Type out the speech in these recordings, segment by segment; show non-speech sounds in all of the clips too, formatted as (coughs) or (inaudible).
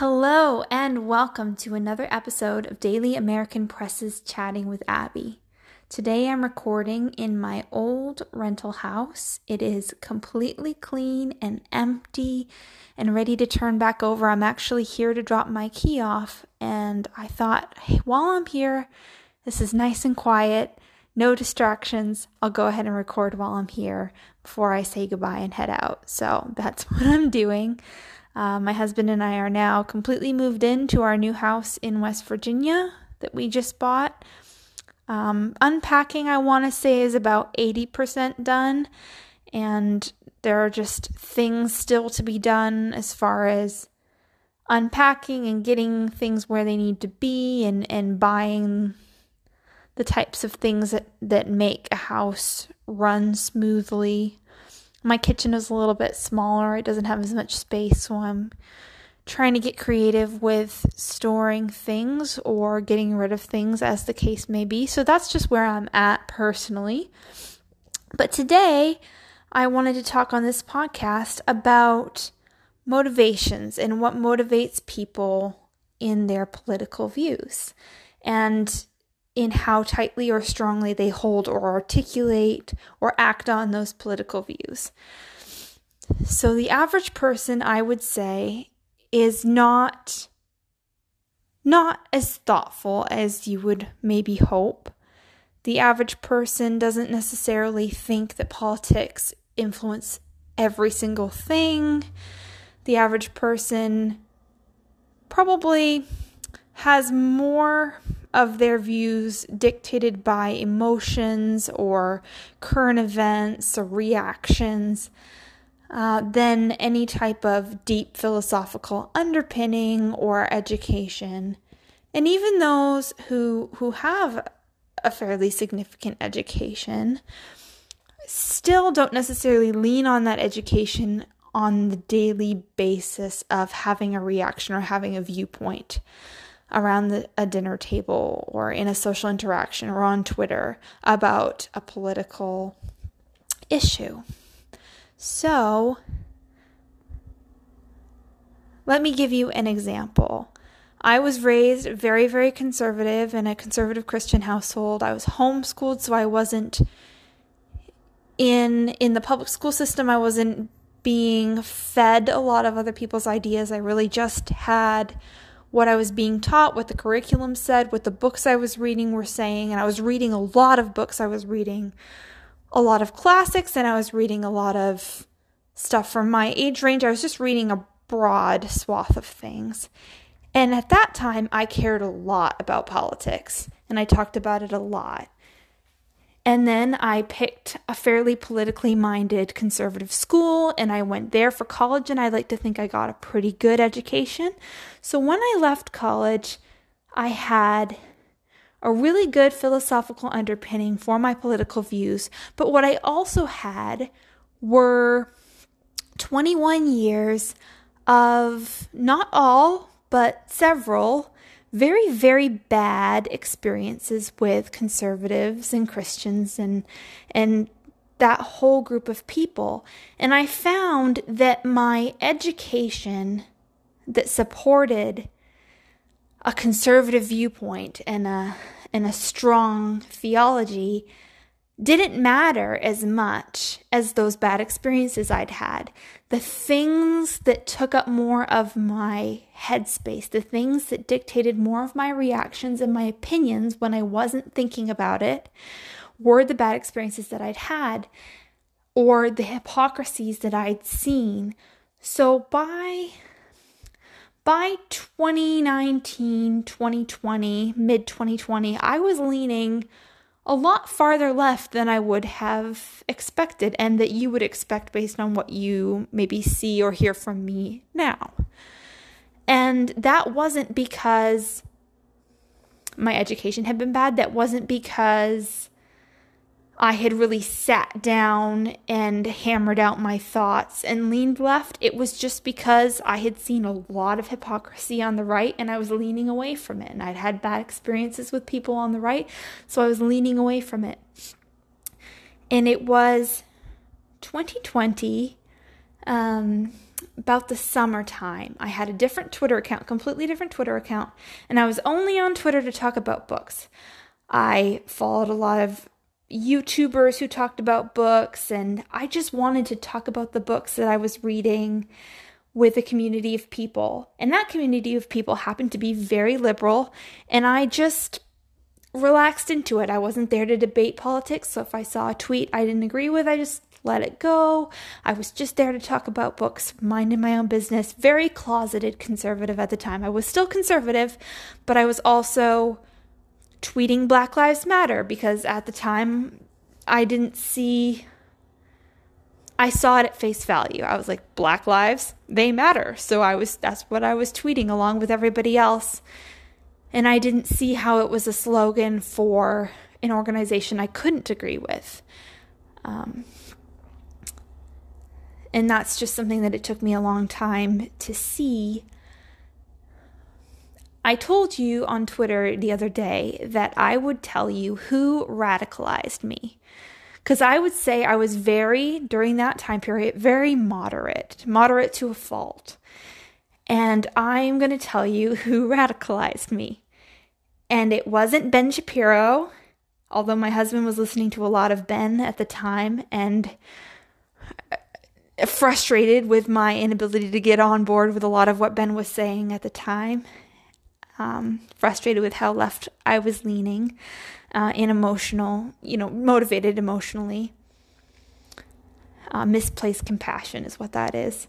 Hello, and welcome to another episode of Daily American Press's Chatting with Abby. Today I'm recording in my old rental house. It is completely clean and empty and ready to turn back over. I'm actually here to drop my key off, and I thought, hey, while I'm here, this is nice and quiet, no distractions. I'll go ahead and record while I'm here before I say goodbye and head out. So that's (laughs) what I'm doing. Uh, my husband and I are now completely moved into our new house in West Virginia that we just bought. Um, unpacking, I want to say, is about 80% done, and there are just things still to be done as far as unpacking and getting things where they need to be and, and buying the types of things that, that make a house run smoothly. My kitchen is a little bit smaller, it doesn't have as much space, so I'm trying to get creative with storing things or getting rid of things as the case may be. So that's just where I'm at personally. But today, I wanted to talk on this podcast about motivations and what motivates people in their political views. And in how tightly or strongly they hold or articulate or act on those political views. So, the average person, I would say, is not not as thoughtful as you would maybe hope. The average person doesn't necessarily think that politics influence every single thing. The average person probably has more of their views dictated by emotions or current events or reactions uh, than any type of deep philosophical underpinning or education. And even those who who have a fairly significant education still don't necessarily lean on that education on the daily basis of having a reaction or having a viewpoint around the, a dinner table or in a social interaction or on Twitter about a political issue. So, let me give you an example. I was raised very, very conservative in a conservative Christian household. I was homeschooled, so I wasn't in in the public school system. I wasn't being fed a lot of other people's ideas. I really just had what I was being taught, what the curriculum said, what the books I was reading were saying. And I was reading a lot of books. I was reading a lot of classics and I was reading a lot of stuff from my age range. I was just reading a broad swath of things. And at that time, I cared a lot about politics and I talked about it a lot. And then I picked a fairly politically minded conservative school and I went there for college. And I like to think I got a pretty good education. So when I left college, I had a really good philosophical underpinning for my political views. But what I also had were 21 years of not all, but several very, very bad experiences with conservatives and Christians and and that whole group of people. And I found that my education that supported a conservative viewpoint and a and a strong theology didn't matter as much as those bad experiences I'd had. The things that took up more of my headspace, the things that dictated more of my reactions and my opinions when I wasn't thinking about it, were the bad experiences that I'd had or the hypocrisies that I'd seen. So by by 2019, 2020, mid 2020, I was leaning a lot farther left than I would have expected and that you would expect based on what you maybe see or hear from me now. And that wasn't because my education had been bad. That wasn't because I had really sat down and hammered out my thoughts and leaned left. It was just because I had seen a lot of hypocrisy on the right and I was leaning away from it. And I'd had bad experiences with people on the right, so I was leaning away from it. And it was 2020. Um, about the summertime. I had a different Twitter account, completely different Twitter account, and I was only on Twitter to talk about books. I followed a lot of YouTubers who talked about books, and I just wanted to talk about the books that I was reading with a community of people. And that community of people happened to be very liberal, and I just relaxed into it. I wasn't there to debate politics, so if I saw a tweet I didn't agree with, I just let it go. I was just there to talk about books, minding my own business. Very closeted conservative at the time. I was still conservative, but I was also tweeting Black Lives Matter because at the time I didn't see. I saw it at face value. I was like, Black lives, they matter. So I was, that's what I was tweeting along with everybody else. And I didn't see how it was a slogan for an organization I couldn't agree with. Um, and that's just something that it took me a long time to see. I told you on Twitter the other day that I would tell you who radicalized me. Because I would say I was very, during that time period, very moderate, moderate to a fault. And I'm going to tell you who (laughs) radicalized me. And it wasn't Ben Shapiro, although my husband was listening to a lot of Ben at the time. And uh, frustrated with my inability to get on board with a lot of what Ben was saying at the time. Um, frustrated with how left I was leaning, uh, and emotional, you know, motivated emotionally. Uh, misplaced compassion is what that is.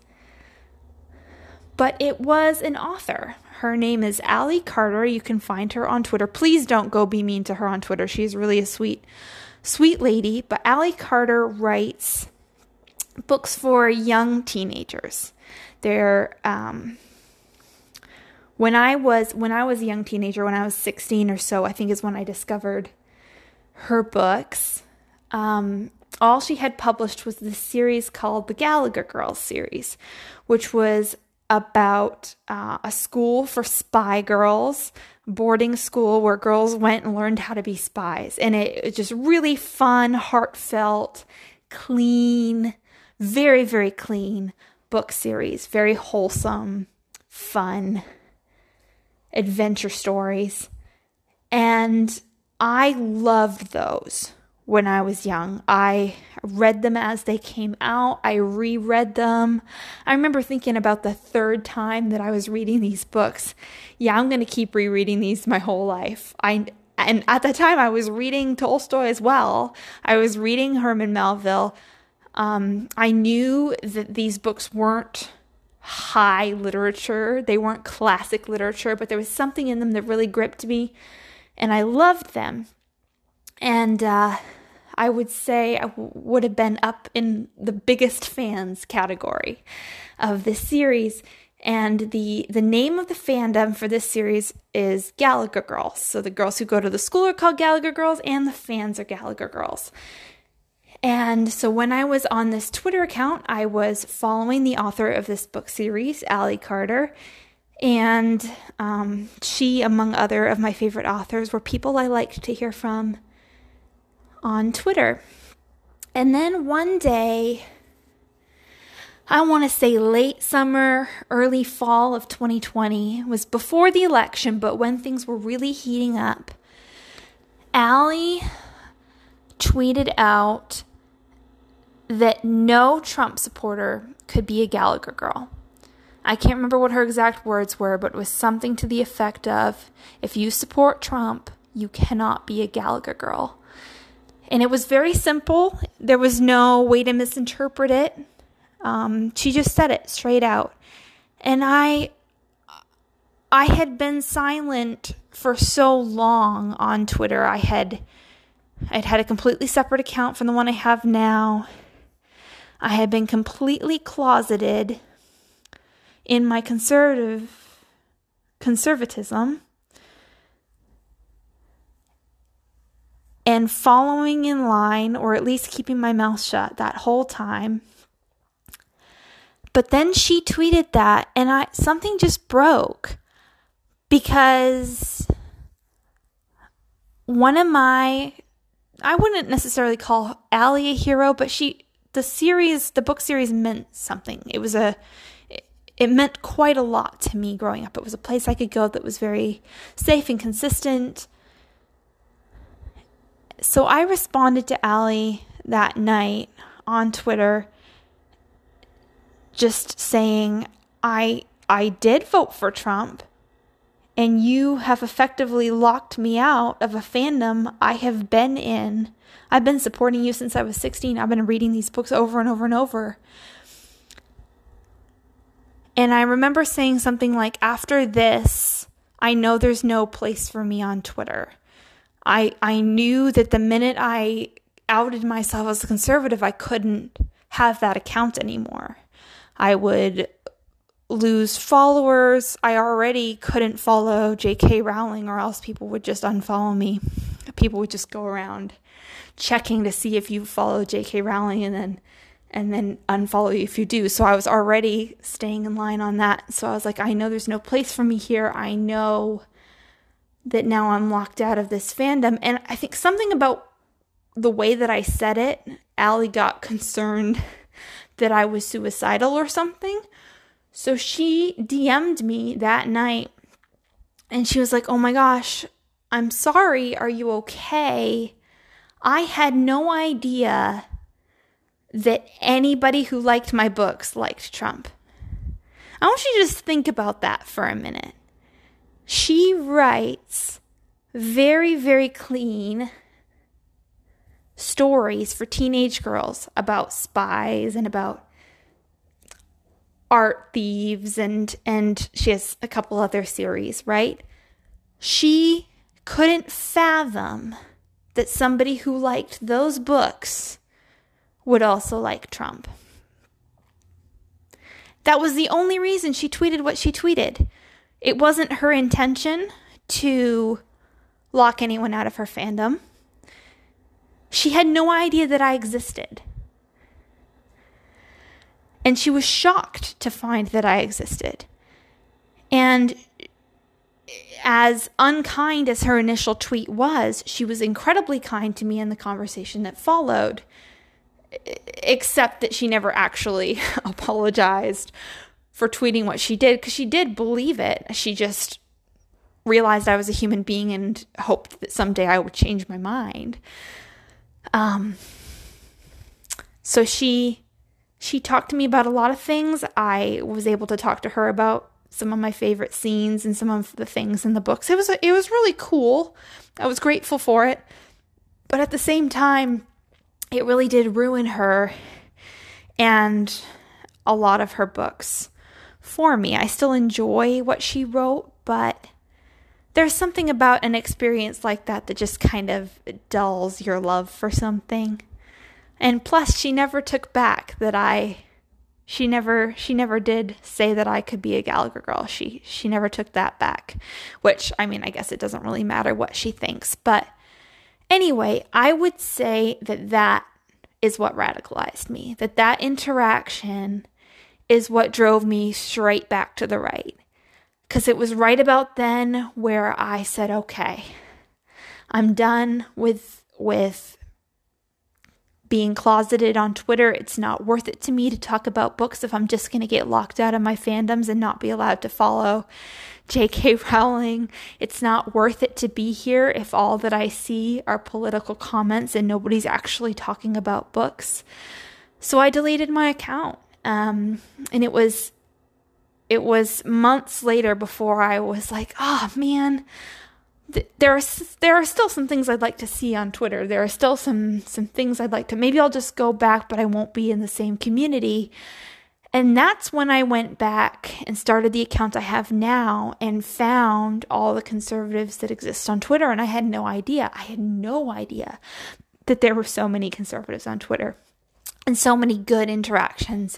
But it was an author. Her name is Ally Carter. You can find her on Twitter. Please don't go be mean to her on Twitter. She's really a sweet, sweet lady. But Ally Carter writes books for young teenagers. They're um, when I was when I was a young teenager, when I was 16 or so, I think is when I discovered her books. Um, all she had published was this series called the Gallagher Girls series, which was about uh, a school for spy girls, boarding school where girls went and learned how to be spies. And it, it just really fun, heartfelt, clean, very, very clean book series, very wholesome, fun adventure stories. And I loved those when I was young. I read them as they came out, I reread them. I remember thinking about the third time that I was reading these books. Yeah, I'm going to keep rereading these my whole life. I and at the time I was reading Tolstoy as well. I was reading Herman Melville. Um, I knew that these books weren't high literature, they weren't classic literature, but there was something in them that really gripped me, and I loved them. And uh, I would say I w- would have been up in the biggest fans category of this series. And the the name of the fandom for this series is Gallagher Girls. So the girls who go to the school are called Gallagher Girls, and the fans are Gallagher Girls. And so when I was on this Twitter account, I was following the author of this book series, Ally Carter. And um, she, among other of my favorite authors, were people I liked to hear from on Twitter. And then one day, I want to say late summer, early fall of 2020, was before the election, but when things were really heating up, Ally tweeted out that no Trump supporter could be a Gallagher girl. I can't remember what her exact words were, but it was something to the effect of if you support Trump, you cannot be a Gallagher girl. And it was very simple. There was no way to misinterpret it. Um, she just said it straight out. And I I had been silent for so long on Twitter. I had I'd had a completely separate account from the one I have now. I had been completely closeted in my conservative conservatism and following in line or at least keeping my mouth shut that whole time. But then she tweeted that and I something just broke because one of my I wouldn't necessarily call Ally a hero, but she the series, the book series meant something. It was a it meant quite a lot to me growing up. It was a place I could go that was very safe and consistent. So I responded to Ally that night on Twitter just saying I I did vote for Trump and you have effectively locked me out of a fandom I have been in. I've been supporting you since I was 16. I've been reading these books over and over and over. And I remember saying something like, after this, I know there's no place for me on Twitter. I I knew that the minute I outed myself as a conservative, I couldn't have that account anymore. I would lose followers. I already couldn't follow J.K. Rowling, or else people would just unfollow me. People would just go around checking to see if you follow J.K. Rowling and then and then unfollow you if you do. So I was already staying in line on that. So I was like, I know there's no place for me here. I know that now I'm locked out of this fandom. And I think something about the way that I said it, Ally got concerned (laughs) that I was suicidal or something. So she DM'd me that night and she was like, Oh my gosh, I'm sorry. Are you okay? I had no idea that anybody who liked my books liked Trump. I want you to just think about that for a minute. She writes very, very clean stories for teenage girls about spies and about art thieves and and she has a couple other series, right? She couldn't fathom that somebody who liked those books would also like Trump. That was the only reason she tweeted what she tweeted. It wasn't her intention to lock anyone out of her fandom. She had no idea that I existed. And she was shocked to find that I existed. And as unkind as her initial tweet was, she was incredibly kind to me in the conversation that followed, except that she never actually (laughs) apologized for tweeting what she did because she did believe it. She just realized I was a human being and hoped that someday I would change my mind. Um, so she she talked to me about a lot of things. I was able to talk to her about some of my favorite scenes and some of the things in the books. It was it was really cool. I was grateful for it. But at the same time, it really did ruin her and a lot of her books for me. I still enjoy what she wrote, but there's something about an experience like that that just kind of dulls your love for something. And plus she never took back that I she never she never did say that I could be a Gallagher girl. She she never took that back, which I mean, I guess it doesn't really matter what she thinks, but anyway, I would say that that is what radicalized me. That that interaction is what drove me straight back to the right. Cuz it was right about then where I said, "Okay, I'm done with with being closeted on Twitter. It's not worth it to me to talk about books if I'm just going to get locked out of my fandoms and not be allowed to follow J.K. (laughs) Rowling. It's not worth it to be here if all that I see are political comments and nobody's actually talking about books. So I deleted my account. Um, and it was it was months later before I was like, "Oh man, there are there are still some things I'd like to see on Twitter. There are still some some things I'd like to maybe I'll just go back, but I won't be in the same community. And that's when I went back and started the account I have now and found all the conservatives that exist on Twitter. And I had no idea. I had no idea that there were so many conservatives on Twitter and so many good interactions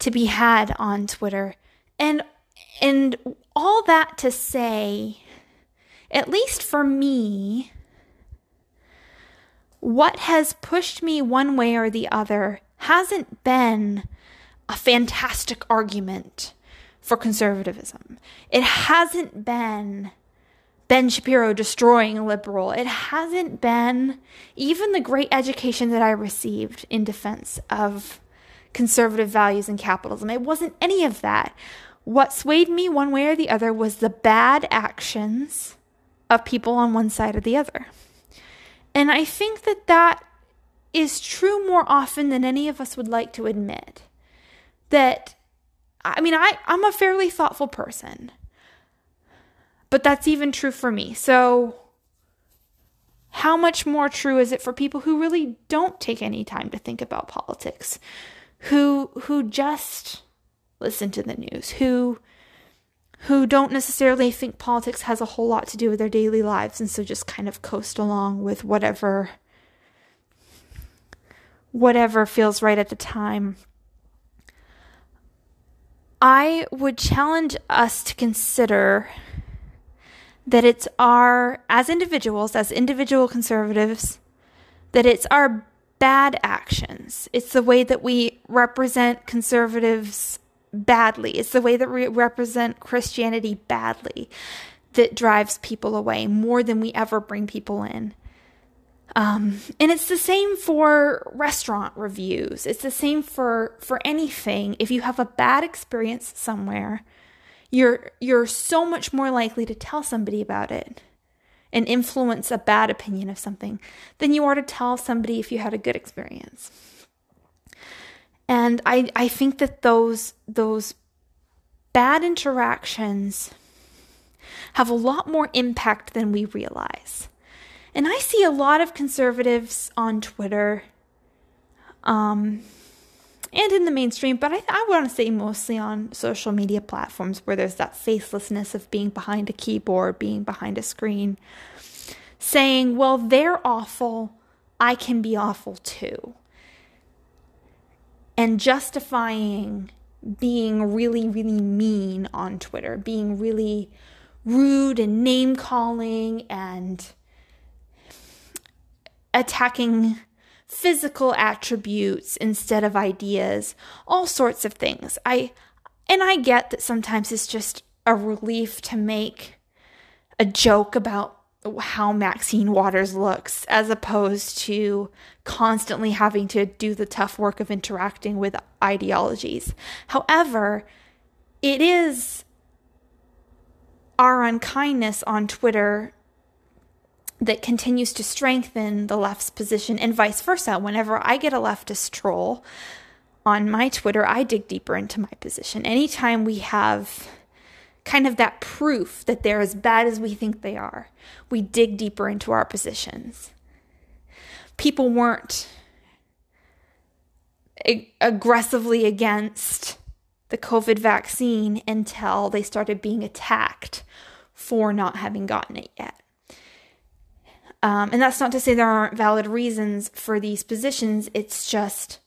to be had on Twitter. And and all that to say at least for me, what has pushed me one way or the other hasn't been a fantastic argument for conservatism. It hasn't been Ben Shapiro destroying liberal. It hasn't been even the great education that I received in defense of conservative values and capitalism. It wasn't any of that. what swayed me one way or the other was the bad actions of people on one side or the other. And I think that that is true more often than any of us would like to admit. That, I mean, I, I'm a fairly thoughtful person, but that's even true for me. So, how much more true is it for people who really don't take any time to think about politics, who who just listen to the news, who who don't necessarily think politics has a whole lot to do with their daily lives and so just kind of coast along with whatever whatever feels right at the time. I would challenge us to consider that it's our, as individuals, as individual conservatives, that it's our bad actions. It's the way that we represent conservatives badly. It's the way that we represent Christianity badly that drives people away more than we ever bring people in. Um, and it's the same for restaurant reviews. It's the same for for anything. If you have a bad experience somewhere, you're you're so much more likely to tell somebody about it and influence a bad opinion of something than you are to tell somebody if you had a good experience. And I, I think that those those bad interactions have a lot more impact than we realize. And I see a lot of conservatives on Twitter um, and in the mainstream, but I, I want to say mostly on social media platforms where there's that facelessness of being behind a keyboard, being behind a screen, saying, well, they're awful, I can be awful too and justifying being really, really mean on Twitter, being really rude and name calling and attacking physical attributes instead of ideas, all sorts of things. I and I get that sometimes it's just a relief to make a joke about how Maxine Waters looks as opposed to constantly having to do the tough work of interacting with ideologies. However, it is our unkindness on Twitter that continues to strengthen the left's position and vice versa. Whenever I get a leftist troll on my Twitter, I dig deeper into my position. Anytime we have kind of that proof that they're as bad as we think they are, we dig deeper into our positions. People weren't ag- aggressively against the COVID vaccine until they started being attacked for not having gotten it yet. Um, and that's not to say there aren't valid reasons for these positions, it's just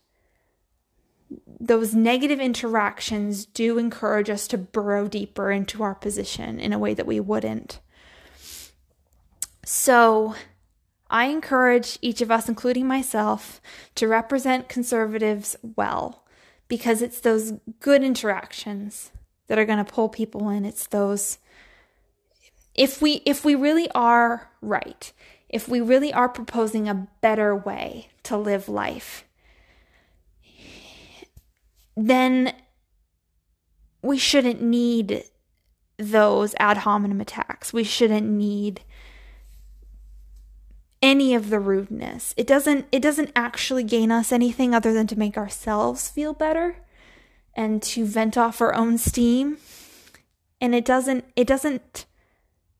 those negative interactions do encourage us to burrow deeper into our position in a way that we wouldn't. So, I encourage each of us, including myself, to represent conservatives well because it's those good interactions that are going to pull people in. It's those if we if we really are right, if we really are proposing a better way to live life, then we shouldn't need those ad hominem attacks. We shouldn't need any of the rudeness. It doesn't it doesn't actually gain us anything other than to make ourselves feel better and to vent off our own steam. And it doesn't it doesn't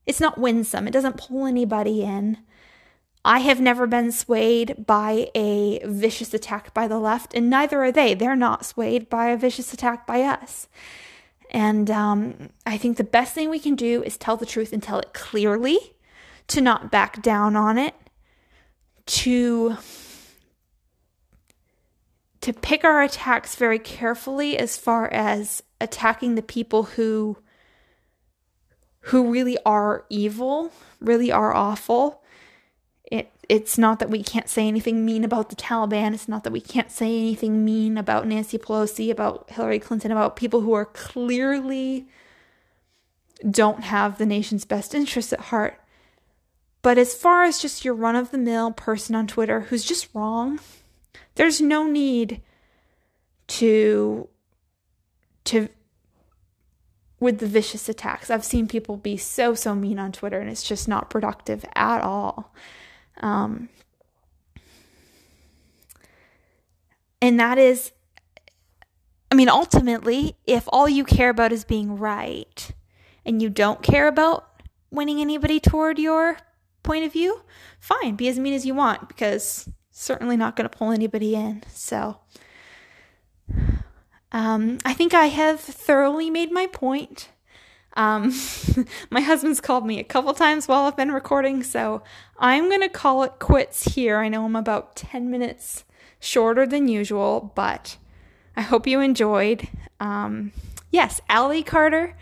it's not winsome. It doesn't pull anybody in. I have never been swayed by a vicious attack by the left, and neither are they. They're not swayed by a vicious attack by us. And um, I think the best thing we can do is tell the truth and tell it clearly, to not back down on it, to to pick our attacks very carefully as far as attacking the people who who really are evil, really are awful it's not that we can't say anything mean about the Taliban. It's not that we can't say anything mean about Nancy Pelosi, about Hillary Clinton, about people who are clearly don't have the nation's best interests at heart. But as far as just your run of the mill person on Twitter who's just wrong, there's no need to to with the vicious attacks. I've seen people be so so mean on Twitter, and it's just not productive at all. Um, and that is, I mean, ultimately, if all you care about is being right, and you don't care about winning anybody toward your point of view, fine, be as mean as you want because certainly not going to pull anybody in. So, um, I think I have thoroughly made my point. Um, (laughs) my husband's called me a couple times while I've been recording, so I'm going to call it quits here. I know I'm about 10 minutes shorter than usual, but I hope you enjoyed. Um, yes, Ally Carter,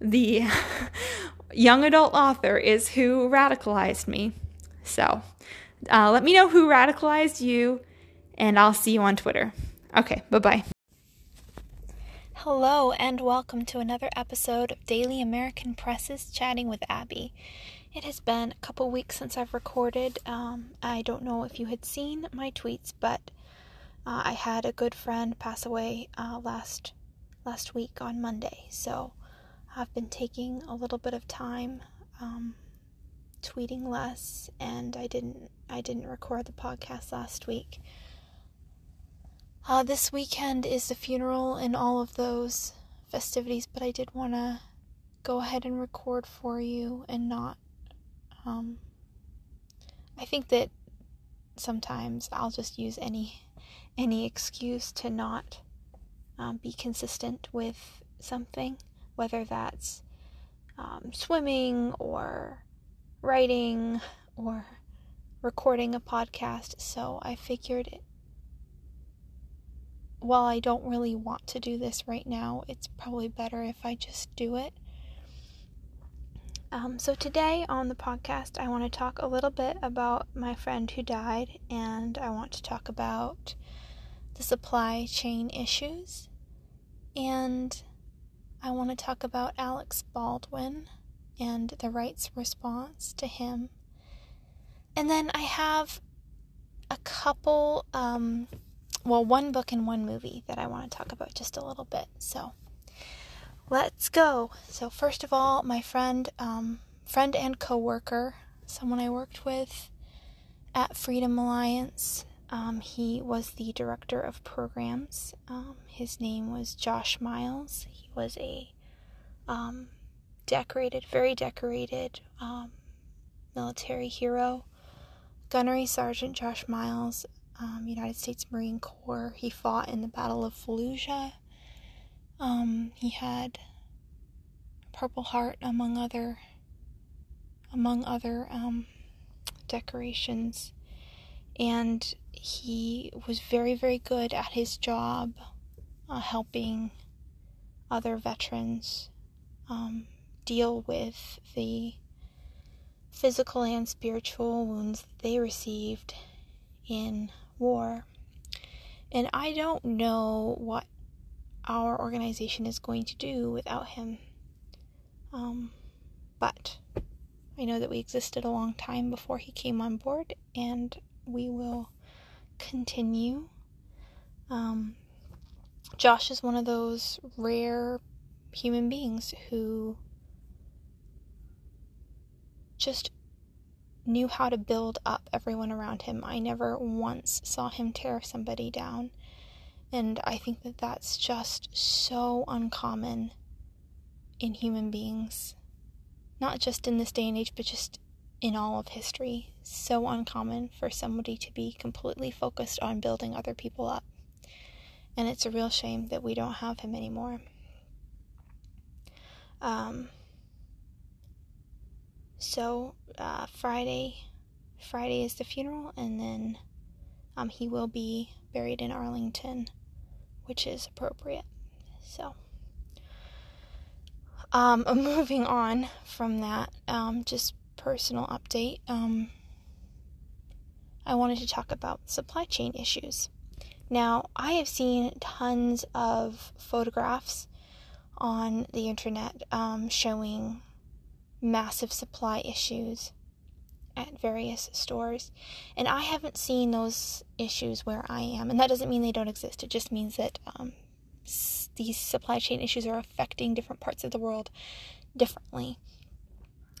the (laughs) young adult author, is who radicalized me. So uh, let me know who radicalized you, and I'll see you on Twitter. Okay, bye bye. Hello, and welcome to another episode of Daily American Presses Chatting with Abby. It has been a couple weeks since I've recorded. Um, I don't know if you had seen my tweets, but uh, I had a good friend pass away uh, last last week on Monday, so I've been taking a little bit of time, um, tweeting less, and I didn't I didn't record the podcast last week. Uh, this weekend is the funeral and all of those festivities, but I did want to go ahead and record for you and not. Um, I think that sometimes I'll just use any any excuse to not um, be consistent with something, whether that's um, swimming or writing or recording a podcast. So I figured while I don't really want to do this right now, it's probably better if I just do it. Um, so, today on the podcast, I want to talk a little bit about my friend who died, and I want to talk about the supply chain issues, and I want to talk about Alex Baldwin and the right's response to him. And then I have a couple um, well, one book and one movie that I want to talk about just a little bit. So let's go. So first of all, my friend, um, friend and coworker, someone I worked with at Freedom Alliance. Um, he was the director of programs. Um, his name was Josh Miles. He was a um, decorated, very decorated um, military hero. Gunnery Sergeant Josh Miles um, United States Marine Corps. He fought in the Battle of Fallujah. Um, he had Purple Heart among other among other um, decorations, and he was very very good at his job, uh, helping other veterans um, deal with the physical and spiritual wounds they received in war. And I don't know what our organization is going to do without him. Um, but I know that we existed a long time before he came on board, and we will continue. Um, Josh is one of those rare human beings who just knew how to build up everyone around him. I never once saw him tear somebody down. And I think that that's just so uncommon in human beings. Not just in this day and age, but just in all of history. So uncommon for somebody to be completely focused on building other people up. And it's a real shame that we don't have him anymore. Um, so uh, Friday, Friday is the funeral, and then um, he will be buried in Arlington, which is appropriate. So, um, (laughs) moving on from that, um, just personal update. Um, I wanted to talk about supply chain issues. Now, I have seen tons of photographs on the internet um, showing massive supply issues at various stores. And I haven't seen those issues where I am. And that doesn't mean they don't exist, it just means that um, these supply chain issues are affecting different parts of the world differently.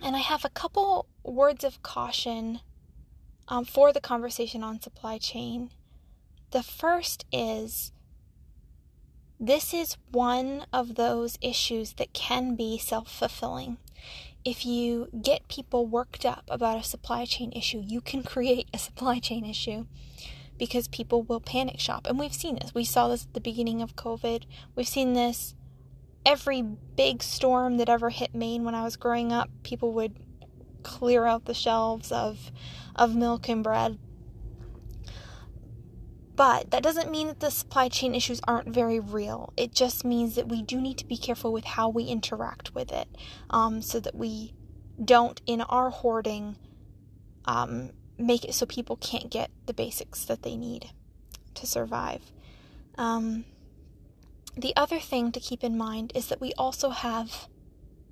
And I have a couple words of caution um, for the conversation on supply chain. The first is this is one of those issues that can be self fulfilling. If you get people worked up about a supply chain issue, you can create a supply chain issue because people will panic shop. And we've seen this. We saw this at the beginning of COVID. We've seen this every big storm that ever hit Maine when I was growing up. People would clear out the shelves of of milk and bread. But that doesn't mean that the supply chain issues aren't very real. It just means that we do need to be careful with how we interact with it um, so that we don't, in our hoarding, um, make it so people can't get the basics that they need to survive. Um, the other thing to keep in mind is that we also have,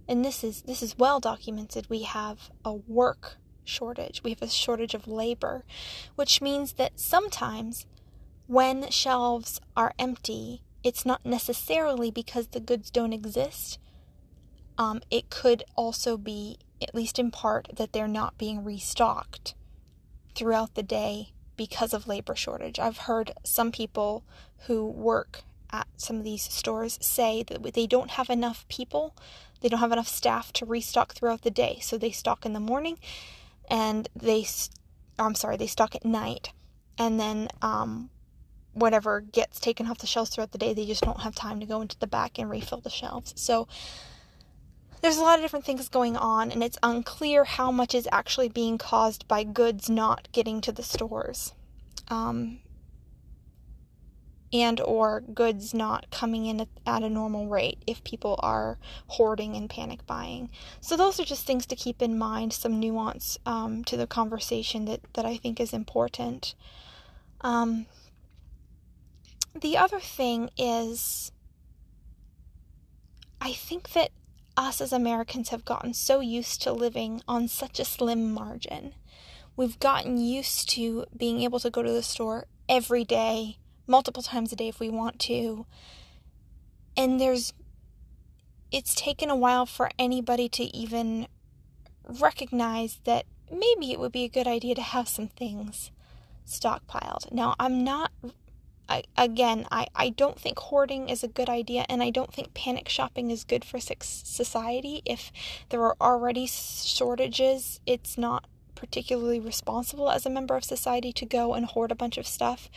and this is this is well documented, we have a work shortage. We have a shortage of labor, which means that sometimes when shelves are empty, it's not necessarily because the goods don't exist. Um, it could also be, at least in part, that they're not being restocked throughout the day because of labor shortage. I've heard some people who work at some of these stores say that they don't have enough people, they don't have enough staff to restock throughout the day. So they stock in the morning and they, I'm sorry, they stock at night. And then um, whatever gets taken off the shelves throughout the day, they just don't have time to go into the back and refill the shelves. So there's a lot of different things going on, and it's unclear how much is actually being caused by goods not getting to the stores. Um, and or goods not coming in at a normal rate if people are hoarding and panic buying so those are just things to keep in mind some nuance um, to the conversation that, that i think is important um, the other thing is, I think that us as Americans have gotten so used to living on such a slim margin. We've gotten used to being able to go to the store every day, multiple times a day if we want to. And there's, it's taken a while for anybody to even recognize that maybe it would be a good idea to have some things stockpiled. Now, I'm not I, again, I, I don't think hoarding is a good idea, and I don't think panic shopping is good for society. If there are already shortages, it's not particularly responsible as a member of society to go and hoard a bunch of stuff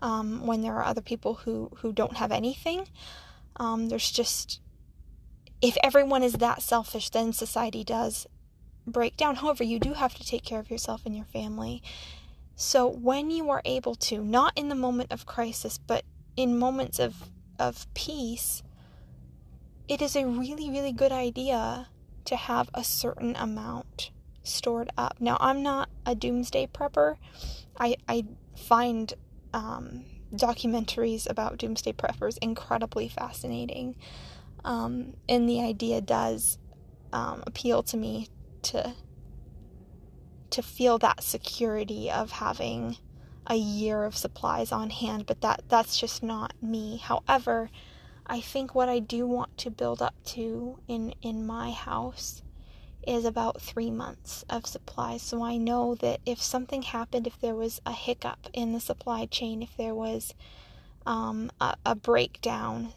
um, when there are other people who, who don't have anything. Um, there's just, if everyone is that selfish, then society does break down. However, you do have to take care of yourself and your family so when you are able to, not in the moment of crisis, but in moments of, of peace, it is a really, really good idea to have a certain amount stored up. Now, I'm not a doomsday prepper. I, I find um, documentaries about doomsday preppers incredibly fascinating. Um, and the idea does um, appeal to me to to feel that security of having a year of supplies on hand, but that that's just not me. However, I think what I do want to build up to in in my house is about 3 months of supplies. So I know that if something happened, if there was a hiccup in the supply chain, if there was um, a, a breakdown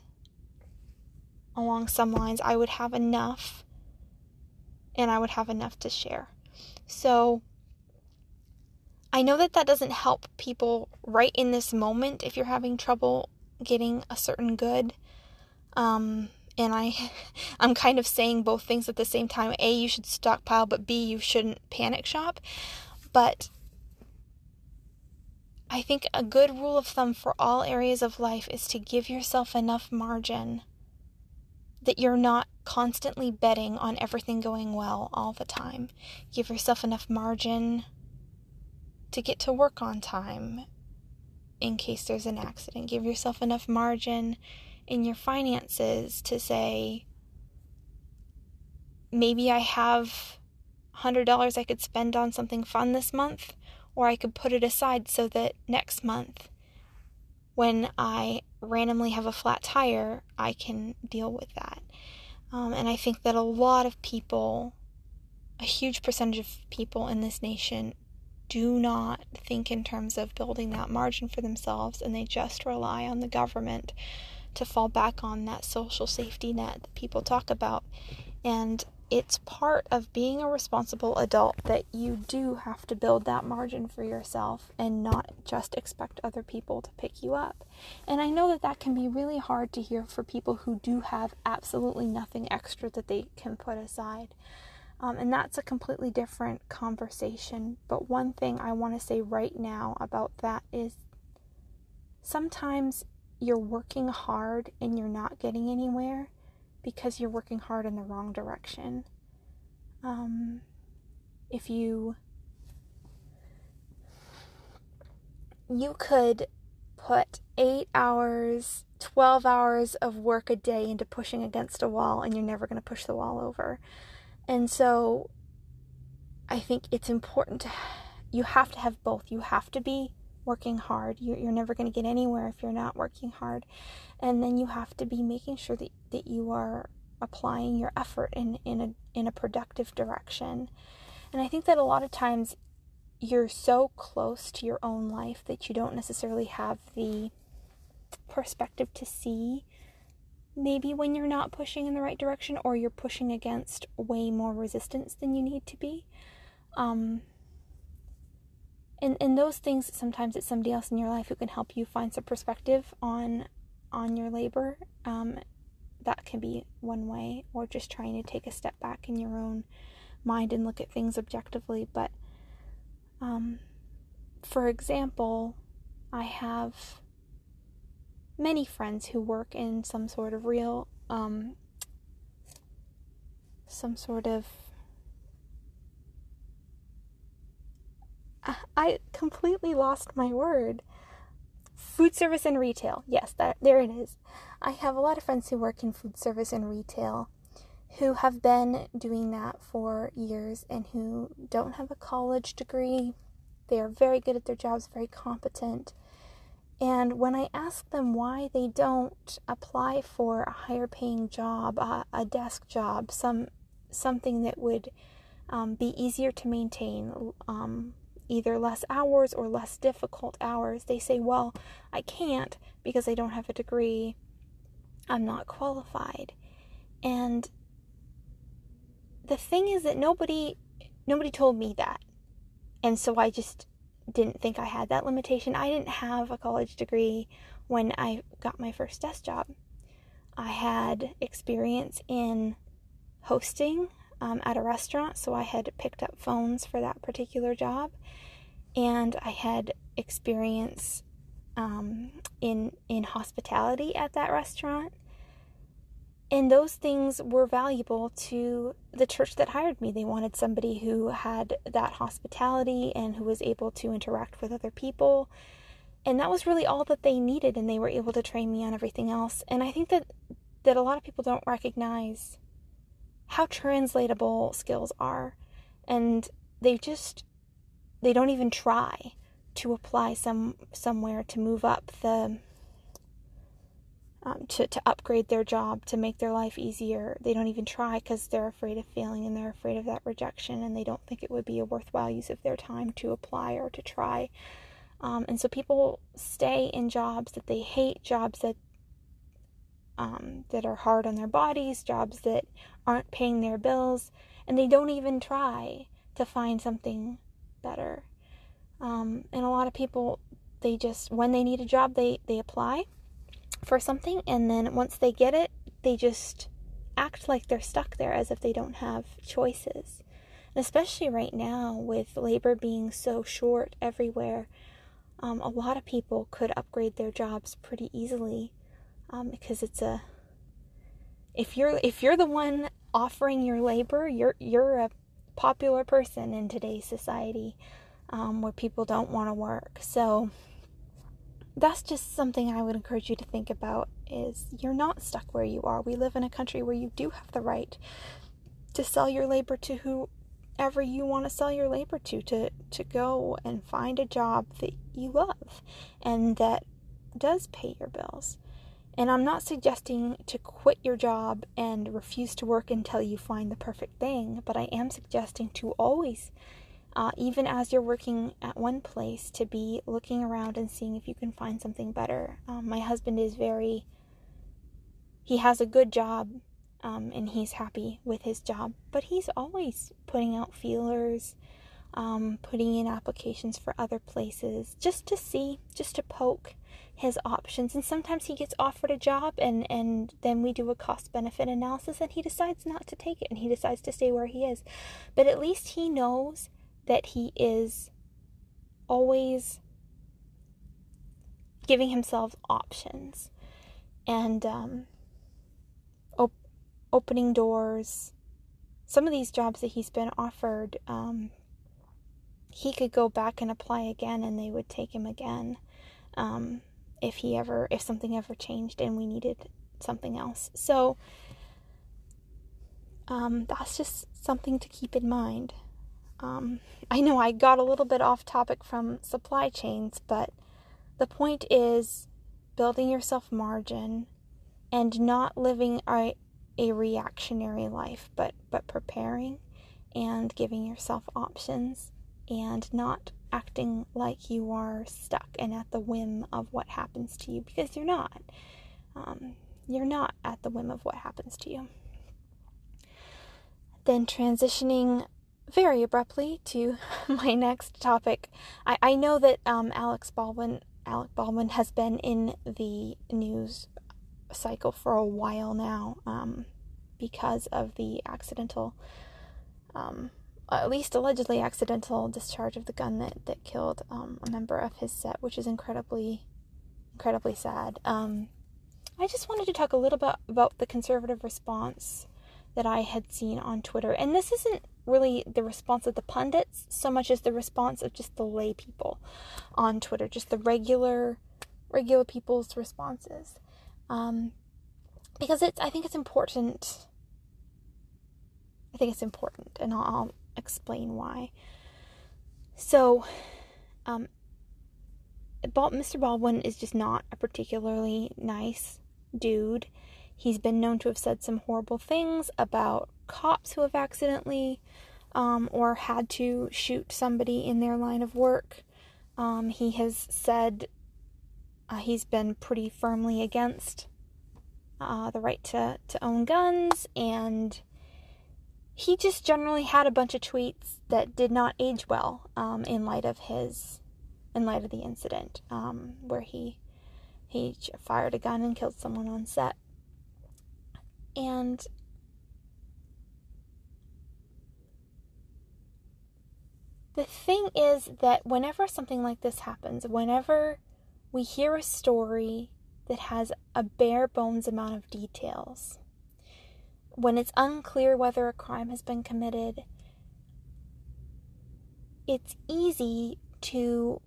along some lines, I would have enough and I would have enough to share. So I know that that doesn't help people right in this moment if you're having trouble getting a certain good. Um, and I (laughs) I'm kind of saying both things at the same time. A, you should stockpile, but B, you shouldn't panic shop. But I think a good rule of thumb for all areas of life is to give yourself enough margin that you're not constantly betting on everything going well all the time. Give yourself enough margin to get to work on time in case there's an accident. Give yourself enough margin in your finances to say, maybe I have $100 I could spend on something fun this month, or I could put it aside so that next month when I randomly have a flat tire, I can deal with that. Um, and I think that a lot of people, a huge percentage of people in this nation, do not think in terms of building that margin for themselves and they just rely on the government to fall back on that social safety net that people talk about. And it's part of being a responsible adult that you do have to build that margin for yourself and not just expect other people to pick you up. And I know that that can be really hard to hear for people who do have absolutely nothing extra that they can put aside. Um, and that's a completely different conversation. But one thing I want to say right now about that is sometimes you're working hard and you're not getting anywhere because you're working hard in the wrong direction. Um, if you you could put 8 hours, 12 hours of work a day into pushing against a wall and you're never going to push the wall over. And so I think it's important to you have to have both. You have to be working hard. You, are never going to get anywhere if you're not working hard. And then you have to be making sure that, that you are applying your effort in, in, a, in a productive direction. And I think that a lot of times you're so close to your own life that you don't necessarily have the perspective to see maybe when you're not pushing in the right direction or you're pushing against way more resistance than you need to be. Um, and and those things sometimes it's somebody else in your life who can help you find some perspective on on your labor um, that can be one way or just trying to take a step back in your own mind and look at things objectively but um, for example i have many friends who work in some sort of real um, some sort of I completely lost my word. Food service and retail. Yes, that there it is. I have a lot of friends who work in food service and retail who have been doing that for years and who don't have a college degree. They are very good at their jobs, very competent. And when I ask them why they don't apply for a higher paying job, a, a desk job, some something that would um, be easier to maintain, um, either less hours or less difficult hours, they say, Well, I can't because I don't have a degree. I'm not qualified. And the thing is that nobody nobody told me that. And so I just didn't think I had that limitation. I didn't have a college degree when I got my first desk job. I had experience in hosting um, at a restaurant, so I had picked up phones for that particular job, and I had experience um, in in hospitality at that restaurant, and those things were valuable to the church that hired me. They wanted somebody who had that hospitality and who was able to interact with other people. And that was really all that they needed and they were able to train me on everything else. And I think that that a lot of people don't recognize how translatable skills are and they just they don't even try to apply some somewhere to move up the um, to, to upgrade their job to make their life easier. They don't even try because they're afraid of failing and they're afraid of that rejection and they don't think it would be a worthwhile use of their time to apply or to try. Um, and so people stay in jobs that they hate jobs that um, that are hard on their bodies, jobs that aren't paying their bills, and they don't even try to find something better. Um, and a lot of people, they just, when they need a job, they, they apply for something, and then once they get it, they just act like they're stuck there as if they don't have choices. And especially right now, with labor being so short everywhere, um, a lot of people could upgrade their jobs pretty easily um, because it's a if you're if you're the one offering your labor, you're you're a popular person in today's society um, where people don't want to work. So that's just something I would encourage you to think about is you're not stuck where you are. We live in a country where you do have the right to sell your labor to whoever you want to sell your labor to to to go and find a job that you love and that does pay your bills. And I'm not suggesting to quit your job and refuse to work until you find the perfect thing, but I am suggesting to always, uh, even as you're working at one place, to be looking around and seeing if you can find something better. Um, my husband is very, he has a good job um, and he's happy with his job, but he's always putting out feelers um, putting in applications for other places just to see, just to poke his options. And sometimes he gets offered a job, and, and then we do a cost benefit analysis, and he decides not to take it and he decides to stay where he is. But at least he knows that he is always giving himself options and um, op- opening doors. Some of these jobs that he's been offered, um, he could go back and apply again and they would take him again um, if he ever if something ever changed and we needed something else so um, that's just something to keep in mind um, i know i got a little bit off topic from supply chains but the point is building yourself margin and not living a, a reactionary life but but preparing and giving yourself options and not acting like you are stuck and at the whim of what happens to you because you're not. Um, you're not at the whim of what happens to you. Then transitioning very abruptly to (laughs) my next topic. I, I know that um, Alex Baldwin Alec Baldwin has been in the news cycle for a while now um, because of the accidental um, at least allegedly accidental discharge of the gun that, that killed um, a member of his set, which is incredibly, incredibly sad. Um, I just wanted to talk a little bit about the conservative response that I had seen on Twitter. And this isn't really the response of the pundits so much as the response of just the lay people on Twitter, just the regular, regular people's responses. Um, because it's, I think it's important. I think it's important, and I'll, explain why. So, um, Mr. Baldwin is just not a particularly nice dude. He's been known to have said some horrible things about cops who have accidentally um, or had to shoot somebody in their line of work. Um, he has said uh, he's been pretty firmly against uh, the right to, to own guns and he just generally had a bunch of tweets that did not age well um, in light of his in light of the incident um, where he he fired a gun and killed someone on set and the thing is that whenever something like this happens whenever we hear a story that has a bare bones amount of details when it's unclear whether a crime has been committed, it's easy to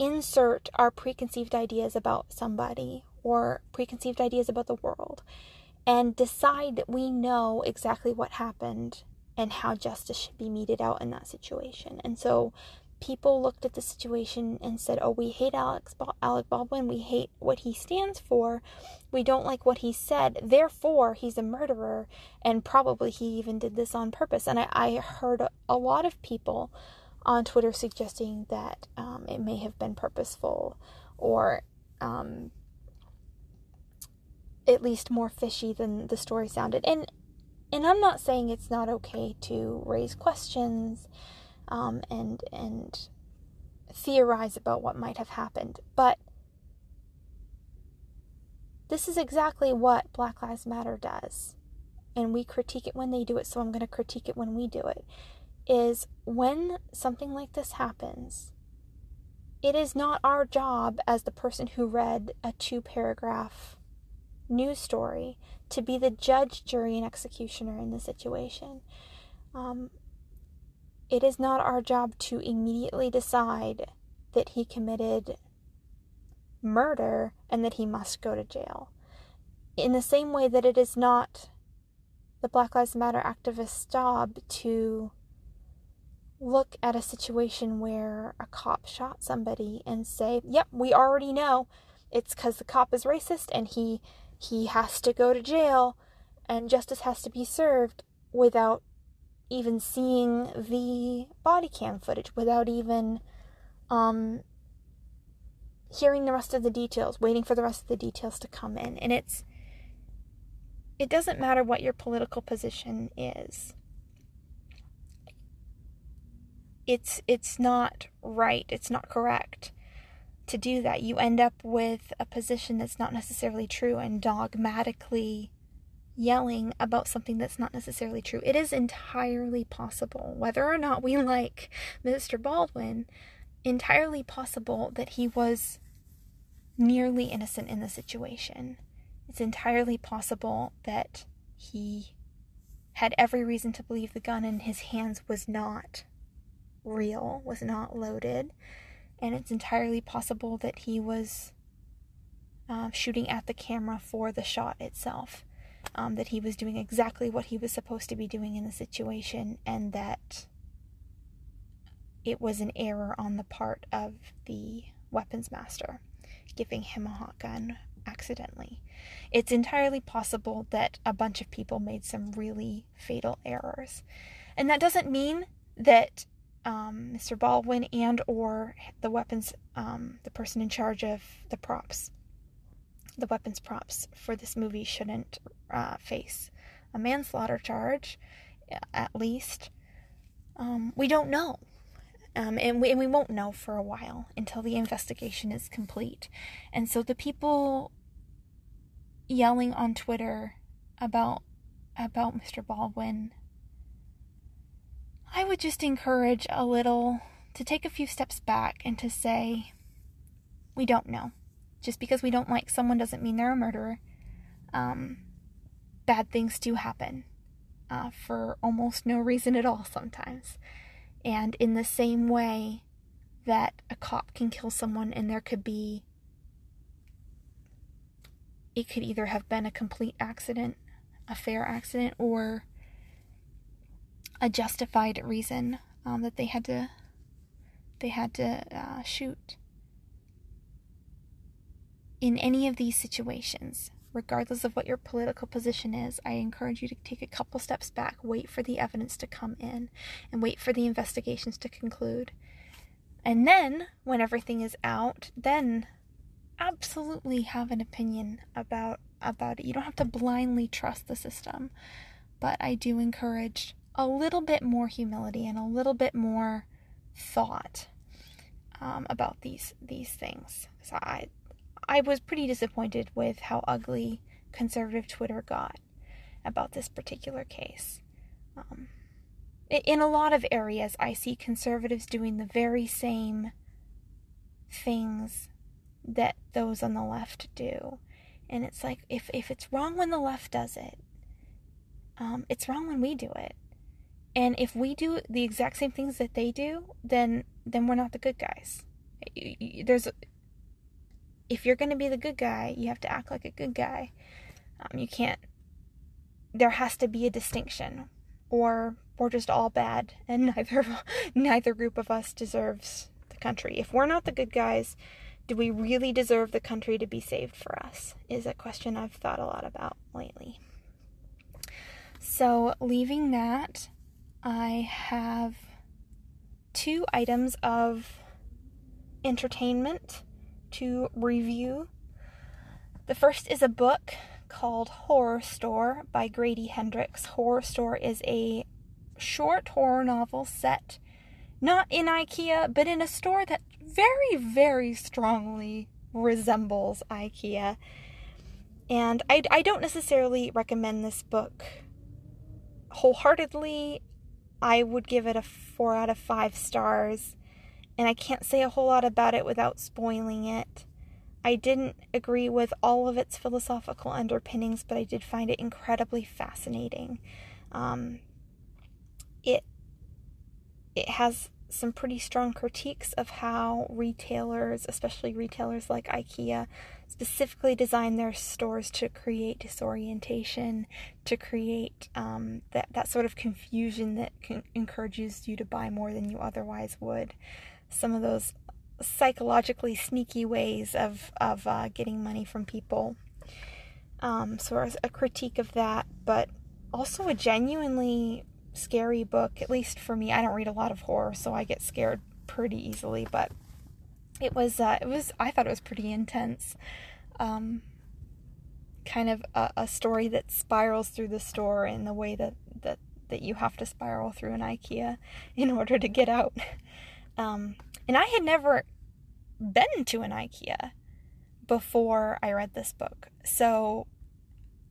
insert our preconceived ideas about somebody or preconceived ideas about the world and decide that we know exactly what happened and how justice should be meted out in that situation. And so people looked at the situation and said, "Oh, we hate Alex Alec Baldwin. We hate what he stands for. We don't like what he said. Therefore, he's a murderer, and probably he even did this on purpose." And I, I heard a, lot of people on Twitter suggesting that um, it may have been purposeful, or um, at least more fishy than the story sounded. And and I'm not saying it's not okay to raise questions um, and and theorize about what might have happened. But this is exactly what Black Lives Matter does. And we critique it when they do it, so I'm going to critique it when we do it. Is when something like this happens, it is not our job as the person who read a two paragraph news story to be the judge, jury, and executioner in the situation. Um, it is not our job to immediately decide that he committed murder and that he must go to jail. In the same way that it is not the Black Lives Matter activist's job to look at a situation where a cop shot somebody and say, Yep, we already know it's because the cop is racist and he he has to go to jail and justice has to be served without even seeing the body cam footage, without even um, hearing the rest of the details, waiting for the rest of the details to come in. And it's it doesn't matter what your political position is. It's it's not right, it's not correct to do that. You end up with a position that's not necessarily true and dogmatically yelling about something that's not necessarily true. It is entirely possible, whether or not we like Mr. Baldwin, entirely possible that he was nearly innocent in the situation. It's entirely possible that he had every reason to believe the gun in his hands was not real, was not loaded, and it's entirely possible that he was uh, shooting at the camera for the shot itself. Um, that he was doing exactly what he was supposed to be doing in the situation, and that it was an error on the part of the weapons master, giving him a hot gun accidentally. It's entirely possible that a bunch of people made some really fatal errors. And that doesn't mean that um, Mr. Baldwin and or the weapons, um, the person in charge of the props, the weapons props for this movie shouldn't uh, face a manslaughter charge, at least. Um, we don't know. Um, and, we, and we won't know for a while until the investigation is complete. And so the people yelling on Twitter about about Mr. Baldwin I would just encourage a little to take a few steps back and to say, we don't know. Just because we don't like someone doesn't mean they're a murderer. Um, bad things do happen uh, for almost no reason at all sometimes. And in the same way that a cop can kill someone and there could be, it could either have been a complete accident, a fair accident, or a justified reason um, that they had to they had to uh, shoot. In any of these situations, regardless of what your political position is, I encourage you to take a couple steps back, wait for the evidence to come in, and wait for the investigations to conclude. And then, when everything is out, then absolutely have an opinion about about it. You don't have to blindly trust the system, but I do encourage a little bit more humility and a little bit more thought um, about these these things. So I I was pretty disappointed with how ugly conservative Twitter got about this particular case. Um, in a lot of areas, I see conservatives doing the very same things that those on the left do. And it's like, if, if it's wrong when the left does it, um, it's wrong when we do it. And if we do the exact same things that they do, then then we're not the good guys. There's if you're going to be the good guy, you have to act like a good guy. Um, you can't. There has to be a distinction, or we're just all bad, (laughs) and neither neither group of us deserves the country. If we're not the good guys, do we really deserve the country to be saved for us? Is a question I've thought a lot about lately. So, leaving that I have two items of entertainment to review. The first is a book called Horror Store by Grady Hendrix. Horror Store is a short horror novel set not in IKEA, but in a store that very, very strongly resembles IKEA. And I, I don't necessarily recommend this book wholeheartedly. I would give it a 4 out of 5 stars, and I can't say a whole lot about it without spoiling it. I didn't agree with all of its philosophical underpinnings, but I did find it incredibly fascinating. Um, it it has some pretty strong critiques of how retailers, especially retailers like IKEA, specifically design their stores to create disorientation, to create um, that, that sort of confusion that encourages you to buy more than you otherwise would. Some of those psychologically sneaky ways of of uh, getting money from people. Um, so a critique of that, but also a genuinely scary book. At least for me, I don't read a lot of horror, so I get scared pretty easily. But it was uh, it was I thought it was pretty intense. Um, kind of a, a, story that spirals through the store in the way that that that you have to spiral through an IKEA (laughs) in order to get out. (laughs) Um, and I had never been to an IKEA before I read this book, so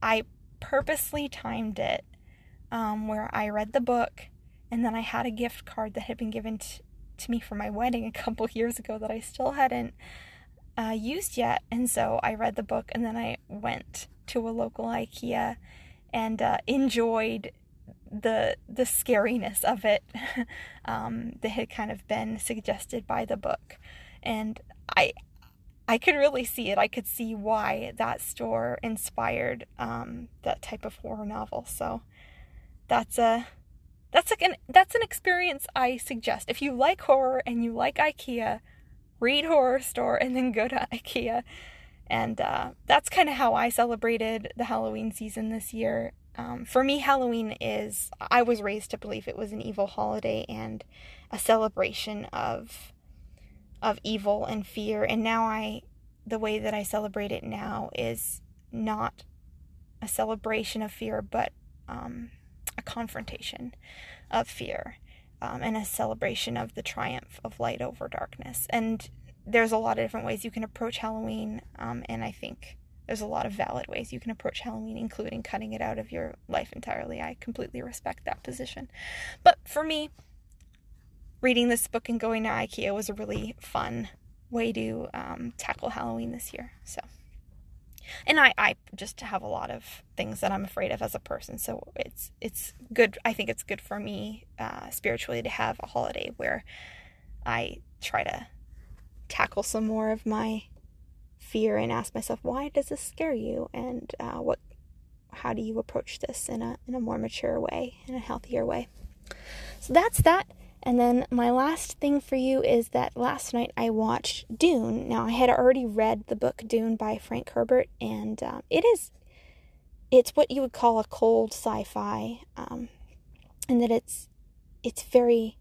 I purposely timed it um, where I read the book and then I had a gift card that had been given t- to me for my wedding a couple (laughs) years ago that I still hadn't uh, used yet. And so I read the book and then I went to a local IKEA and uh, enjoyed the the scariness of it (laughs) um, that had kind of been suggested by the book, and I I could really see it. I could see why that store inspired um, that type of horror novel. So that's a that's like an that's an experience I suggest. If you like horror and you like IKEA, read Horror Store and then go to (laughs) IKEA. And uh, that's kind of how I celebrated the Halloween season this year. Um, for me, Halloween is, I was raised to believe it was an evil holiday and a celebration of, of evil and fear. And now I, the way that I celebrate it now is not a celebration of fear, but um, a confrontation of fear um, and a celebration of the triumph of light over darkness. And there's a lot of different ways you can approach Halloween, um, and I think there's a lot of valid ways you can approach Halloween, including cutting it out of your life entirely. I completely respect that position. But for me, reading this book and going to IKEA was a really fun way to um, tackle Halloween this year. So and I, I just have a lot of things that I'm afraid of as a person. So it's it's good. I think it's good for me uh, spiritually to have a holiday where I try to tackle some more of my fear and ask myself, why does this scare you, and uh, what, how do you approach this in a in a more mature way, in a healthier way. So that's that. And then my last thing for you is that last night I watched Dune. Now I had already read the book Dune by Frank Herbert, and um, it is it's what you would call a cold sci-fi, um, and that it's it's very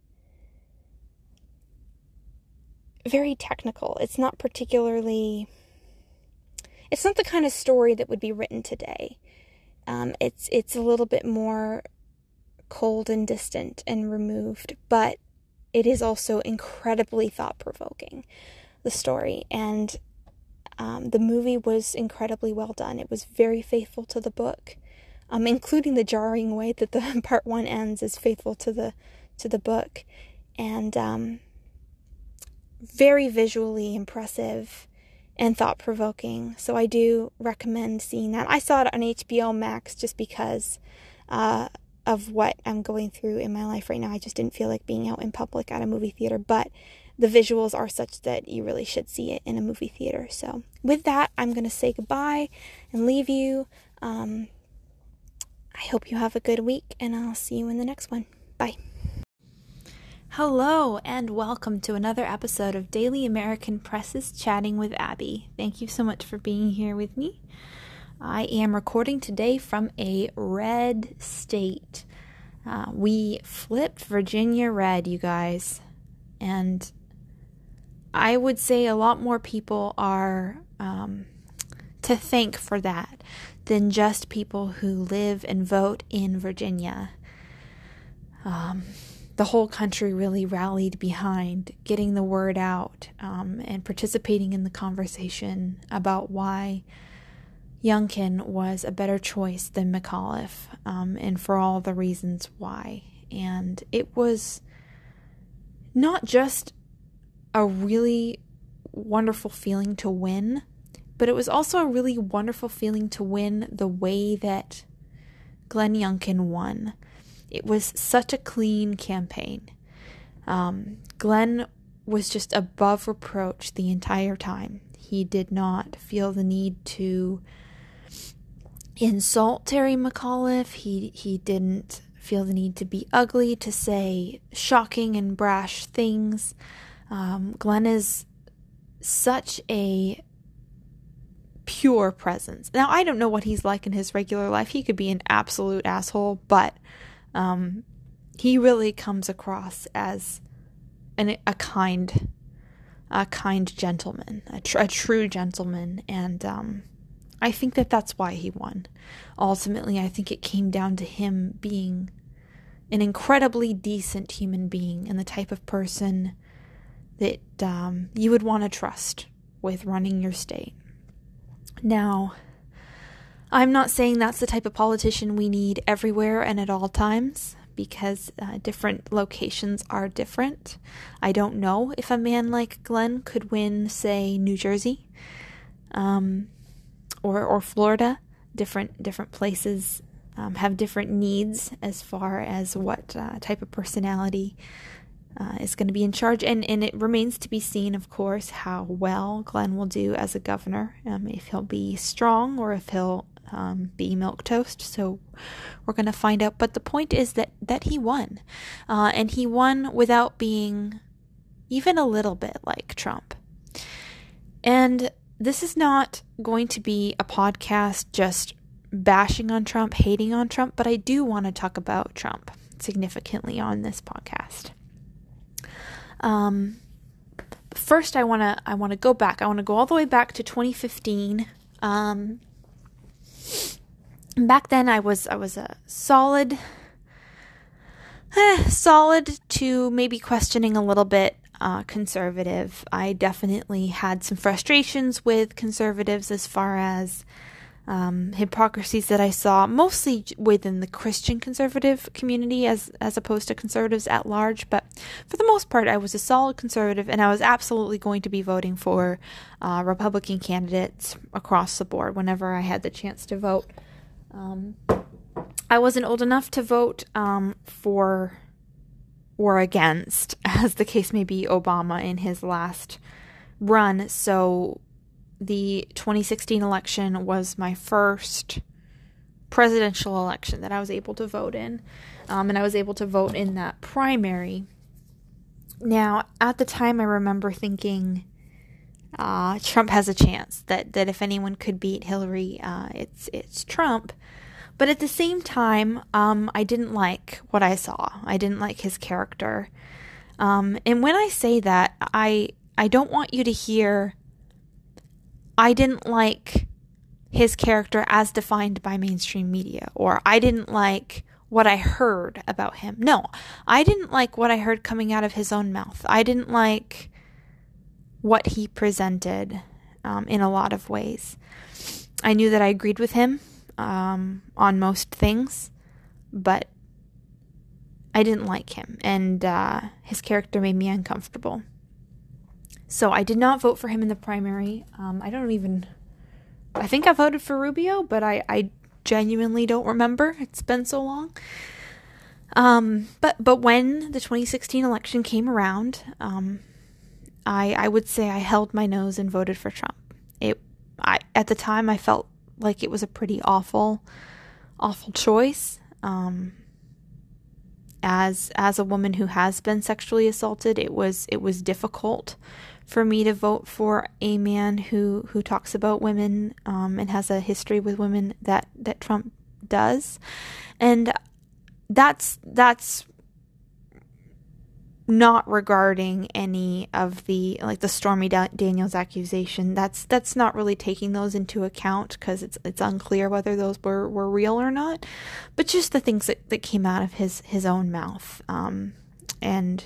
very technical. It's not particularly it's not the kind of story that would be written today. Um, it's it's a little bit more cold and distant and removed, but it is also incredibly thought provoking, the story. And um, the movie was incredibly well done. It was very faithful to the book, um, including the jarring way that the (laughs) part one ends is faithful to the to the book, and um, very visually impressive and thought provoking. So I do recommend seeing that. I saw it on HBO Max just because uh, of what I'm going through in my life right now. I just didn't feel like being out in public at a movie theater, but the visuals are such that you really should see it in a movie theater. So, with that, I'm going to say goodbye and leave you. Um, I hope you have a good week, and I'll see you in the next one. Bye. Hello, and welcome to another episode of Daily American Press's Chatting with Abby. Thank you so much for being here with me. I am recording today from a red state. Uh, we flipped Virginia red, you guys. And I would say a lot more people are um, to thank for that than just people who live and vote in Virginia. Um, the whole country really rallied behind getting the word out um, and participating in the conversation about why Youngkin was a better choice than McAuliffe, um, and for all the reasons why. And it was not just a really wonderful feeling to win, but it was also a really wonderful feeling to win the way that Glenn Youngkin won. It was such a clean campaign. Um, Glenn was just above reproach the entire time. He did not feel the need to insult Terry McAuliffe. He he didn't feel the need to be ugly, to say shocking and brash things. Um, Glenn is such a pure presence. Now, I don't know what he's like in his regular life. He could be an absolute asshole, but um, he really comes across as an, a kind, a kind gentleman, a, tr- a true gentleman, and um, I think that that's why he won. Ultimately, I think it came down to him being an incredibly decent human being and the type of person that um, you would want to trust with running your state. Now, I'm not saying that's the type of politician we need everywhere and at all times because uh, different locations are different. I don't know if a man like Glenn could win, say, New Jersey um, or, or Florida. Different different places um, have different needs as far as what uh, type of personality uh, is going to be in charge. And, and it remains to be seen, of course, how well Glenn will do as a governor, um, if he'll be strong or if he'll um, be milk toast. So we're going to find out. But the point is that, that he won. Uh, and he won without being even a little bit like Trump. And this is not going to be a podcast just bashing on Trump, hating on Trump, but I do want to talk about Trump significantly on this podcast. Um, first, I want to I want to go back. I want to go all the way back to 2015. Um, back then, I was I was a solid, eh, solid to maybe questioning a little bit uh, conservative. I definitely had some frustrations with conservatives as far as um, hypocrisies that I saw mostly within the Christian conservative community as as opposed to conservatives at large. But for the most part, I was a solid conservative, and I was absolutely going to be voting for uh, Republican candidates across the board whenever I had the chance to vote. Um, I wasn't old enough to vote um, for or against, (laughs) as the case may be, Obama in his last run. So the 2016 election was my first presidential election that I was able to vote in. Um, and I was able to vote in that primary. Now, at the time, I remember thinking uh, Trump has a chance that, that if anyone could beat Hillary, uh, it's it's Trump. But at the same time, um, I didn't like what I saw. I didn't like his character. Um, and when I say that, I I don't want you to hear I didn't like his character as defined by mainstream media, or I didn't like what I heard about him. No, I didn't like what I heard coming out of his own mouth. I didn't like what he presented um, in a lot of ways. I knew that I agreed with him um, on most things, but I didn't like him, and uh, his character made me uncomfortable. So I did not vote for him in the primary. Um, I don't even. I think I voted for Rubio, but I, I genuinely don't remember. It's been so long. Um, but but when the 2016 election came around, um, I I would say I held my nose and voted for Trump. It I at the time I felt like it was a pretty awful, awful choice. Um, as as a woman who has been sexually assaulted, it was it was difficult for me to vote for a man who who talks about women um, and has a history with women that that Trump does, and that's that's not regarding any of the like the Stormy Daniels accusation. That's that's not really taking those into account because it's it's unclear whether those were, were real or not. But just the things that, that came out of his his own mouth, um, and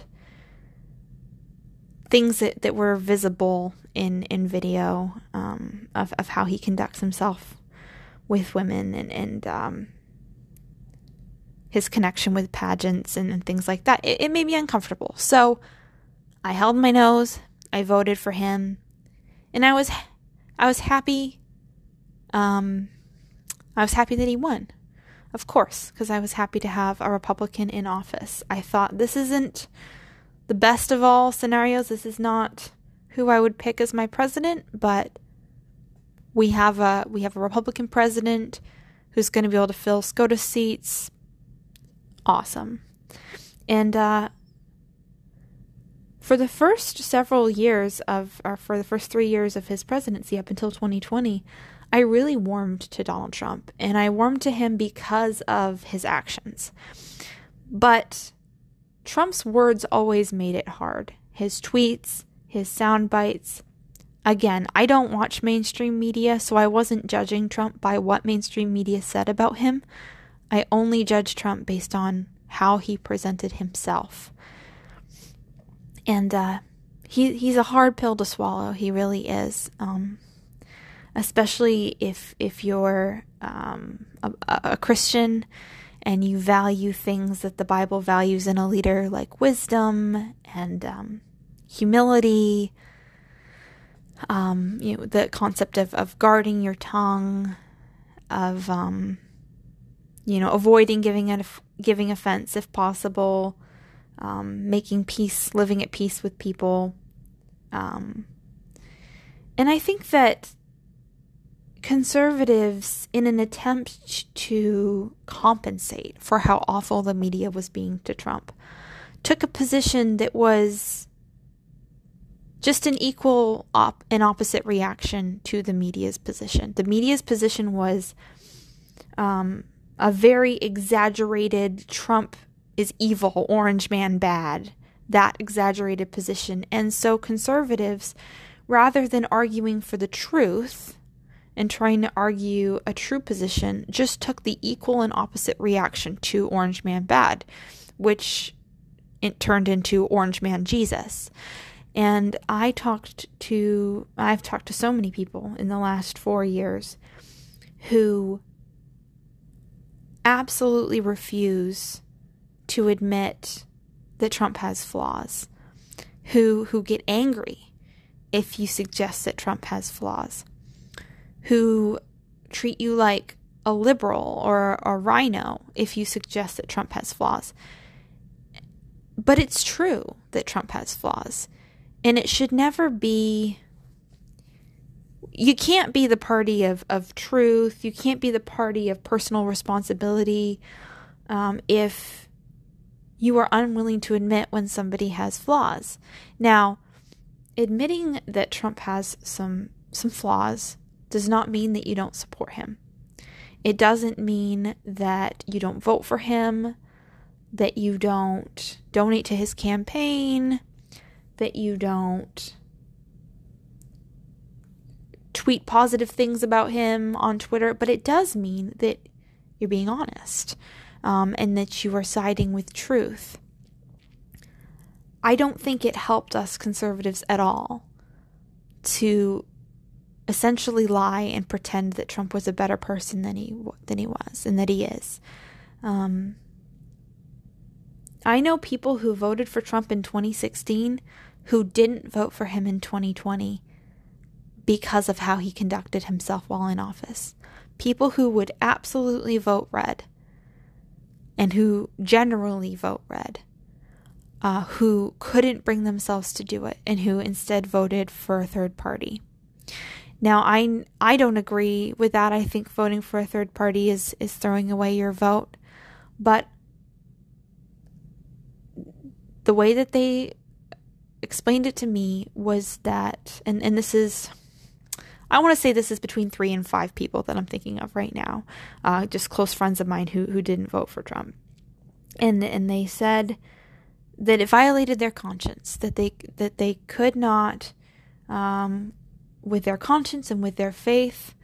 things that, that were visible in in video um, of of how he conducts himself with women and and um, his connection with pageants and, and things like that. It, it, made me uncomfortable. So I held my nose. I voted for him, and I was I was happy. Um, I was happy that he won, of course, because I was happy to have a Republican in office. I thought this isn't the best of all scenarios. This is not who I would pick as my president, but we have a we have a Republican president who's going to be able to fill SCOTUS seats. Awesome. And uh, for the first several years of, or for the first three years of his presidency up until 2020, I really warmed to Donald Trump, and I warmed to him because of his actions. But Trump's words always made it hard. His tweets, his sound bites. Again, I don't watch mainstream media, so I wasn't judging Trump by what mainstream media said about him. I only judge Trump based on how he presented himself. And uh, he he's a hard pill to swallow. He really is. Um, especially if if you're um, a, a Christian and you value things that the Bible values in a leader, like wisdom and um, humility. Um, you know, the concept of, of guarding your tongue, of um, you know, avoiding giving an, giving offense if possible, um, making peace, living at peace with people. Um, and I think that conservatives, in an attempt to compensate for how awful the media was being to Trump, took a position that was just an equal op- and opposite reaction to the media's position. The media's position was um, a very exaggerated Trump is evil, orange man bad, that exaggerated position. And so conservatives, rather than arguing for the truth, and trying to argue a true position just took the equal and opposite reaction to Orange Man Bad, which it turned into Orange Man Jesus. And I talked to, I've talked to so many people in the last four years who absolutely refuse to admit that Trump has flaws, who, who get angry if you suggest that Trump has flaws who treat you like a liberal or a RINO if you suggest that Trump has flaws. But it's true that Trump has flaws. And it should never be. You can't be the party of, of truth. You can't be the party of personal responsibility um, if you are unwilling to admit when somebody has flaws. Now, admitting that Trump has some some flaws does not mean that you don't support him. It doesn't mean that you don't vote for him, that you don't donate to his campaign, that you don't tweet positive things about him on Twitter, but it does mean that you're being honest um, and that you are siding with truth. I don't think it helped us conservatives at all to essentially lie and pretend that Trump was a better person than he than he was and that he is. Um, I know people who voted for Trump in 2016 who didn't vote for him in 2020 because of how he conducted himself while in office. People who would absolutely vote red and who generally vote red, uh, who couldn't bring themselves to do it and who instead voted for a third party. Now, I I don't agree with that. I think voting for a third party is is throwing away your vote. But the way that they explained it to me was that and and this is I want to say this is between three and five people that I'm thinking of right now, uh, just close friends of mine who who didn't vote for Trump, and and they said that it violated their conscience that they that they could not um, with their conscience and with their faith,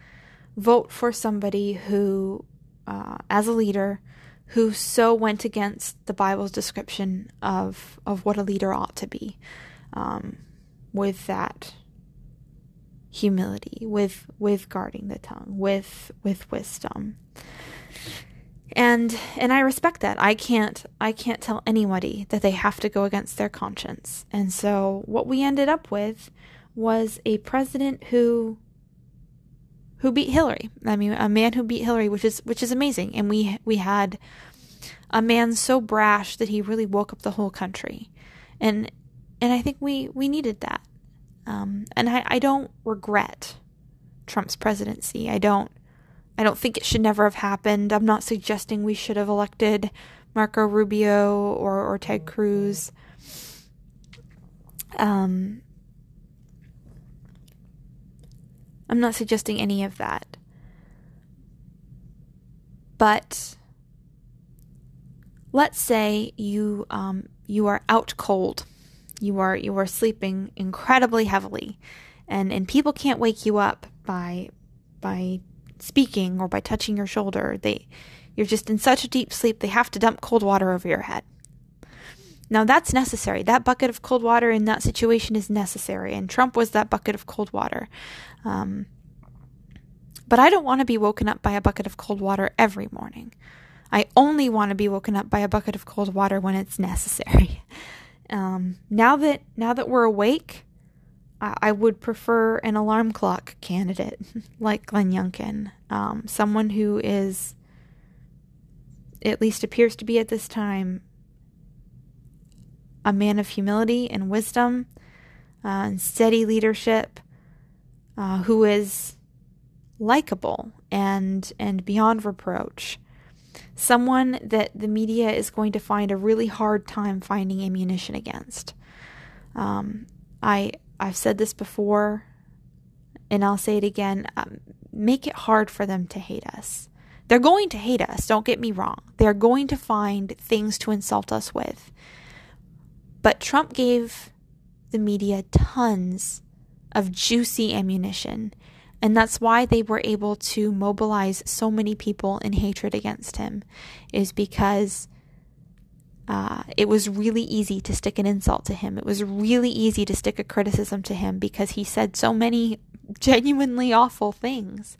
vote for somebody who, uh, as a leader, who so went against the Bible's description of of what a leader ought to be, um, with that humility, with with guarding the tongue, with with wisdom. And and I respect that. I can't I can't tell anybody that they have to go against their conscience. And so what we ended up with was a president who who beat Hillary. I mean, a man who beat Hillary, which is which is amazing. And we we had a man so brash that he really woke up the whole country, and and I think we we needed that. Um, and I, I don't regret Trump's presidency. I don't I don't think it should never have happened. I'm not suggesting we should have elected Marco Rubio or, or Ted Cruz. Um, I'm not suggesting any of that. But let's say you um, you are out cold, you are you are sleeping incredibly heavily, and and people can't wake you up by by speaking or by touching your shoulder. They you're just in such a deep sleep they have to dump cold water over your head. Now that's necessary. That bucket of cold water in that situation is necessary, and Trump was that bucket of cold water. Um, but I don't want to be woken up by a bucket of cold water every morning. I only want to be woken up by a bucket of cold water when it's necessary. (laughs) Um, now that now that we're awake, I, I, would prefer an alarm clock candidate (laughs) like Glenn Youngkin, um, someone who is, at least appears to be at this time, a man of humility and wisdom uh, and steady leadership, uh, who is likable and and beyond reproach. Someone that the media is going to find a really hard time finding ammunition against. Um, I I've said this before, and I'll say it again. Um, make it hard for them to hate us. They're going to hate us. Don't get me wrong. They're going to find things to insult us with. But Trump gave the media tons of juicy ammunition and that's why they were able to mobilize so many people in hatred against him, is because uh, it was really easy to stick an insult to him. It was really easy to stick a criticism to him because he said so many (laughs) genuinely awful things.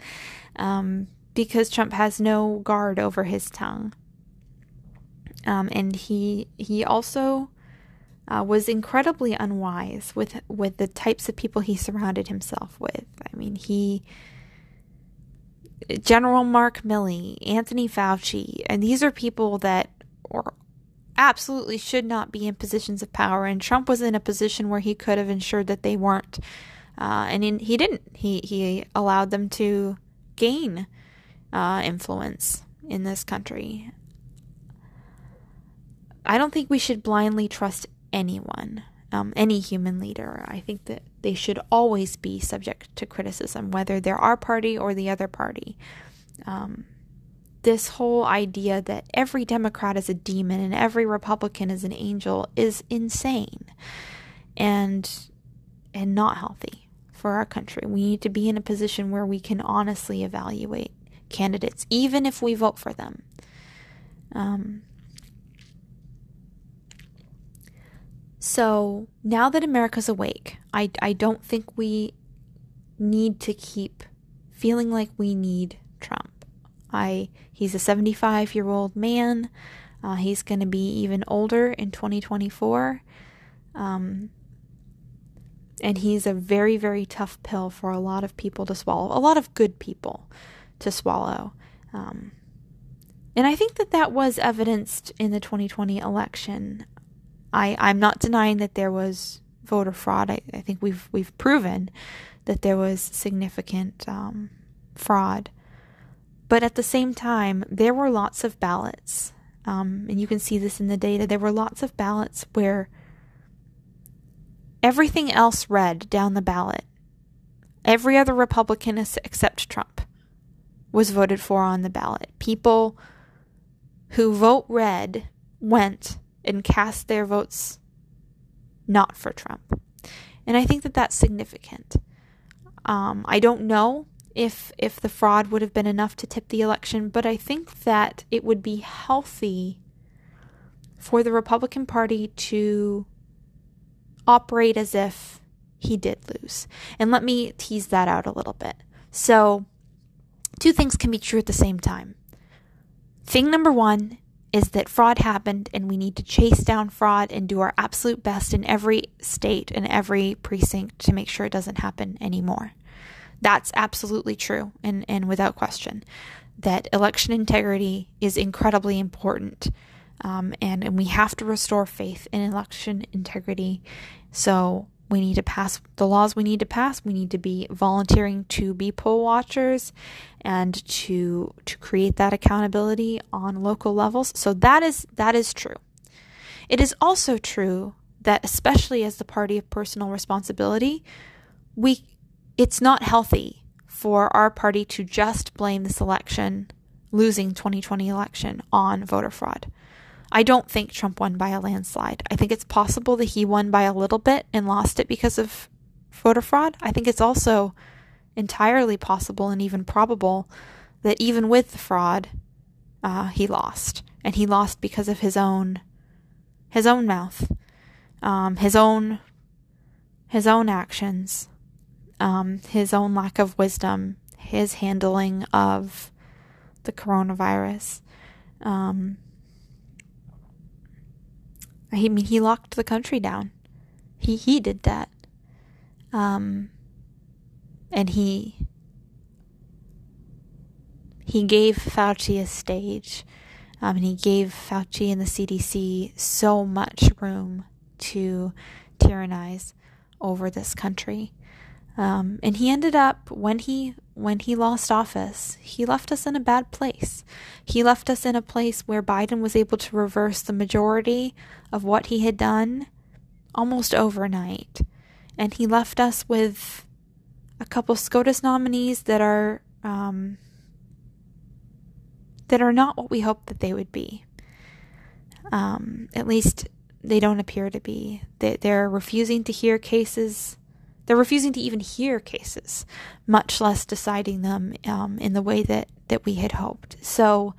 Um, because Trump has no guard over his tongue. Um, and he he also uh, was incredibly unwise with with the types of people he surrounded himself with. I mean, he General Mark Milley, Anthony Fauci, and these are people that or absolutely should not be in positions of power. And Trump was in a position where he could have ensured that they weren't, uh, and in, he didn't. He he allowed them to gain uh, influence in this country. I don't think we should blindly trust anyone, um, any human leader. I think that they should always be subject to criticism, whether they're our party or the other party. Um, this whole idea that every Democrat is a demon and every Republican is an angel is insane and and not healthy for our country. We need to be in a position where we can honestly evaluate candidates, even if we vote for them. Um, So now that America's awake, I, I don't think we need to keep feeling like we need Trump. I he's a 75 year old man. Uh, he's going to be even older in 2024. Um, and he's a very, very tough pill for a lot of people to swallow, a lot of good people to swallow. Um, and I think that that was evidenced in the 2020 election. I, I'm not denying that there was voter fraud. I, I think we've we've proven that there was significant um, fraud. But at the same time, there were lots of ballots, um, and you can see this in the data. There were lots of ballots where everything else read down the ballot. Every other Republican except Trump was voted for on the ballot. People who vote red went and cast their votes not for Trump. And I think that that's significant. Um, I don't know if if the fraud would have been enough to tip the election, but I think that it would be healthy for the Republican Party to operate as if he did lose. And let me tease that out a little bit. So, two things can be true at the same time. Thing number one is that fraud happened and we need to chase down fraud and do our absolute best in every state and every precinct to make sure it doesn't happen anymore. That's absolutely true and, and without question. That election integrity is incredibly important. Um, and, and we have to restore faith in election integrity. So we need to pass the laws we need to pass. We need to be volunteering to be poll watchers and to to create that accountability on local levels. So that is that is true. It is also true that especially as the party of personal responsibility, we it's not healthy for our party to just blame this election, losing 2020 election on voter fraud. I don't think Trump won by a landslide. I think it's possible that he won by a little bit and lost it because of voter fraud. I think it's also entirely possible and even probable that even with the fraud, uh, he lost, and he lost because of his own his own mouth, um, his own his own actions, um, his own lack of wisdom, his handling of the coronavirus. Um, I mean, he locked the country down. He he did that. Um, and he he gave Fauci a stage, um, and he gave Fauci and the CDC so much room to tyrannize over this country. Um, and he ended up when he when he lost office, he left us in a bad place. He left us in a place where Biden was able to reverse the majority of what he had done almost overnight, and he left us with a couple SCOTUS nominees that are um, that are not what we hoped that they would be. Um, at least they don't appear to be. They, they're refusing to hear cases. They're refusing to even hear cases, much less deciding them um, in the way that, that we had hoped. So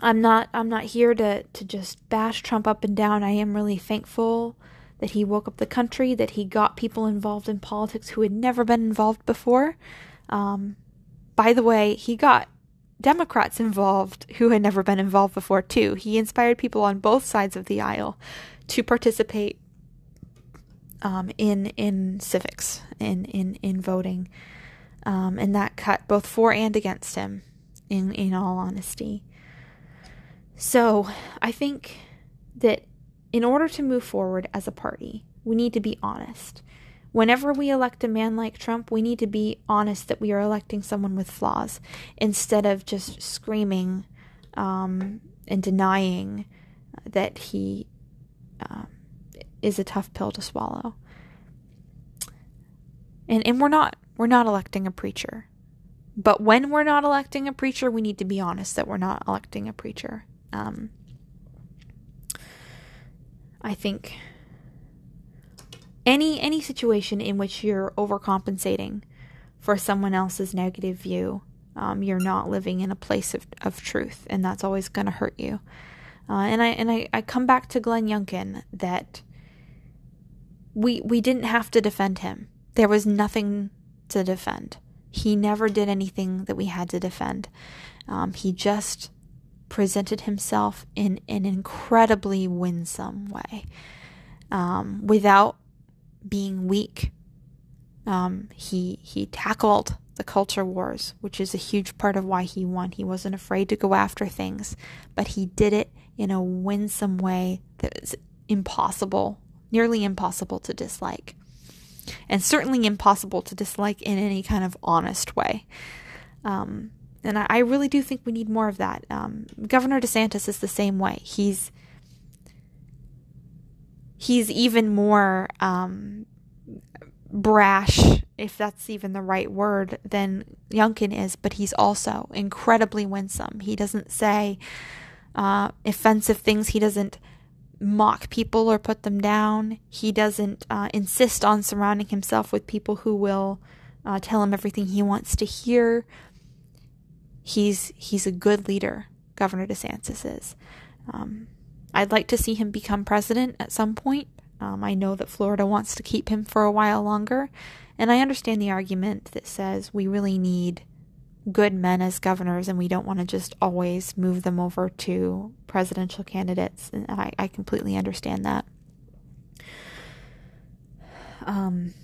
I'm not I'm not here to, to just bash Trump up and down. I am really thankful that he woke up the country, that he got people involved in politics who had never been involved before. Um, by the way, he got Democrats involved who had never been involved before, too. He inspired people on both sides of the aisle to participate um, in in civics, in in in voting, um, and that cut both for and against him. In in all honesty, so I think that in order to move forward as a party, we need to be honest. Whenever we elect a man like Trump, we need to be honest that we are electing someone with flaws instead of just screaming um, and denying that he uh, is a tough pill to swallow. And and we're not we're not electing a preacher. But when we're not electing a preacher, we need to be honest that we're not electing a preacher. Um, I think any any situation in which you're overcompensating for someone else's negative view, um, you're not living in a place of, of truth, and that's always going to hurt you. Uh, and I and I, I come back to Glenn Youngkin that we we didn't have to defend him. There was nothing to defend. He never did anything that we had to defend. Um, he just presented himself in an incredibly winsome way um, without being weak. Um, he he tackled the culture wars, which is a huge part of why he won. He wasn't afraid to go after things, but he did it in a winsome way that was impossible, nearly impossible to dislike, and certainly impossible to dislike in any kind of honest way. Um, and I, I really do think we need more of that. Um, Governor DeSantis is the same way. He's he's even more um, brash, if that's even the right word, than Youngkin is, but he's also incredibly winsome. He doesn't say uh, offensive things. He doesn't mock people or put them down. He doesn't uh, insist on surrounding himself with people who will uh, tell him everything he wants to hear he's he's a good leader. Governor DeSantis is. Um, I'd like to see him become president at some point. Um, I know that Florida wants to keep him for a while longer, and I understand the argument that says we really need good men as governors and we don't want to just always move them over to presidential candidates. And I, I completely understand that. Um,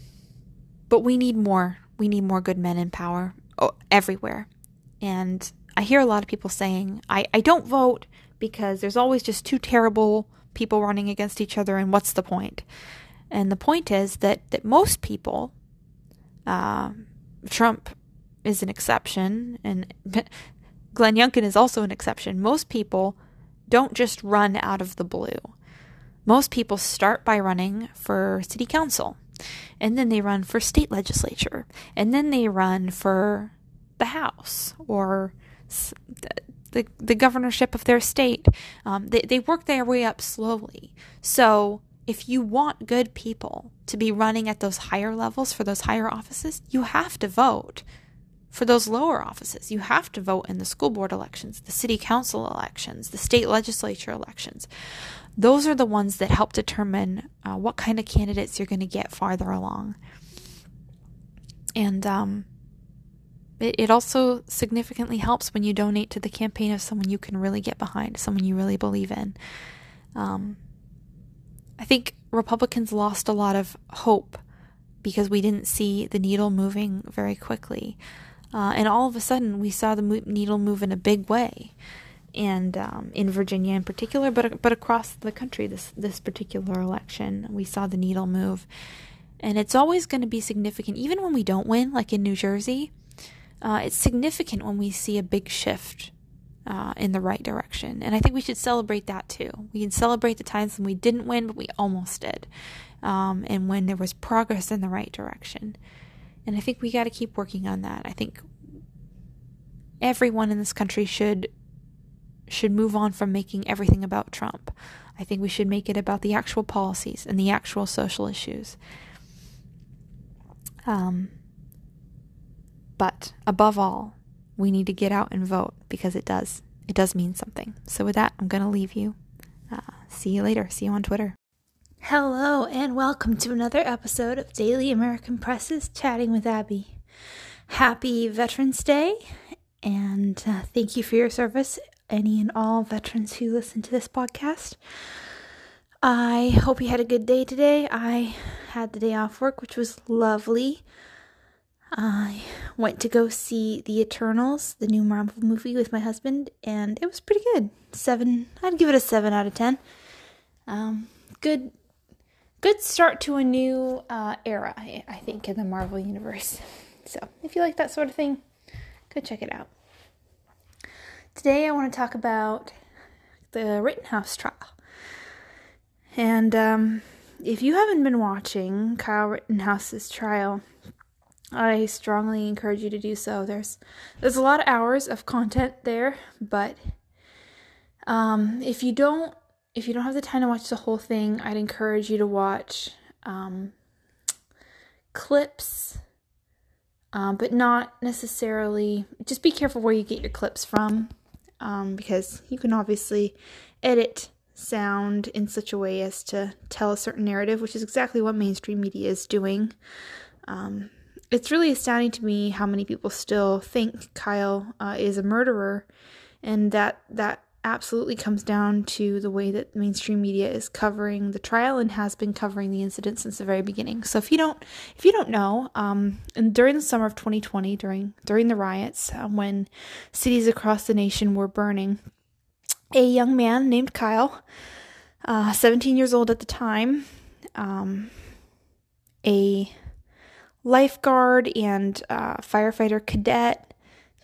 but we need more. We need more good men in power oh, everywhere. And I hear a lot of people saying, I, I don't vote because there's always just two terrible people running against each other, and what's the point? And the point is that, that most people, uh, Trump is an exception, and (laughs) Glenn Youngkin is also an exception. Most people don't just run out of the blue. Most people start by running for city council, and then they run for state legislature, and then they run for the House or the, the governorship of their state. Um, they, they work their way up slowly. So if you want good people to be running at those higher levels for those higher offices, you have to vote for those lower offices. You have to vote in the school board elections, the city council elections, the state legislature elections. Those are the ones that help determine uh, what kind of candidates you're going to get farther along. And um, it, it also significantly helps when you donate to the campaign of someone you can really get behind, someone you really believe in. Um, I think Republicans lost a lot of hope because we didn't see the needle moving very quickly. Uh, and all of a sudden, we saw the mo- needle move in a big way, and um, in Virginia in particular, but but across the country, this this particular election, we saw the needle move, and it's always going to be significant, even when we don't win, like in New Jersey. Uh, it's significant when we see a big shift uh, in the right direction, and I think we should celebrate that too. We can celebrate the times when we didn't win, but we almost did, um, and when there was progress in the right direction. And I think we got to keep working on that. I think everyone in this country should should move on from making everything about Trump. I think we should make it about the actual policies and the actual social issues. Um, but above all, we need to get out and vote because it does. It does mean something. So, with that, I'm going to leave you. Uh, see you later. See you on Twitter. Hello, and welcome to another episode of Daily American Press's Chatting with Abby. Happy Veterans Day, and uh, thank you for your service, any and all veterans who listen to this podcast. I hope you had a good day today. I had the day off work, which was lovely. I went to go see The Eternals, the new Marvel movie, with my husband, and it was pretty good. Seven, I'd give it a seven out of ten. Um, good good start to a new uh, era, I, I think, in the Marvel Universe. (laughs) So, if you like that sort of thing, go check it out. Today, I want to talk about the Rittenhouse trial. And um, if you haven't been watching Kyle Rittenhouse's trial, I strongly encourage you to do so. There's there's a lot of hours of content there, but um, if you don't if you don't have the time to watch the whole thing, I'd encourage you to watch um, clips, um, but not necessarily. Just be careful where you get your clips from, um, because you can obviously edit sound in such a way as to tell a certain narrative, which is exactly what mainstream media is doing. Um, it's really astounding to me how many people still think Kyle uh, is a murderer, and that that absolutely comes down to the way that mainstream media is covering the trial and has been covering the incident since the very beginning. So if you don't if you don't know, um, and during the summer of 2020, during during the riots, uh, when cities across the nation were burning, a young man named Kyle, uh, 17 years old at the time, um, a lifeguard and uh, firefighter cadet,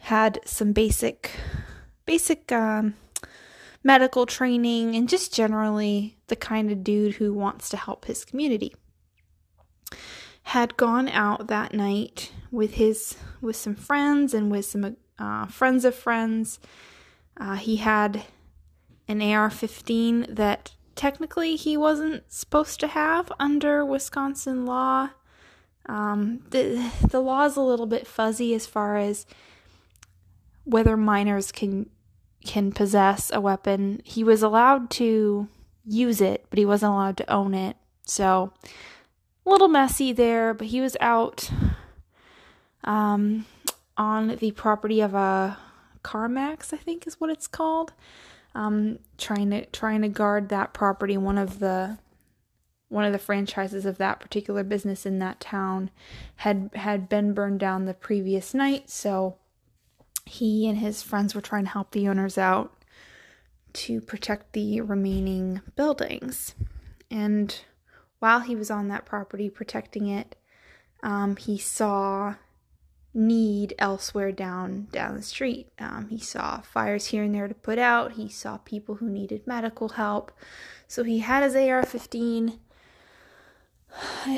had some basic basic um, medical training, and just generally the kind of dude who wants to help his community. Had gone out that night with his with some friends and with some uh, friends of friends. Uh, he had an AR-15 that technically he wasn't supposed to have under Wisconsin law. Um, the the law is a little bit fuzzy as far as whether minors can can possess a weapon. He was allowed to use it, but he wasn't allowed to own it. So, a little messy there, but he was out um, on the property of a CarMax, I think is what it's called. Um, trying to trying to guard that property. One of the one of the franchises of that particular business in that town had had been burned down the previous night, so he and his friends were trying to help the owners out to protect the remaining buildings. And while he was on that property protecting it, um, he saw need elsewhere down down the street. Um, he saw fires here and there to put out. He saw people who needed medical help. So he had his AR 15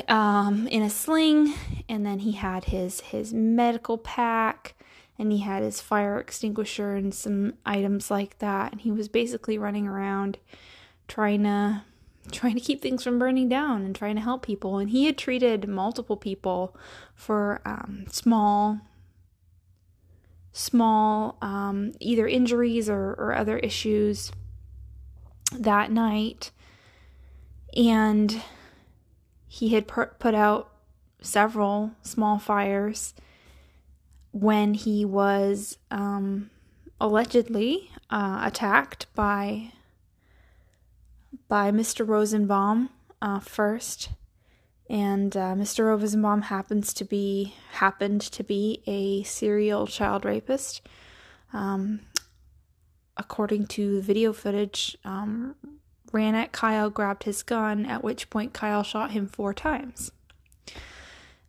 um, in a sling, and then he had his, his medical pack, and he had his fire extinguisher and some items like that. And he was basically running around trying to trying to keep things from burning down and trying to help people. And he had treated multiple people for um, small, small um, either injuries or, or other issues that night. And he had put out several small fires when he was um, allegedly uh, attacked by by Mr. Rosenbaum uh, first, and uh, Mr. Rosenbaum happens to be happened to be a serial child rapist. Um, according to video footage, um, ran at Kyle, grabbed his gun, at which point Kyle shot him four times.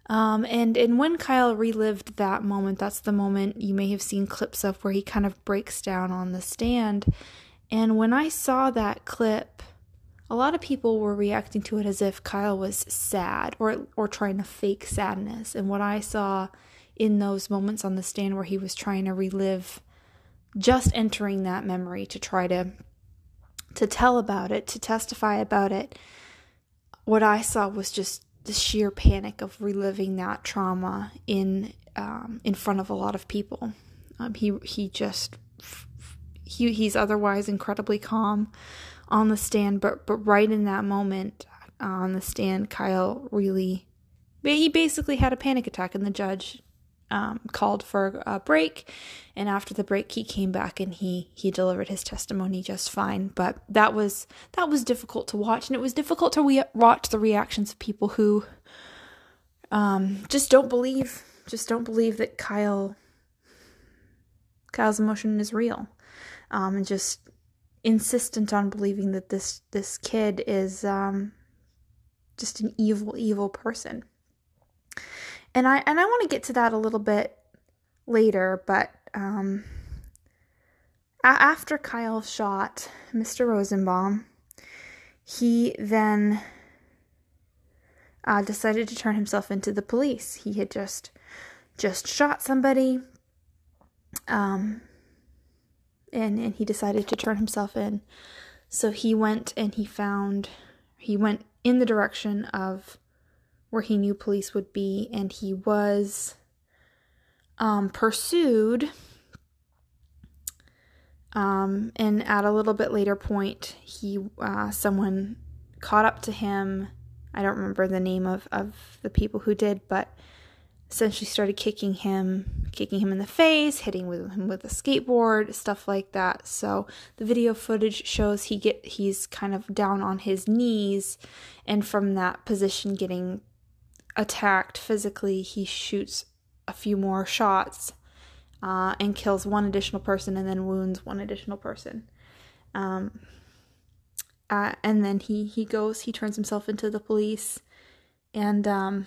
Um, and and when Kyle relived that moment, that's the moment you may have seen clips of where he kind of breaks down on the stand. And when I saw that clip, a lot of people were reacting to it as if Kyle was sad or or trying to fake sadness. And what I saw in those moments on the stand where he was trying to relive just entering that memory to try to to tell about it, to testify about it, what I saw was just the sheer panic of reliving that trauma in um, in front of a lot of people. Um, he he just he he's otherwise incredibly calm on the stand, but but right in that moment uh, on the stand, Kyle really he basically had a panic attack, and the judge um, called for a break. And after the break, he came back and he he delivered his testimony just fine. But that was that was difficult to watch, and it was difficult to re- watch the reactions of people who um, just don't believe just don't believe that Kyle Kyle's emotion is real, um, and just insistent on believing that this this kid is um, just an evil evil person. And I and I want to get to that a little bit later, but um, after Kyle shot Mr. Rosenbaum, he then uh, decided to turn himself into the police. He had just just shot somebody, um, and and he decided to turn himself in. So he went and he found he went in the direction of where he knew police would be, and he was um, pursued. Um, and at a little bit later point, he uh, someone caught up to him. I don't remember the name of, of the people who did, but essentially started kicking him, kicking him in the face, hitting with him with a skateboard, stuff like that. So the video footage shows he get he's kind of down on his knees, and from that position, getting attacked physically, he shoots a few more shots uh, and kills one additional person and then wounds one additional person. Um, uh, and then he, he goes, he turns himself into the police, and um,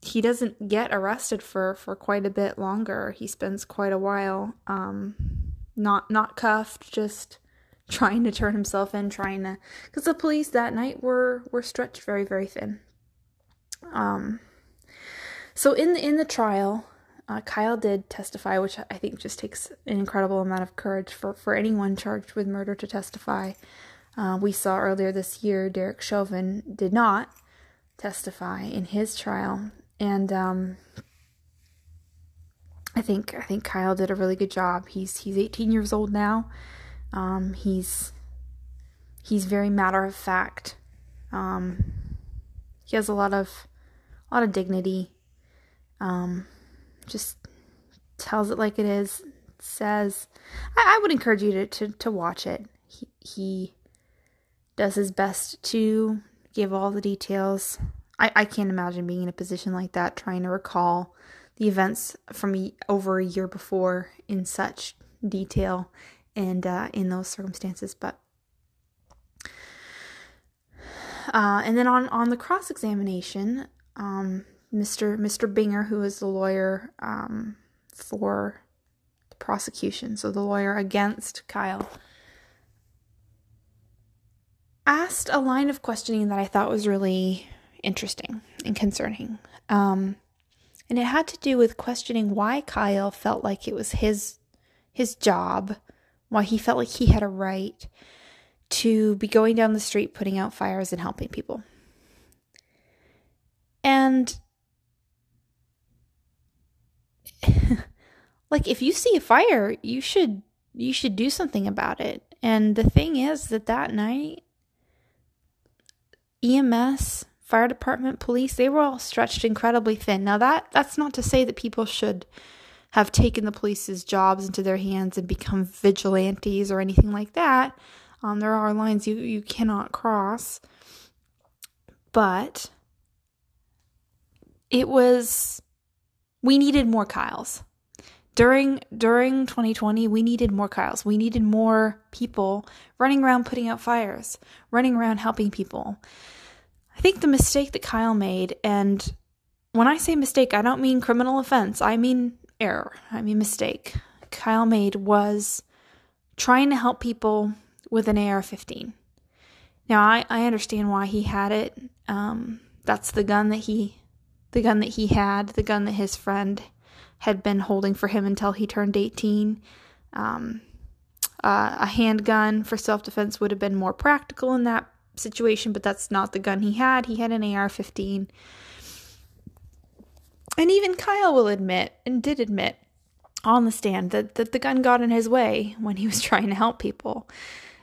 he doesn't get arrested for, for quite a bit longer. He spends quite a while um, not not cuffed, just trying to turn himself in, trying to because the police that night were were stretched very very thin. Um, so in the in the trial, uh, Kyle did testify, which I think just takes an incredible amount of courage for for anyone charged with murder to testify. Uh, we saw earlier this year Derek Chauvin did not testify in his trial, and um, I think I think Kyle did a really good job. He's he's 18 years old now. Um, he's he's very matter of fact. Um, he has a lot of a lot of dignity. Um, just tells it like it is. Says, I, I would encourage you to, to, to watch it. He, he does his best to give all the details. I, I can't imagine being in a position like that, trying to recall the events from over a year before in such detail and uh, in those circumstances. But uh, and then on on the cross examination, um, Mr. Mr. Binger, who is the lawyer um, for the prosecution, so the lawyer against Kyle, asked a line of questioning that I thought was really interesting and concerning. Um, and it had to do with questioning why Kyle felt like it was his his job, why he felt like he had a right to be going down the street putting out fires and helping people. And (laughs) like if you see a fire, you should you should do something about it. And the thing is that that night EMS, fire department, police, they were all stretched incredibly thin. Now that that's not to say that people should have taken the police's jobs into their hands and become vigilantes or anything like that. Um, there are lines you, you cannot cross. But it was we needed more Kyles. During during 2020, we needed more Kyles. We needed more people running around putting out fires, running around helping people. I think the mistake that Kyle made, and when I say mistake, I don't mean criminal offense, I mean error, I mean mistake. Kyle made was trying to help people with an AR 15. Now, I, I understand why he had it. Um, that's the gun that he the gun that he had, the gun that his friend had been holding for him until he turned 18. Um, uh, a handgun for self defense would have been more practical in that situation, but that's not the gun he had. He had an AR 15. And even Kyle will admit, and did admit on the stand, that, that the gun got in his way when he was (laughs) trying to help people.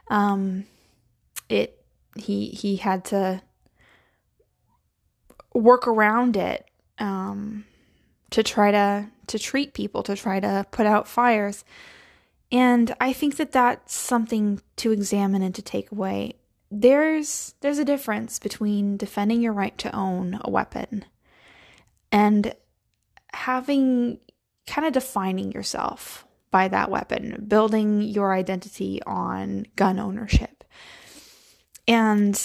Um, it he he had to work around it um, to try to to treat people, to try to put out fires. And I think that that's something to examine and to take away there's there's a difference between defending your right to own a weapon and having kind of defining yourself by that weapon, building your identity on gun ownership. And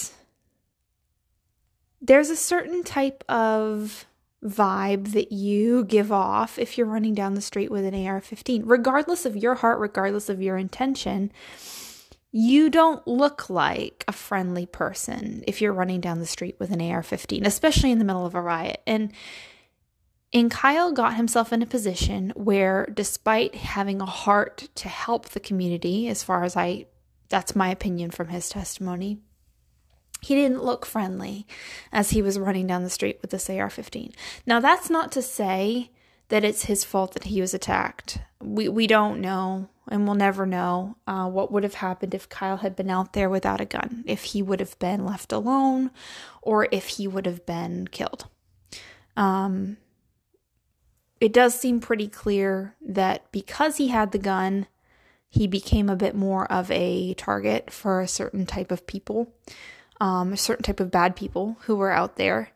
there's a certain type of vibe that you give off if you're running down the street with an AR 15, regardless of your heart, regardless of your intention you don't look like a friendly person if you're running down the street with an AR 15, especially in the middle of a riot. And and Kyle got himself in a position where despite having a heart to help the community, as far as I that's my opinion from his testimony, he didn't look friendly as he was running down the street with this AR 15. Now, that's not to say that it's his fault that he was attacked. We we don't know and we'll never know uh, what would have happened if Kyle had been out there without a gun, if he would have been left alone, or if he would have been killed. Um, it does seem pretty clear that because he had the gun, he became a bit more of a target for a certain type of people, um, a certain type of bad people who were out there.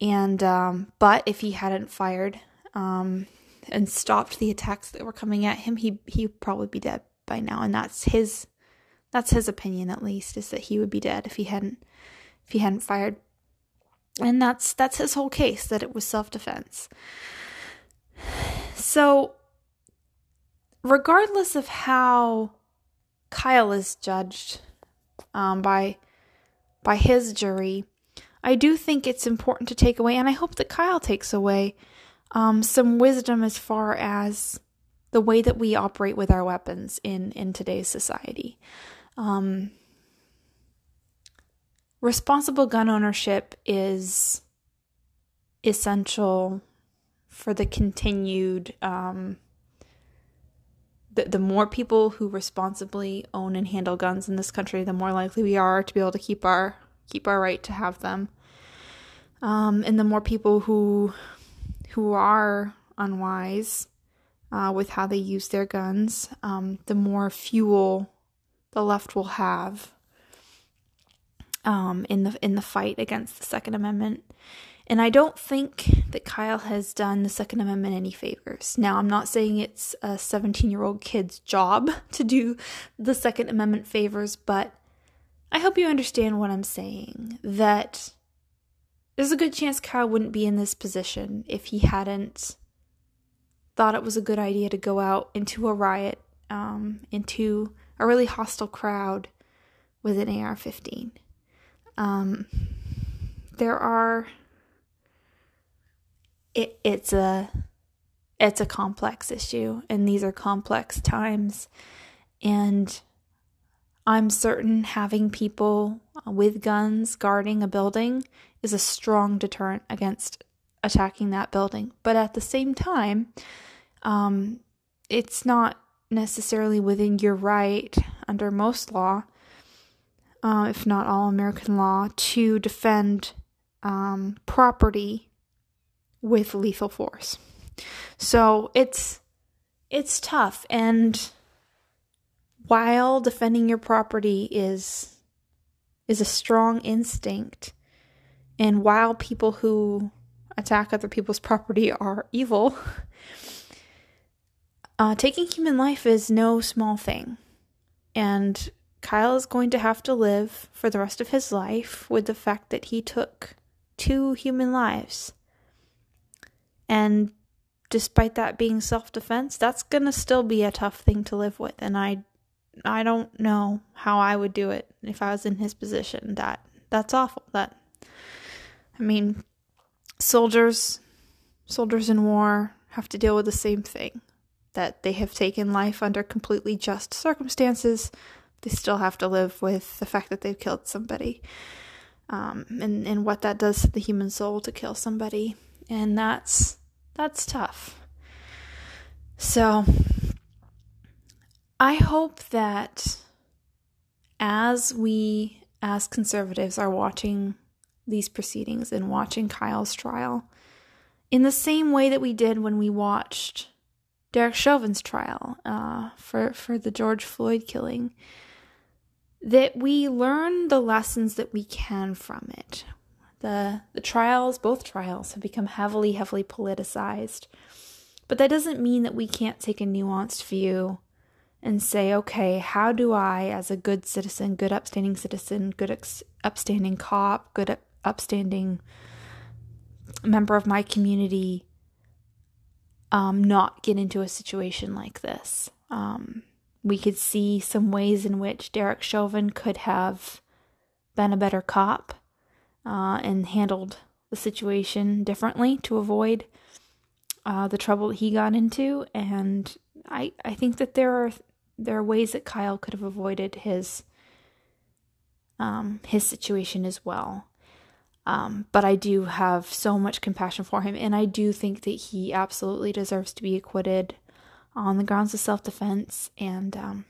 And um, but if he hadn't fired, um, and stopped the attacks that were coming at him, he he'd probably be dead by now. And that's his that's his opinion at least, is that he would be dead if he hadn't if he hadn't fired. And that's that's his whole case, that it was self defense. So regardless of how Kyle is judged um, by by his jury, I do think it's important to take away, and I hope that Kyle takes away um, some wisdom as far as the way that we operate with our weapons in in today's society. Um, responsible gun ownership is essential for the continued um, the, the more people who responsibly own and handle guns in this country the more likely we are to be able to keep our keep our right to have them um, and the more people who who are unwise uh, with how they use their guns, um, the more fuel the left will have um, in the in the fight against the Second Amendment. And I don't think that Kyle has done the Second Amendment any favors. Now, I'm not saying it's a 17 year old kid's job (laughs) to do the Second Amendment favors, but I hope you understand what I'm saying. That there's a good chance Kyle wouldn't be in this position if he hadn't thought it was a good idea to go out into a riot, um, into a really hostile crowd with an AR 15. Um, there are. It, it's a it's a complex issue and these are complex times. And i'm certain having people with guns guarding a building is a strong deterrent against attacking that building. But at the same time um, it's not necessarily within your right under most law uh, if not all american law to defend um, property with lethal force. So it's it's tough. And while defending your property is is a strong instinct and while people who attack other people's property are evil (laughs) uh, taking human life is no small thing. And kyle is going to have to live for the rest of his life with the fact that he took two human lives and despite that being self-defense, that's going to still be a tough thing to live with and I I don't know how I would do it if I was in his position. That that's awful. That I mean, soldiers soldiers in war have to deal with the same thing. That they have taken life under completely just circumstances. They still have to live with the fact that they've killed somebody. Um, and, and what that does to the human soul to kill somebody. And that's that's tough. So, I hope that as we, as conservatives, are watching these proceedings and watching Kyle's trial, in the same way that we did when we watched Derek Chauvin's trial uh, for for the George Floyd killing, that we learn the lessons that we can from it the the trials, both trials, have become heavily, heavily politicized. But that doesn't mean that we can't take a nuanced view and say, okay, how do I, as a good citizen, good upstanding citizen, good ex- upstanding cop, good up- upstanding member of my community, um, not get into a situation like this? Um, we could see some ways in which Derek Chauvin could have been a better cop uh, and handled the situation differently to avoid uh, the trouble he got into. And I I think that there are there are ways that Kyle could have avoided his um, his situation as well. Um, but I do have so much compassion for him, and I do think that he absolutely deserves to be acquitted on the grounds of self defense. And um,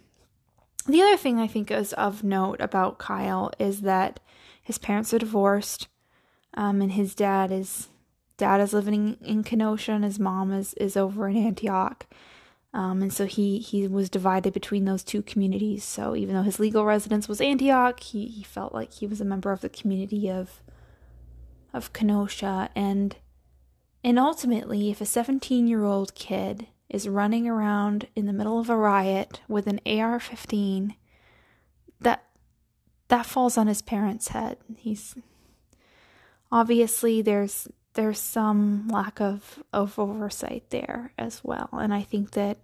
the other thing I think is of note about Kyle is that his parents are divorced, um, and his dad is dad is living in Kenosha, and his mom is is over in Antioch. Um, and so he he was divided between those two communities. So even though his legal residence was Antioch, he, he felt like he was a member of the community of of Kenosha and and ultimately if a 17-year-old kid is running around in the middle of a riot with an AR-15 that that falls on his parents' head. He's obviously there's there's some lack of, of oversight there as well. And I think that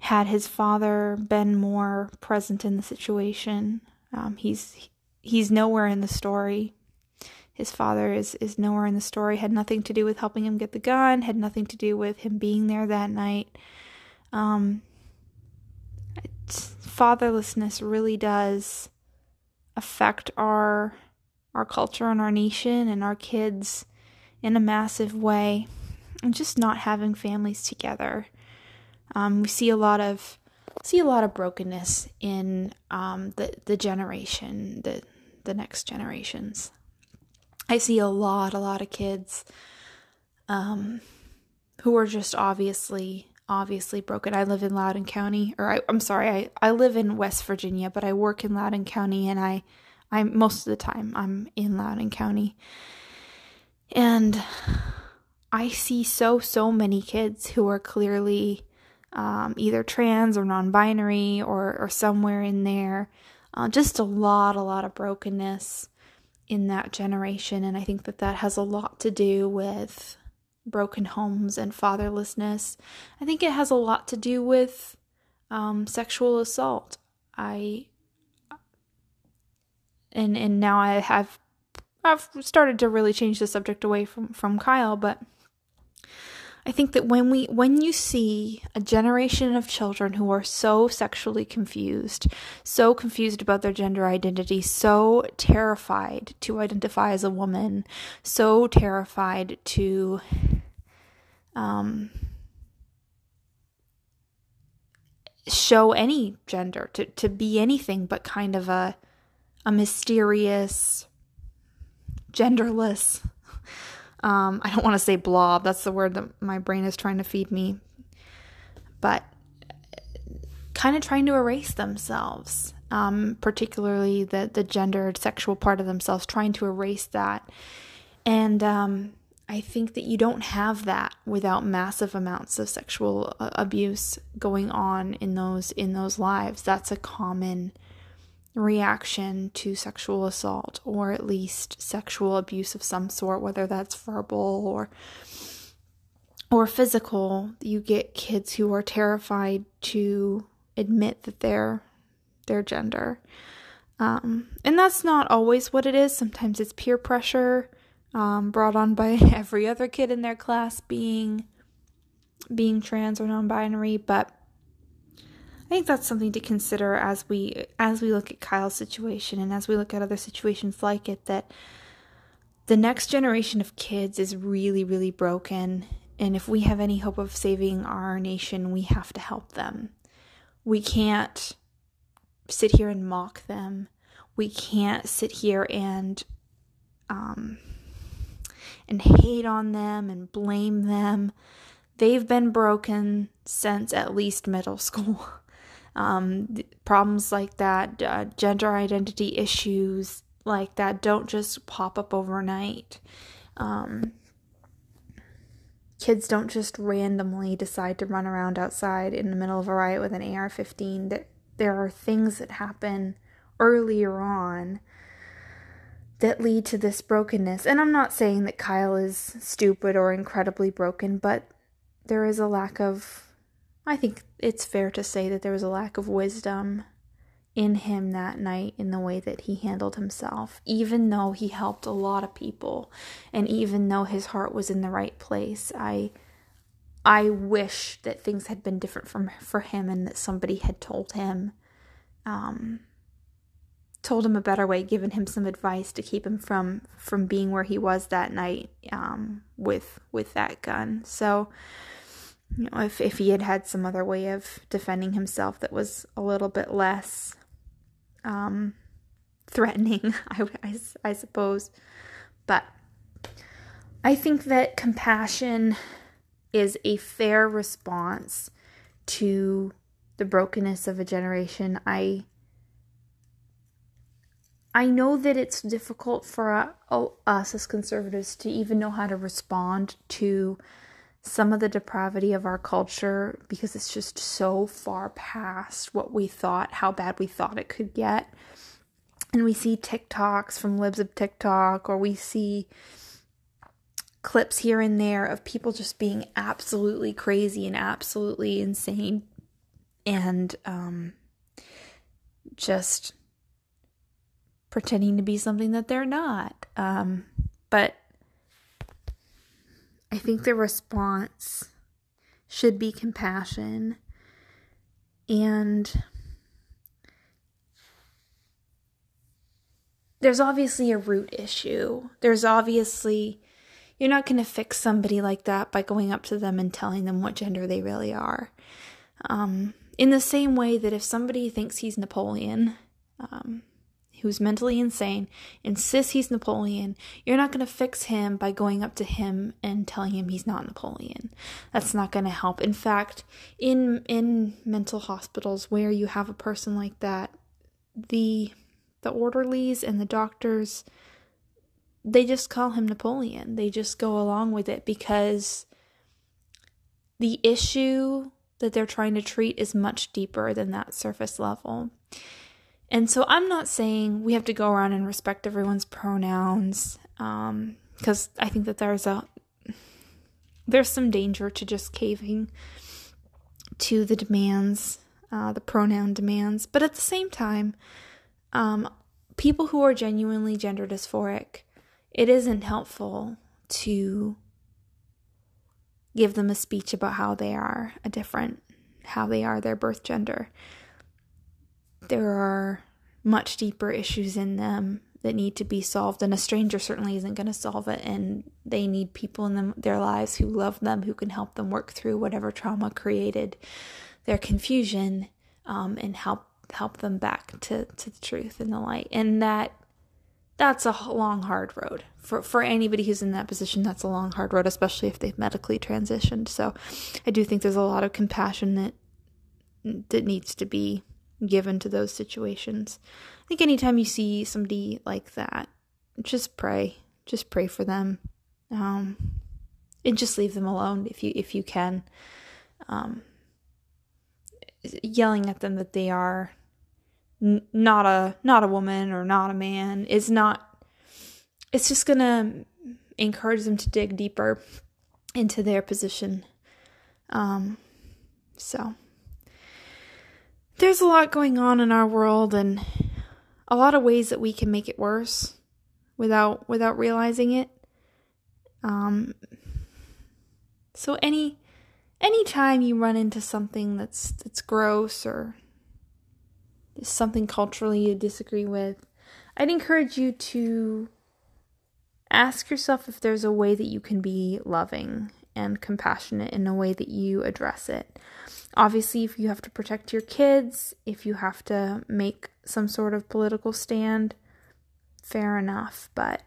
had his father been more present in the situation, um, he's he's nowhere in the story. His father is is nowhere in the story. Had nothing to do with helping him get the gun. Had nothing to do with him being there that night. Um, fatherlessness really does affect our our culture and our nation and our kids in a massive way and just not having families together. Um, we see a lot of see a lot of brokenness in um, the the generation the the next generations. I see a lot a lot of kids um, who are just obviously obviously broken. I live in Loudoun County, or I, am sorry, I, I live in West Virginia, but I work in Loudoun County, and I, I most of the time I'm in Loudoun County, and I see so so many kids who are clearly um, either trans or non-binary or or somewhere in there. Uh, just a lot, a lot of brokenness in that generation, and I think that that has a lot to do with broken homes and fatherlessness. I think it has a lot to do with um, sexual assault. I and and now I have I've started to really change the subject away from from Kyle, but I think that when we when you see a generation of children who are so sexually confused, so confused about their gender identity, so terrified to identify as a woman, so terrified to um show any gender, to to be anything but kind of a a mysterious genderless um, I don't (laughs) want to say blob. That's the word that my brain is trying to feed me. But kind of trying to erase themselves, um, particularly the, the gendered sexual part of themselves, trying to erase that. And um, I think that you don't have that without massive amounts of sexual uh, abuse going on in those in those lives. That's a common reaction to sexual assault or at least sexual abuse of some sort whether that's verbal or or physical you get kids who are terrified to admit that they're their gender. Um, and that's not always what it is. Sometimes it's peer pressure um, brought on by (laughs) every other kid in their class being being trans or non-binary but I think that's something to consider as we as we look at Kyle's situation and as we look at other situations like it that the next generation of kids is really really broken and if we have any hope of saving our nation we have to help them. We can't sit here and mock them. We can't sit here and um and hate on them and blame them. They've been broken since at least middle school. (laughs) um, problems like that, uh, gender identity issues like that don't just pop up overnight. Um, kids don't just randomly decide to run around outside in the middle of a riot with an AR 15. There, there are things that happen earlier on that lead to this brokenness. And I'm not saying that Kyle is stupid or incredibly broken, but there is a lack of I think it's fair to say that there was a lack of wisdom in him that night in the way that he handled himself, even though he helped a lot of people and even though his heart was in the right place. I I wish that things had been different from for him and that somebody had told him um told him a better way, given him some advice to keep him from from being where he was that night um with with that gun. So you know, if, if he had had some other way of defending himself that was a little bit less um, threatening, (laughs) I, I, I suppose. But I think that compassion is a fair response to the brokenness of a generation. I I know that it's difficult for us as conservatives to even know how to respond to some of the depravity of our culture because it's just so far past what we thought, how bad we thought it could get. And we see TikToks from libs of TikTok, or we see clips here and there of people just being absolutely crazy and absolutely insane and um, just pretending to be something that they're not. Um, but I think the response should be compassion and there's obviously a root issue. There's obviously you're not going to fix somebody like that by going up to them and telling them what gender they really are. Um, in the same way that if somebody thinks he's Napoleon, um, who's mentally insane, insists he's Napoleon, you're not going to fix him by going up to him and telling him he's not Napoleon. That's not going to help. In fact, in in mental hospitals where you have a person like that, the the orderlies and the doctors they just call him Napoleon. They just go along with it because the issue that they're trying to treat is much deeper than that surface level. And so I'm not saying we have to go around and respect everyone's pronouns, because um, I think that there's a there's some danger to just caving to the demands, uh, the pronoun demands. But at the same time, um, people who are genuinely gender dysphoric, it isn't helpful to give them a speech about how they are a different, how they are their birth gender. There are much deeper issues in them that need to be solved, and a stranger certainly isn't going to solve it. And they need people in them, their lives who love them, who can help them work through whatever trauma created their confusion, um, and help help them back to to the truth and the light. And that that's a long, hard road for for anybody who's in that position. That's a long, hard road, especially if they've medically transitioned. So, I do think there's a lot of compassion that that needs to be given to those situations. I think anytime you see somebody like that, just pray. Just pray for them. Um, and just leave them alone if you if you can. Um, yelling at them that they are n- not a not a woman or not a man is not it's just to encourage them to dig deeper into their position. Um so there's a lot going on in our world and a lot of ways that we can make it worse without without realizing it. Um so any anytime you run into something that's that's gross or something culturally you disagree with, I'd encourage you to ask yourself if there's a way that you can be loving and compassionate in a way that you address it. Obviously, if you have to protect your kids, if you have to make some sort of political stand, fair enough. But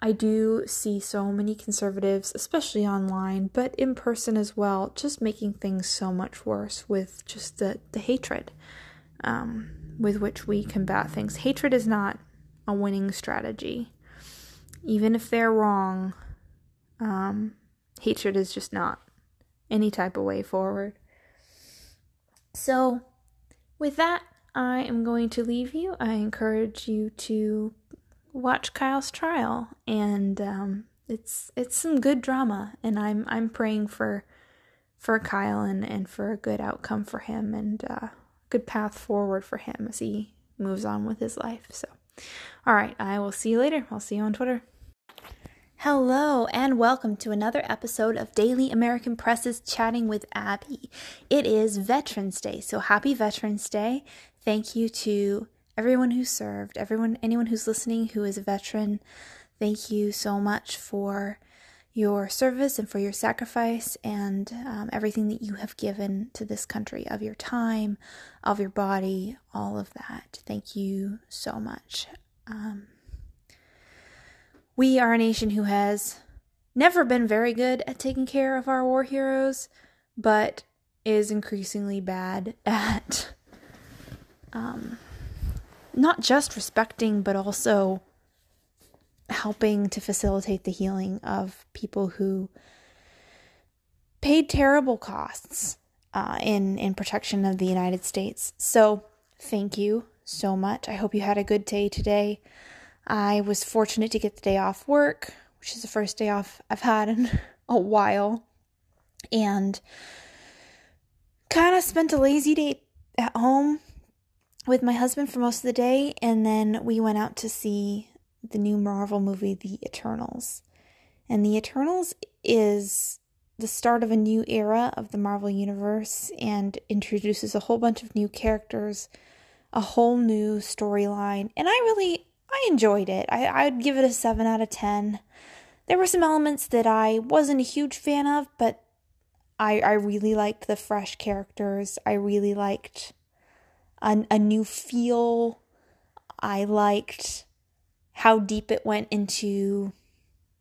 I do see so many conservatives, especially online, but in person as well, just making things so much worse with just the, the hatred um, with which we combat things. Hatred is not a winning strategy. Even if they're wrong, um, hatred is just not any type of way forward. So, with that, I am going to leave you. I encourage you to watch Kyle's trial, and um, it's it's some good drama, and I'm I'm praying for for Kyle and and for a good outcome for him, and uh, good path forward for him as he moves on with his life. So, all right, I will see you later. I'll see you on Twitter. Hello, and welcome to another episode of Daily American Press's Chatting with Abby. It is Veterans Day, so happy Veterans Day. Thank you to everyone who served, everyone, anyone who's listening who is a veteran. Thank you so much for your service and for your sacrifice and um, everything that you have given to this country of your time, of your body, all of that. Thank you so much. Um, we are a nation who has never been very good at taking care of our war heroes, but is increasingly bad (laughs) at um, not just respecting, but also helping to facilitate the healing of people who paid terrible costs uh, in in protection of the United States. So thank you so much. I hope you had a good day today. I was fortunate to get the day off work, which is the first day off I've had in (laughs) a while, and kind of spent a lazy day at home with my husband for most of the day, and then we went out to see the new Marvel movie, The Eternals. And The Eternals is the start of a new era of the Marvel Universe and introduces a whole bunch of new characters, a whole new storyline. And I really I enjoyed it. I, I'd give it a 7 out of 10. There were some elements that I wasn't a huge fan of, but I, I really liked the fresh characters. I really liked a, a new feel. I liked how deep it went into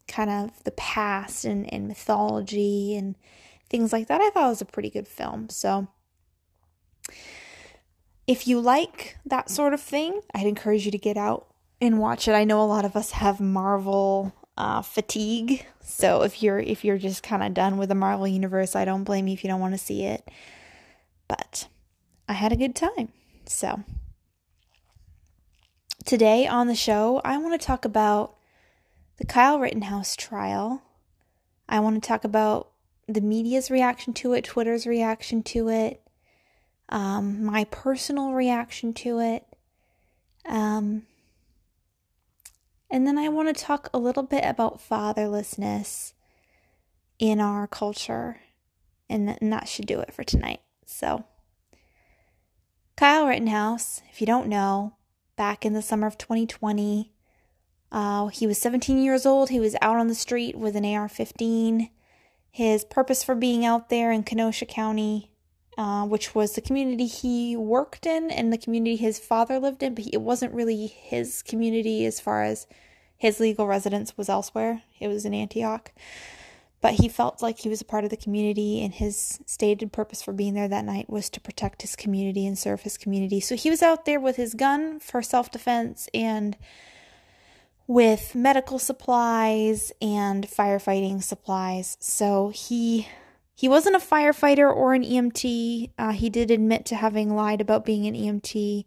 kind of the past and, and mythology and things like that. I thought it was a pretty good film. So, if you like that sort of thing, I'd encourage you to get out and watch it. I know a lot of us have Marvel uh, fatigue, so if you're if you're just kind of done with the Marvel universe, I don't blame you if you don't want to see it. But I had a good time, so Today on the show, I want to talk about the Kyle Rittenhouse trial. I want to talk about the media's reaction to it, Twitter's reaction to it, um, my personal reaction to it. Um, and then I want to talk a little bit about fatherlessness in our culture, and, and that should do it for tonight. So, Kyle Rittenhouse, if you don't know, back in the summer of 2020, uh, he was 17 years old. He was out on the street with an AR 15. His purpose for being out there in Kenosha County, uh, which was the community he worked in and the community his father lived in, but he, it wasn't really his community as far as his legal residence was elsewhere. It was in Antioch but he felt like he was a part of the community and his stated purpose for being there that night was to protect his community and serve his community. So he was out there with his gun for self-defense and with medical supplies and firefighting supplies. So he he wasn't a firefighter or an EMT. Uh, he did admit to having lied about being an EMT,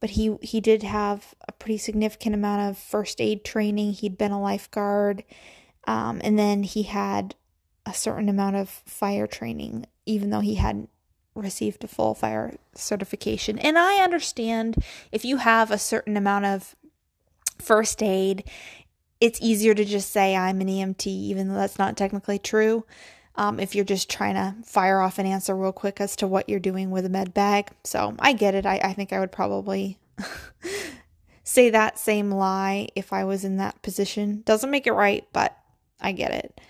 but he he did have a pretty significant amount of first aid training. He'd been a lifeguard um, and then he had a certain amount of fire training, even though he hadn't received a full fire certification. And I understand if you have a certain amount of first aid, it's easier to just say I'm an EMT, even though that's not technically true. Um, if you're just trying to fire off an answer real quick as to what you're doing with a med bag. So I get it. I, I think I would probably (laughs) say that same lie if I was in that position. Doesn't make it right, but I get it.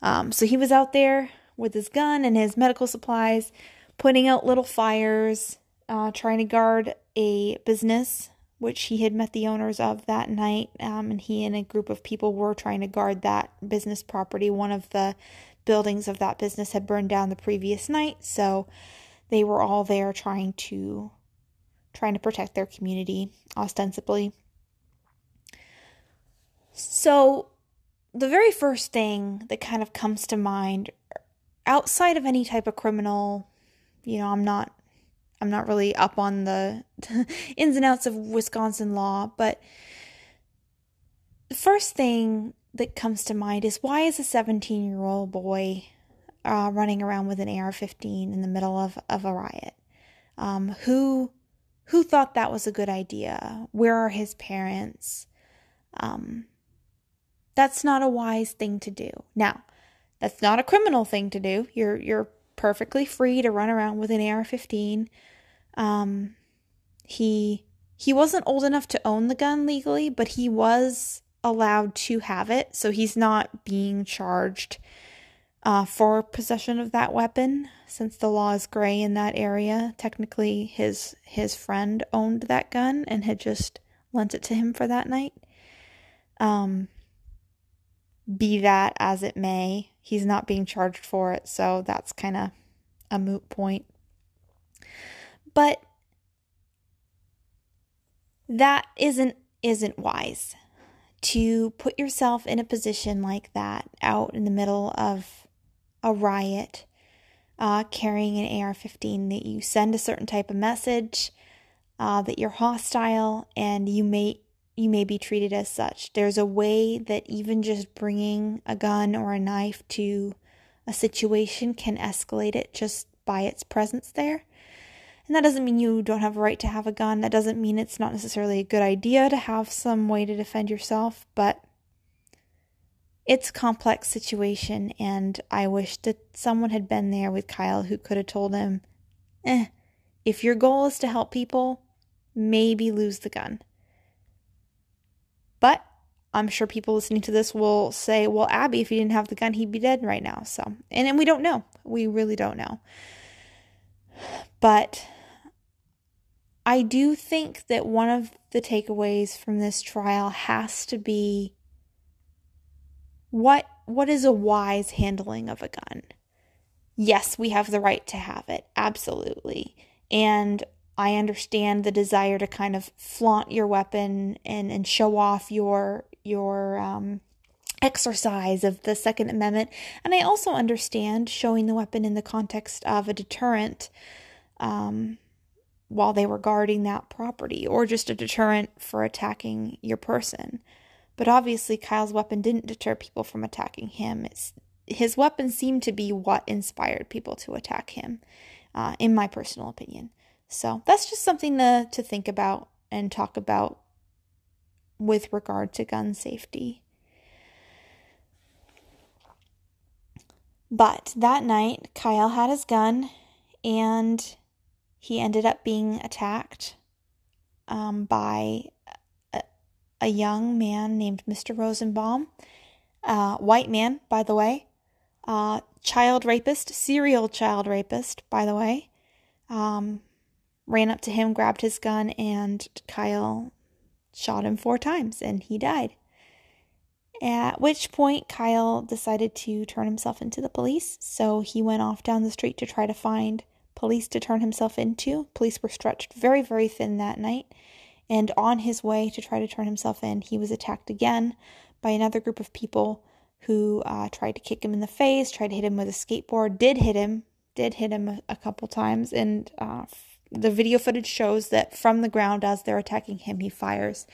Um, so he was out there with his gun and his medical supplies, putting out little fires, uh, trying to guard a business which he had met the owners of that night. Um, and he and a group of people were trying to guard that business property. One of the buildings of that business had burned down the previous night, so they were all there trying to trying to protect their community ostensibly. So the very first thing that kind of comes to mind outside of any type of criminal, you know, I'm not I'm not really up on the (laughs) ins and outs of Wisconsin law, but the first thing that comes to mind is why is a 17 year old boy uh, running around with an AR-15 in the middle of, of a riot? Um, who who thought that was a good idea? Where are his parents? Um, that's not a wise thing to do. Now, that's not a criminal thing to do. You're you're perfectly free to run around with an AR-15. Um, he he wasn't old enough to own the gun legally, but he was allowed to have it, so he's not being charged uh, for possession of that weapon. Since the law is gray in that area, technically his his friend owned that gun and had just lent it to him for that night. Um, be that as it may, he's not being charged for it, so that's kind of a moot point. But that isn't isn't wise to put yourself in a position like that out in the middle of a riot uh, carrying an AR-15 that you send a certain type of message uh, that you're hostile and you may you may be treated as such. There's a way that even just bringing a gun or a knife to a situation can escalate it just by its presence there. And that doesn't mean you don't have a right to have a gun. That doesn't mean it's not necessarily a good idea to have some way to defend yourself, but it's a complex situation and I wish that someone had been there with Kyle who could have told him, "Eh, if your goal is to help people, maybe lose the gun." But I'm sure people listening to this will say, well, Abby, if he didn't have the gun, he'd be dead right now. So, and, and we don't know. We really don't know. But I do think that one of the takeaways from this trial has to be what what is a wise handling of a gun? Yes, we have the right to have it. Absolutely. And I understand the desire to kind of flaunt your weapon and, and show off your your um, exercise of the Second Amendment, and I also understand showing the weapon in the context of a deterrent um, while they were guarding that property, or just a deterrent for attacking your person. But obviously, Kyle's weapon didn't deter people from attacking him. It's, his weapon seemed to be what inspired people to attack him, uh, in my personal opinion. So that's just something to, to think about and talk about with regard to gun safety. But that night, Kyle had his gun and he ended up being attacked um, by a, a, young man named Mr. Rosenbaum, uh, white man, by the way, uh, child rapist, serial child rapist, by the way. Um, ran up to him, grabbed his gun, and Kyle shot him four times and he died. At which point, Kyle decided to turn himself into the police. So he went off down the street to try to find police to turn himself into. Police were stretched very, very thin that night. And on his way to try to turn himself in, he was attacked again by another group of people who uh, tried to kick him in the face, tried to hit him with a skateboard, did hit him, did hit him a, a couple times. And uh, the video footage shows that from the ground, as they're attacking him, he fires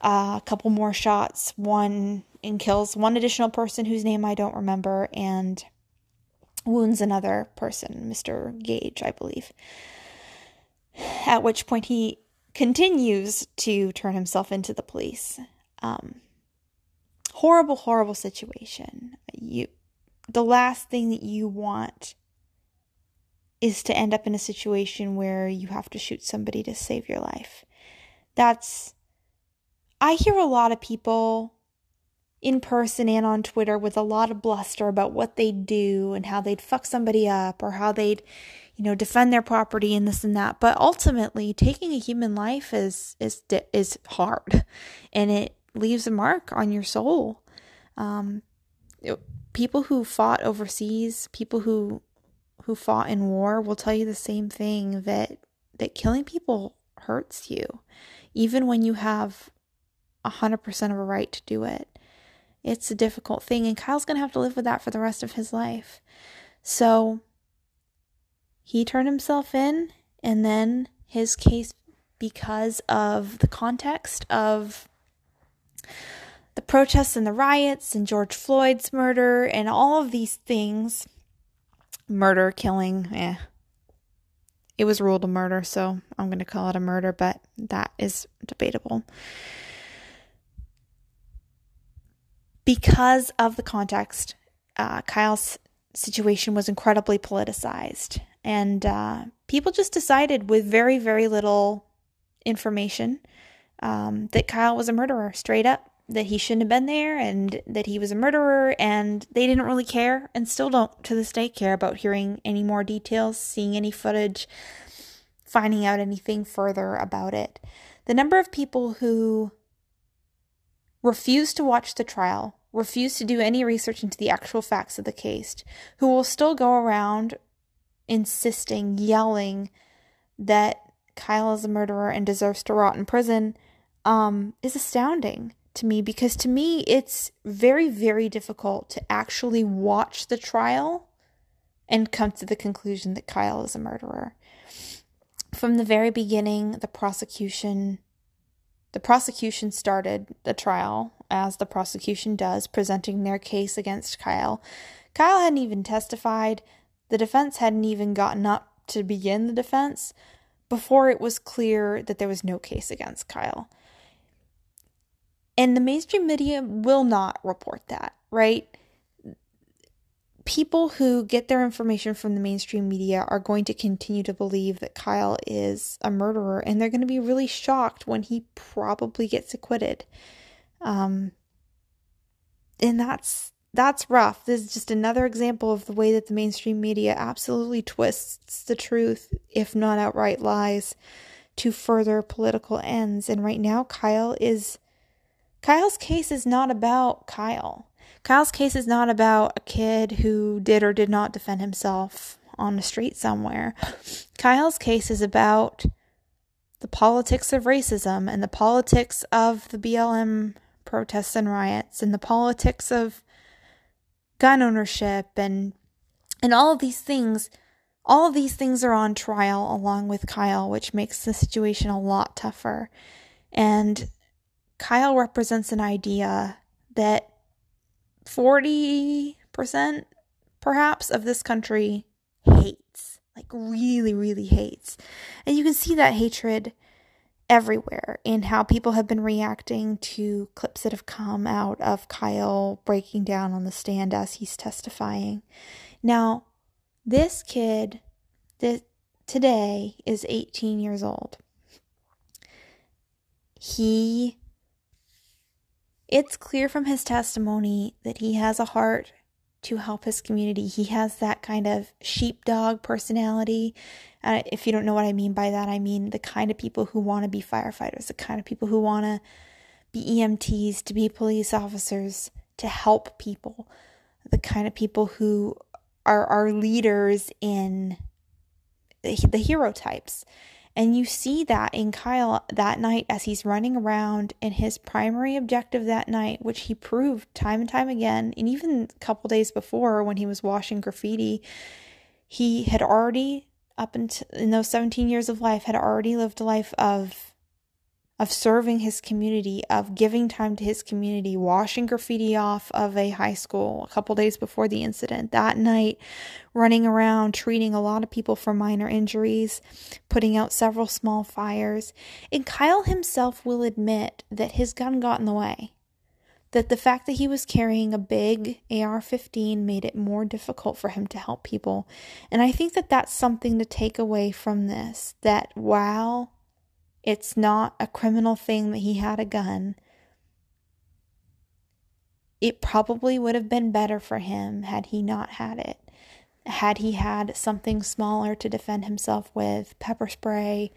uh, a couple more shots, one and kills one additional person whose name I don't remember, and wounds another person, Mr. Gaige, I believe. At which point he continues to turn himself into the police. Um, horrible, horrible situation. You, the last thing that you want is to end up in a situation where you have to shoot somebody to save your life. That's I hear a lot of people in person and on Twitter with a lot of bluster about what they'd do and how they'd fuck somebody up or how they'd, you know, defend their property and this and that. But ultimately, taking a human life is is is hard, and it leaves a mark on your soul. Um, people who fought overseas, people who who fought in war, will tell you the same thing that that killing people hurts you, even when you have 100% of a right to do it. It's a difficult thing, and Kyle's going to have to live with that for the rest of his life. So he turned himself in, and then his case, because of the context of the protests and the riots and George Floyd's murder and all of these things murder, killing, eh. It was ruled a murder, so I'm going to call it a murder, but that is debatable. Because of the context, uh, Kyle's situation was incredibly politicized. And uh, people just decided, with very, very little information, um, that Kyle was a murderer, straight up, that he shouldn't have been there, and that he was a murderer. And they didn't really care, and still don't to this day care about hearing any more details, seeing any footage, finding out anything further about it. The number of people who refused to watch the trial, refused to do any research into the actual facts of the case, who will still go around insisting, yelling that Kyle is a murderer and deserves to rot in prison, um, is astounding to me because to me it's very, very difficult to actually watch the trial and come to the conclusion that Kyle is a murderer. From the very beginning, the prosecution the prosecution started the trial, as the prosecution does, presenting their case against Kyle. Kyle hadn't even testified, the defense hadn't even gotten up to begin the defense before it was clear that there was no case against Kyle. And the mainstream media will not report that, right? People who get their information from the mainstream media are going to continue to believe that Kyle is a murderer and they're going to be really shocked when he probably gets acquitted. Um and that's that's rough. This is just another example of the way that the mainstream media absolutely twists the truth, if not outright lies, to further political ends. And right now Kyle is Kyle's case is not about Kyle. Kyle's case is not about a kid who did or did not defend himself on the street somewhere. Kyle's case is about the politics of racism and the politics of the BLM protests and riots and the politics of gun ownership and and all of these things all of these things are on trial along with Kyle which makes the situation a lot tougher and Kyle represents an idea that 40% perhaps of this country hates, like really, really hates. And you can see that hatred everywhere in how people have been reacting to clips that have come out of Kyle breaking down on the stand as he's testifying. Now, this kid this, today is 18 years old. He it's clear from his testimony that he has a heart to help his community. He has that kind of sheepdog personality. Uh, if you don't know what I mean by that, I mean the kind of people who want to be firefighters, the kind of people who want to be EMTs, to be police officers, to help people, the kind of people who are our leaders in the, the hero types. And you see that in Kyle that night as he's running around, and his primary objective that night, which he proved time and time again, and even a couple days before when he was washing graffiti, he had already, up until in those 17 years of life, had already lived a life of of serving his community, of giving time to his community, washing graffiti off of a high school a couple days before the incident. That night, running around, treating a lot of people for minor injuries, putting out several small fires. And Kyle himself will admit that his gun got in the way. That the fact that he was carrying a big AR 15 made it more difficult for him to help people. And I think that that's something to take away from this. That while it's not a criminal thing that he had a gun. It probably would have been better for him had he not had it. Had he had something smaller to defend himself with, pepper spray,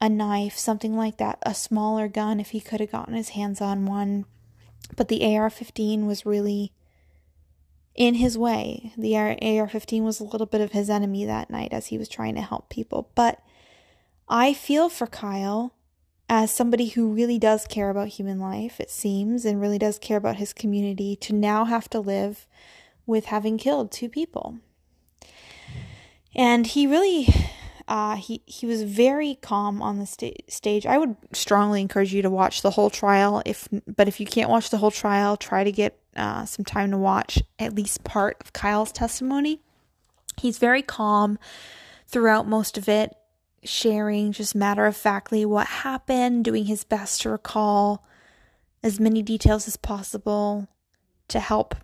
a knife, something like that, a smaller gun if he could have gotten his hands on one. But the AR 15 was really in his way. The AR 15 was a little bit of his enemy that night as he was trying to help people. But I feel for Kyle as somebody who really does care about human life, it seems, and really does care about his community to now have to live with having killed two people. And he really uh, he he was very calm on the sta- stage. I would strongly encourage you to watch the whole trial. If but if you can't watch the whole trial, try to get uh, some time to watch at least part of Kyle's testimony. He's very calm throughout most of it sharing just matter of factly what happened, doing his best to recall as many details as possible to help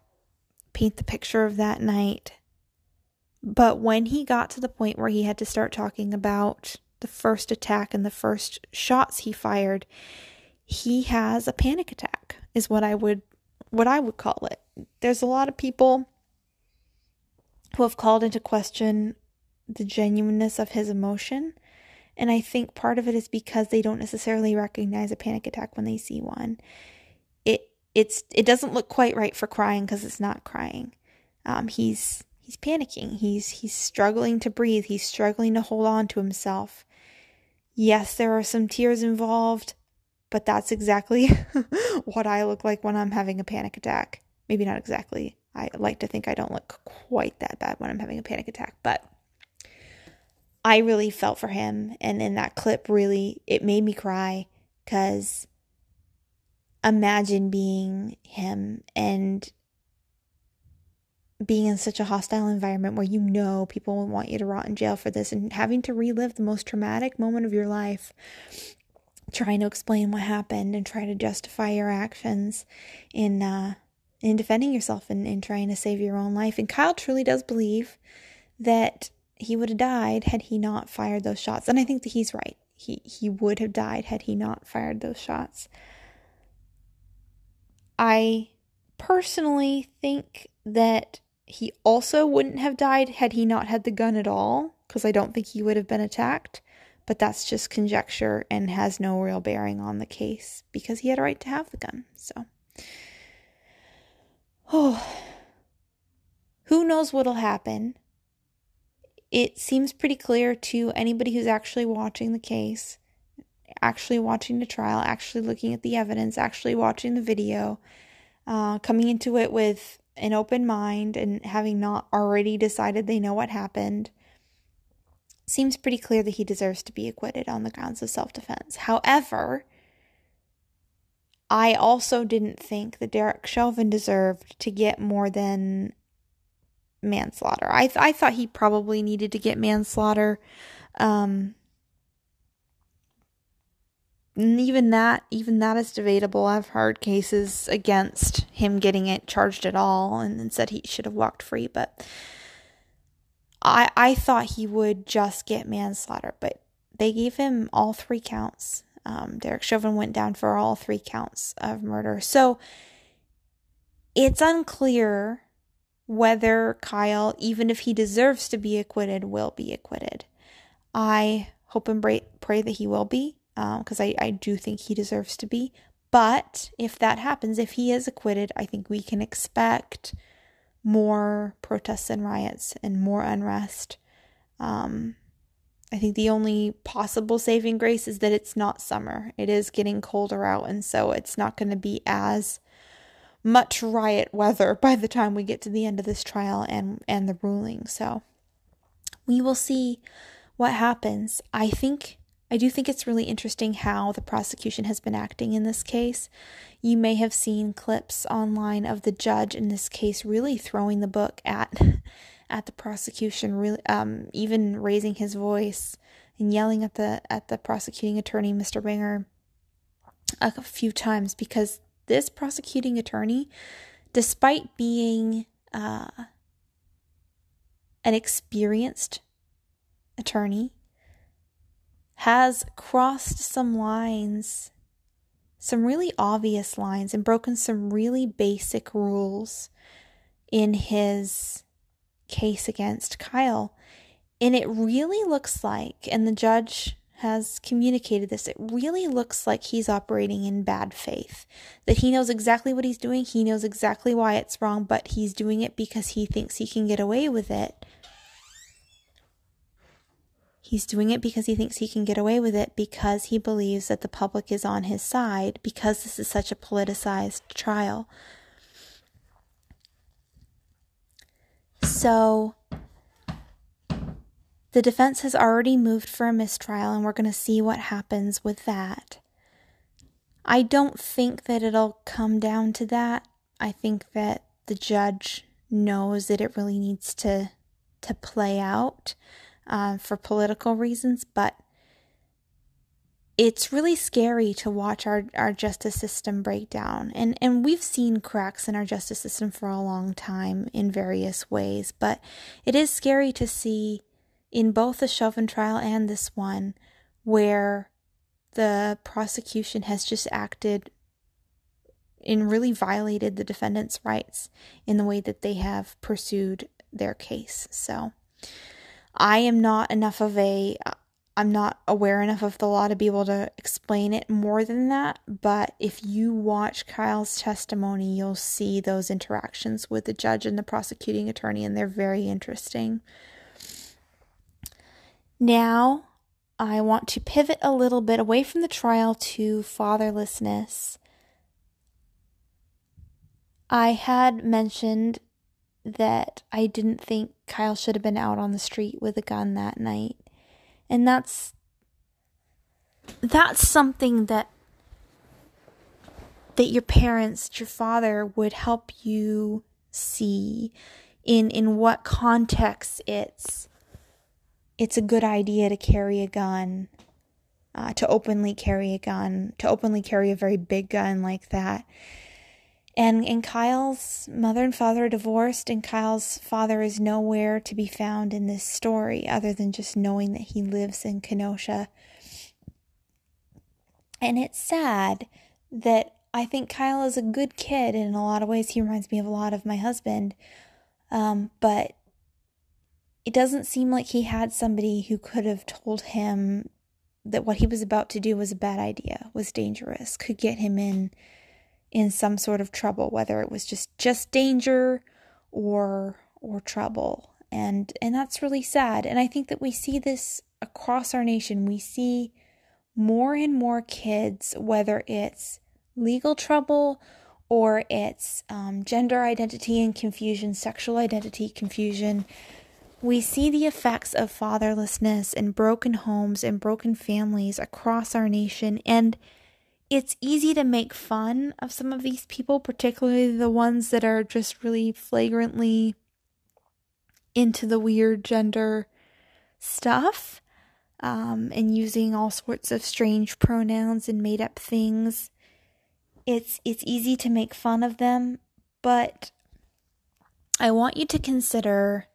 paint the picture of that night. But when he got to the point where he had to start talking about the first attack and the first shots he fired, he has a panic attack is what I would what I would call it. There's a lot of people who have called into question the genuineness of his emotion and I think part of it is because they don't necessarily recognize a panic attack when they see one. It it's it doesn't look quite right for crying because it's not crying. Um, he's he's panicking. He's he's struggling to breathe. He's struggling to hold on to himself. Yes, there are some tears involved, but that's exactly (laughs) what I look like when I'm having a panic attack. Maybe not exactly. I like to think I don't look quite that bad when I'm having a panic attack, but I really felt for him. And in that clip, really, it made me cry because imagine being him and being in such a hostile environment where you know people will want you to rot in jail for this and having to relive the most traumatic moment of your life, trying to explain what happened and try to justify your actions in uh, in defending yourself and, and trying to save your own life. And Kyle truly does believe that he would have died had he not fired those shots. And I think that he's right. He he would have died had he not fired those shots. I personally think that he also wouldn't have died had he not had the gun at all, because I don't think he would have been attacked. But that's just conjecture and has no real bearing on the case because he had a right to have the gun. So, oh, (sighs) who knows what'll happen? It seems pretty clear to anybody who's actually watching the case, actually watching the trial, actually looking at the evidence, actually watching the video, uh, coming into it with an open mind and having not already decided they know what happened. Seems pretty clear that he deserves to be acquitted on the grounds of self defense. However, I also didn't think that Derek Chauvin deserved to get more than manslaughter. I th- I thought he probably needed to get manslaughter. Um, even that even that is debatable. I've heard cases against him getting it charged at all and then said he should have walked free, but I I thought he would just get manslaughter, but they gave him all three counts. Um, Derek Chauvin went down for all three counts of murder. So it's unclear whether Kyle, even if he deserves to be acquitted, will be acquitted. I hope and pray that he will be, because um, I, I do think he deserves to be. But if that happens, if he is acquitted, I think we can expect more protests and riots and more unrest. Um, I think the only possible saving grace is that it's not summer. It is getting colder out, and so it's not going to be as much riot weather (laughs) by the time we get to the end of this trial and and the ruling. So we will see what happens. I think I do think it's really interesting how the prosecution has been acting in this case. You may have seen clips online of the judge in this case really throwing the book at (laughs) at the prosecution, really um, even raising his voice and yelling at the at the prosecuting attorney, Mr. Binger, a few times because this prosecuting attorney, despite being uh, an experienced attorney, has crossed some lines, some really obvious lines, and broken some really basic rules in his case against Kyle. And it really looks like, and the judge has communicated this, it really looks like he's operating in bad faith. That he knows exactly what he's doing, he knows exactly why it's wrong, but he's doing it because he thinks he can get away with it. He's doing it because he thinks he can get away with it because he believes that the public is on his side because this is such a politicized trial. So the defense has already moved for a mistrial, and we're going to see what happens with that. I don't think that it'll come down to that. I think that the judge knows that it really needs to to play out uh, for political reasons, but it's really scary to watch our, our justice system break down. And, and we've seen cracks in our justice system for a long time in various ways, but it is scary to see in both the Chauvin trial and this one where the prosecution has just acted and really violated the defendant's rights in the way that they have pursued their case. So I am not enough of a I'm not aware enough of the law to be able to explain it more than that, but if you watch Kyle's testimony, you'll see those interactions with the judge and the prosecuting attorney, and they're very interesting. Now, I want to pivot a little bit away from the trial to fatherlessness. I had mentioned that I didn't think Kyle should have been out on the street with a gun that night. And that's that's something that that your parents, your father would help you see in in what context it's it's a good idea to carry a gun, uh, to openly carry a gun, to openly carry a very big gun like that. And and Kyle's mother and father are divorced, and Kyle's father is nowhere to be found in this story other than just knowing that he lives in Kenosha. And it's sad that I think Kyle is a good kid, and in a lot of ways, he reminds me of a lot of my husband. Um, but it doesn't seem like he had somebody who could have told him that what he was about to do was a bad idea, was dangerous, could get him in in some sort of trouble, whether it was just just danger or or trouble. And and that's really sad. And I think that we see this across our nation. We see more and more kids, whether it's legal trouble or it's um, gender identity and confusion, sexual identity confusion, we see the effects of fatherlessness and broken homes and broken families across our nation, and it's easy to make fun of some of these people, particularly the ones that are just really flagrantly into the weird gender stuff. um, and using all sorts of strange pronouns and made up things. It's it's easy to make fun of them, but I want you to consider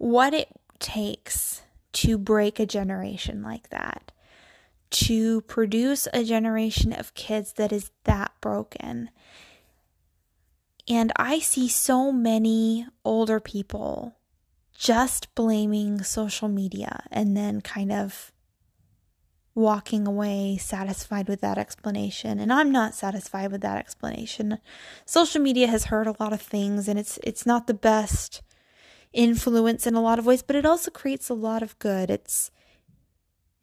what it takes to break a generation like that, to produce a generation of kids that is that broken. And I see so many older people just blaming social media and then kind of walking away satisfied with that explanation and I'm not satisfied with that explanation. Social media has hurt a lot of things and it's it's not the best influence in a lot of ways, but it also creates a lot of good. It's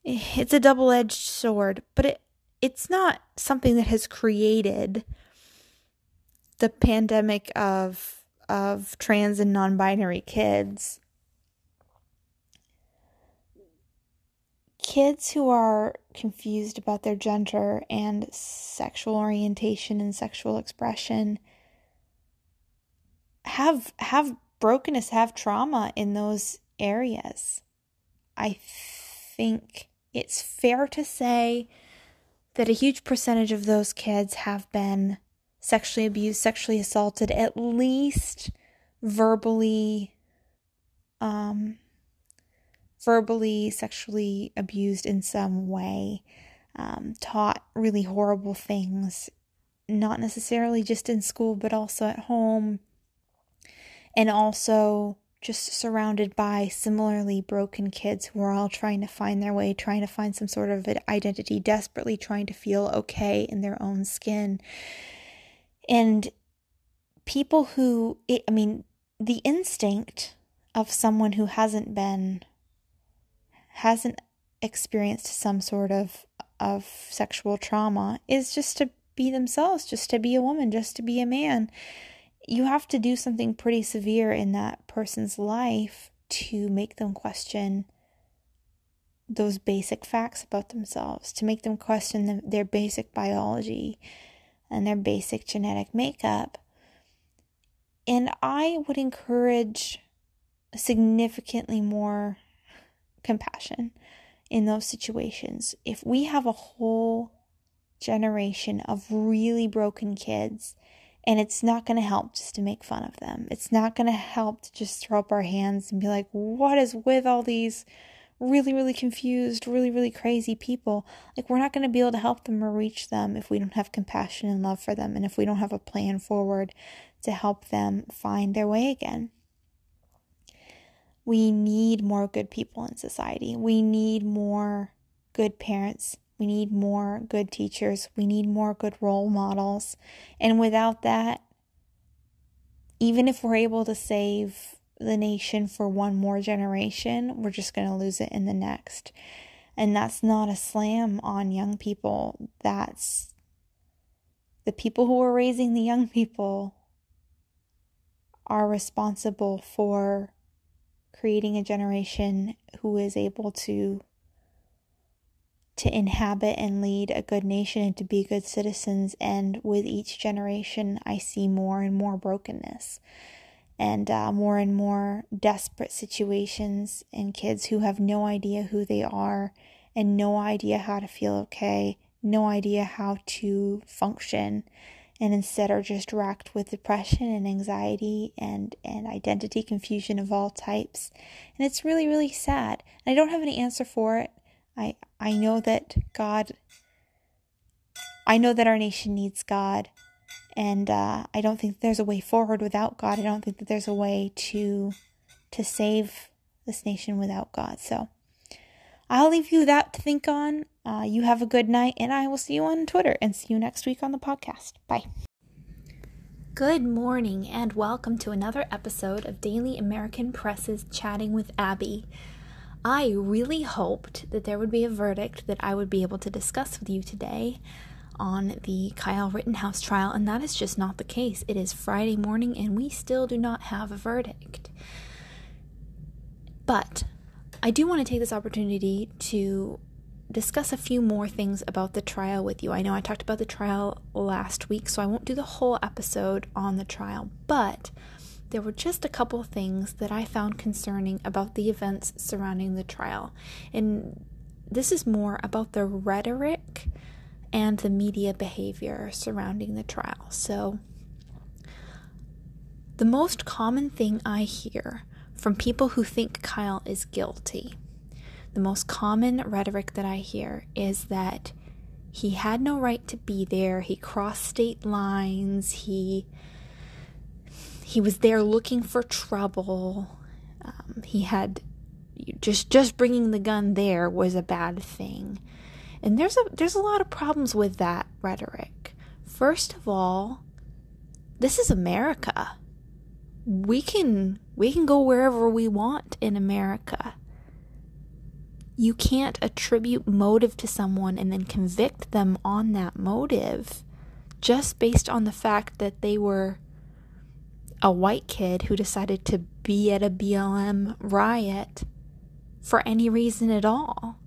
it's a double-edged sword, but it it's not something that has created the pandemic of of trans and non-binary kids. Kids who are confused about their gender and sexual orientation and sexual expression have have brokenness, have trauma in those areas. I think it's fair to say that a huge percentage of those kids have been sexually abused, sexually assaulted, at least verbally, um, verbally, sexually abused in some way, um, taught really horrible things, not necessarily just in school, but also at home, and also just surrounded by similarly broken kids who are all trying to find their way, trying to find some sort of identity, desperately trying to feel okay in their own skin. And people who, I mean, the instinct of someone who hasn't been, hasn't experienced some sort of of sexual trauma is just to be themselves, just to be a woman, just to be a man you have to do something pretty severe in that person's life to make them question those basic facts about themselves, to make them question the, their basic biology and their basic genetic makeup. And I would encourage significantly more compassion in those situations. If we have a whole generation of really broken kids and it's not going to help just to make fun of them. It's not going to help to just throw up our hands and be like, what is with all these really, really confused, really, really crazy people? Like, we're not going to be able to help them or reach them if we don't have compassion and love for them and if we don't have a plan forward to help them find their way again. We need more good people in society. We need more good parents we need more good teachers. We need more good role models. And without that, even if we're able to save the nation for one more generation, we're just going to lose it in the next. And that's not a slam on young people. That's the people who are raising the young people are responsible for creating a generation who is able to to inhabit and lead a good nation and to be good citizens. And with each generation, I see more and more brokenness and uh, more and more desperate situations and kids who have no idea who they are and no idea how to feel okay, no idea how to function, and instead are just racked with depression and anxiety and, and identity confusion of all types. And it's really, really sad. And I don't have any answer for it. I I know that God I know that our nation needs God and uh, I don't think there's a way forward without God. I don't think that there's a way to to save this nation without God. So I'll leave you that to think on. Uh, you have a good night, and I will see you on Twitter and see you next week on the podcast. Bye. Good morning, and welcome to another episode of Daily American Press's Chatting with Abby. I really hoped that there would be a verdict that I would be able to discuss with you today on the Kyle Rittenhouse trial, and that is just not the case. It is Friday morning, and we still do not have a verdict. But I do want to take this opportunity to discuss a few more things about the trial with you. I know I talked about the trial last week, so I won't do the whole episode on the trial, but there were just a couple things that I found concerning about the events surrounding the trial. And this is more about the rhetoric and the media behavior surrounding the trial. So, the most common thing I hear from people who think Kyle is guilty, the most common rhetoric that I hear is that he had no right to be there, he crossed state lines, he he was there looking for trouble. Um, he had just just bringing the gun there was a bad thing. And there's a there's a lot of problems with that rhetoric. First of all, this is America. We can we can go wherever we want in America. You can't attribute motive to someone and then convict them on that motive just based on the fact that they were a white kid who decided to be at a BLM riot for any reason at all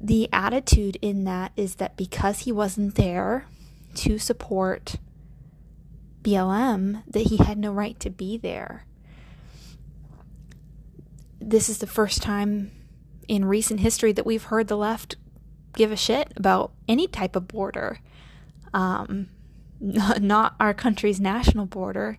the attitude in that is that because he wasn't there to support BLM, that he had no right to be there. This is the first time in recent history that we've heard the left give a shit about any type of border, um, (laughs) not our country's national border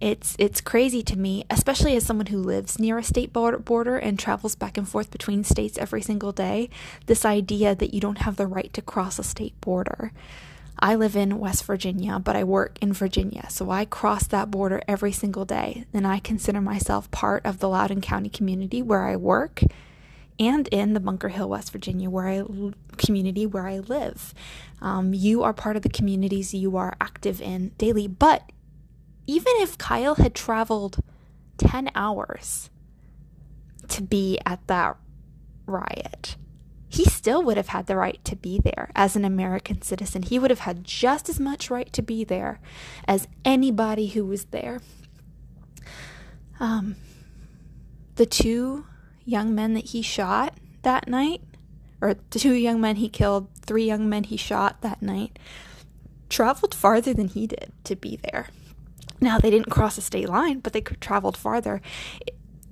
it's it's crazy to me, especially as someone who lives near a state border and travels back and forth between states every single day. This idea that you don't have the right to cross a state border. I live in West Virginia, but I work in Virginia, so I cross that border every single day, and I consider myself part of the Loudoun County community where I work and in the Bunker Hill, West Virginia, where I community where I live. Um, you are part of the communities you are active in daily, but even if Kyle had traveled 10 hours to be at that riot, he still would have had the right to be there as an American citizen. He would have had just as much right to be there as anybody who was there. Um, the two young men that he shot that night, or two young men he killed, three young men he shot that night, traveled farther than he did to be there. Now, they didn't cross a state line, but they traveled farther.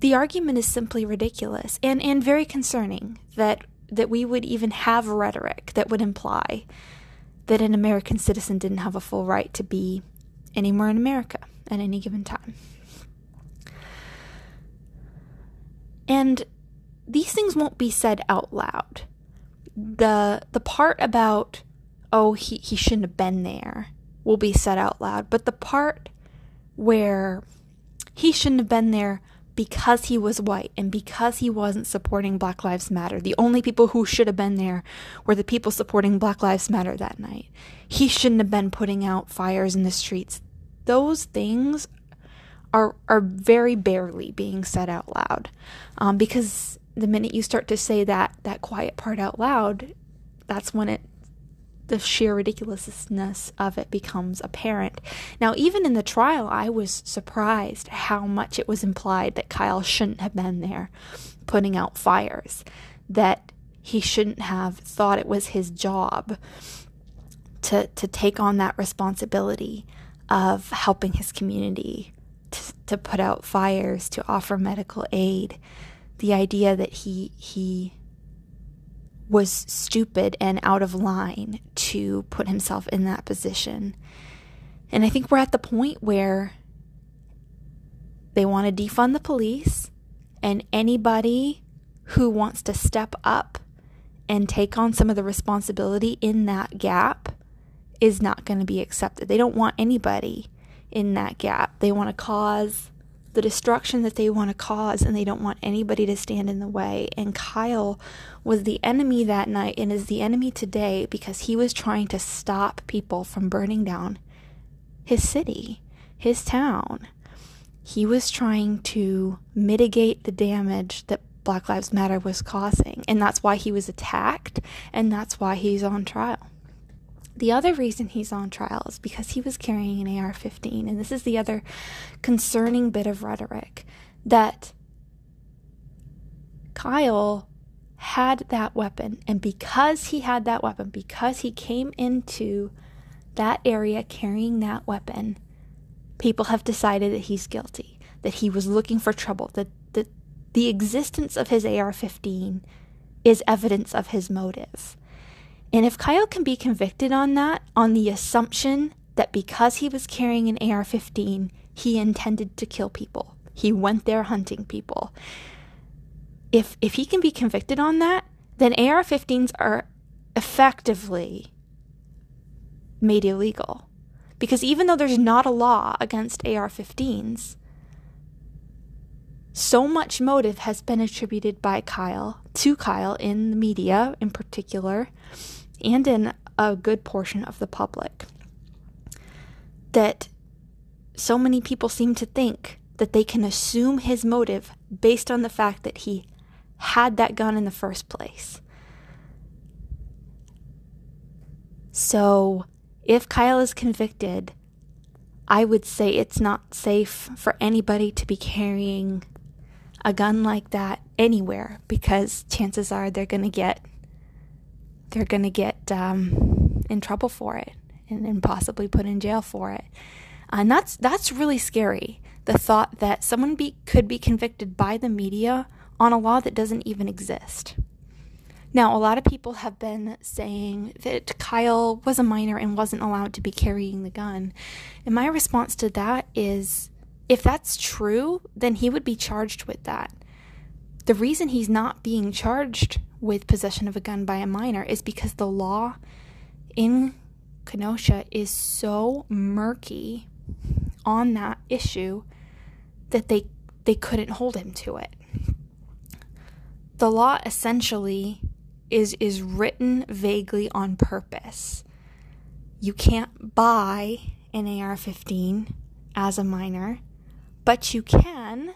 The argument is simply ridiculous and, and very concerning that, that we would even have rhetoric that would imply that an American citizen didn't have a full right to be anywhere in America at any given time. And these things won't be said out loud. The the part about oh he, he shouldn't have been there will be said out loud, but the part where he shouldn't have been there because he was white and because he wasn't supporting Black Lives Matter. The only people who should have been there were the people supporting Black Lives Matter that night. He shouldn't have been putting out fires in the streets. Those things are are very barely being said out loud, um, because the minute you start to say that that quiet part out loud, that's when it the sheer ridiculousness of it becomes apparent. Now, even in the trial, I was surprised how much it was implied that Kyle shouldn't have been there putting out fires, that he shouldn't have thought it was his job to, to take on that responsibility of helping his community to, put out fires, to offer medical aid. The idea that he he was stupid and out of line to put himself in that position. And I think we're at the point where they want to defund the police, and anybody who wants to step up and take on some of the responsibility in that gap is not going to be accepted. They don't want anybody in that gap. They want to cause the destruction that they want to cause and they don't want anybody to stand in the way. And Kyle was the enemy that night and is the enemy today because he was trying to stop people from burning down his city, his town. He was trying to mitigate the damage that Black Lives Matter was causing. And that's why he was attacked and that's why he's on trial. The other reason he's on trial is because he was carrying an AR 15. And this is the other concerning bit of rhetoric that Kyle had that weapon. And because he had that weapon, because he came into that area carrying that weapon, people have decided that he's guilty, that he was looking for trouble, that, that the existence of his AR 15 is evidence of his motive. And if Kyle can be convicted on that, on the assumption that because he was carrying an AR 15, he intended to kill people, he went there hunting people. If, if he can be convicted on that, then AR 15s are effectively made illegal. Because even though there's not a law against AR 15s, so much motive has been attributed by Kyle to Kyle in the media in particular and in a good portion of the public that so many people seem to think that they can assume his motive based on the fact that he had that gun in the first place. So, if Kyle is convicted, I would say it's not safe for anybody to be carrying a gun like that anywhere because chances are they're going to get they're going to get um, in trouble for it and, and possibly put in jail for it. And that's that's really scary. The thought that someone be, could be convicted by the media on a law that doesn't even exist. Now, a lot of people have been saying that Kyle was a minor and wasn't allowed to be carrying the gun. And my response to that is if that's true, then he would be charged with that. The reason he's not being charged with possession of a gun by a minor is because the law in Kenosha is so murky on that issue that they they couldn't hold him to it. The law essentially is is written vaguely on purpose. You can't buy an AR-15 as a minor, but you can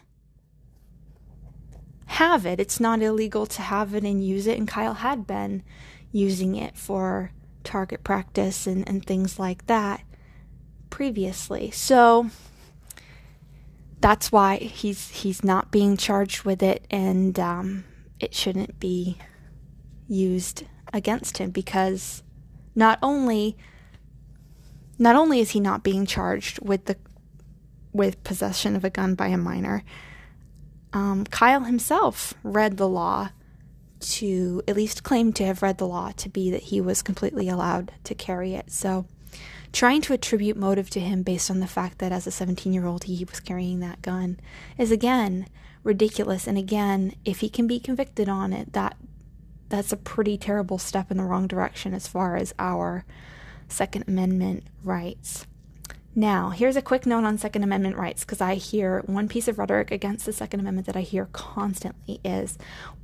have it. It's not illegal to have it and use it, and Kyle had been using it for target practice and, and things like that previously. So that's why he's he's not being charged with it, and um, it shouldn't be used against him because not only not only is he not being charged with the with possession of a gun by a minor, um, Kyle himself read the law to at least claim to have read the law to be that he was completely allowed to carry it. So, trying to attribute motive to him based on the fact that as a 17 year old he was carrying that gun is again ridiculous. And again, if he can be convicted on it, that that's a pretty terrible step in the wrong direction as far as our Second Amendment rights. Now, here's a quick note on Second Amendment rights because I hear one piece of rhetoric against the Second Amendment that I hear constantly is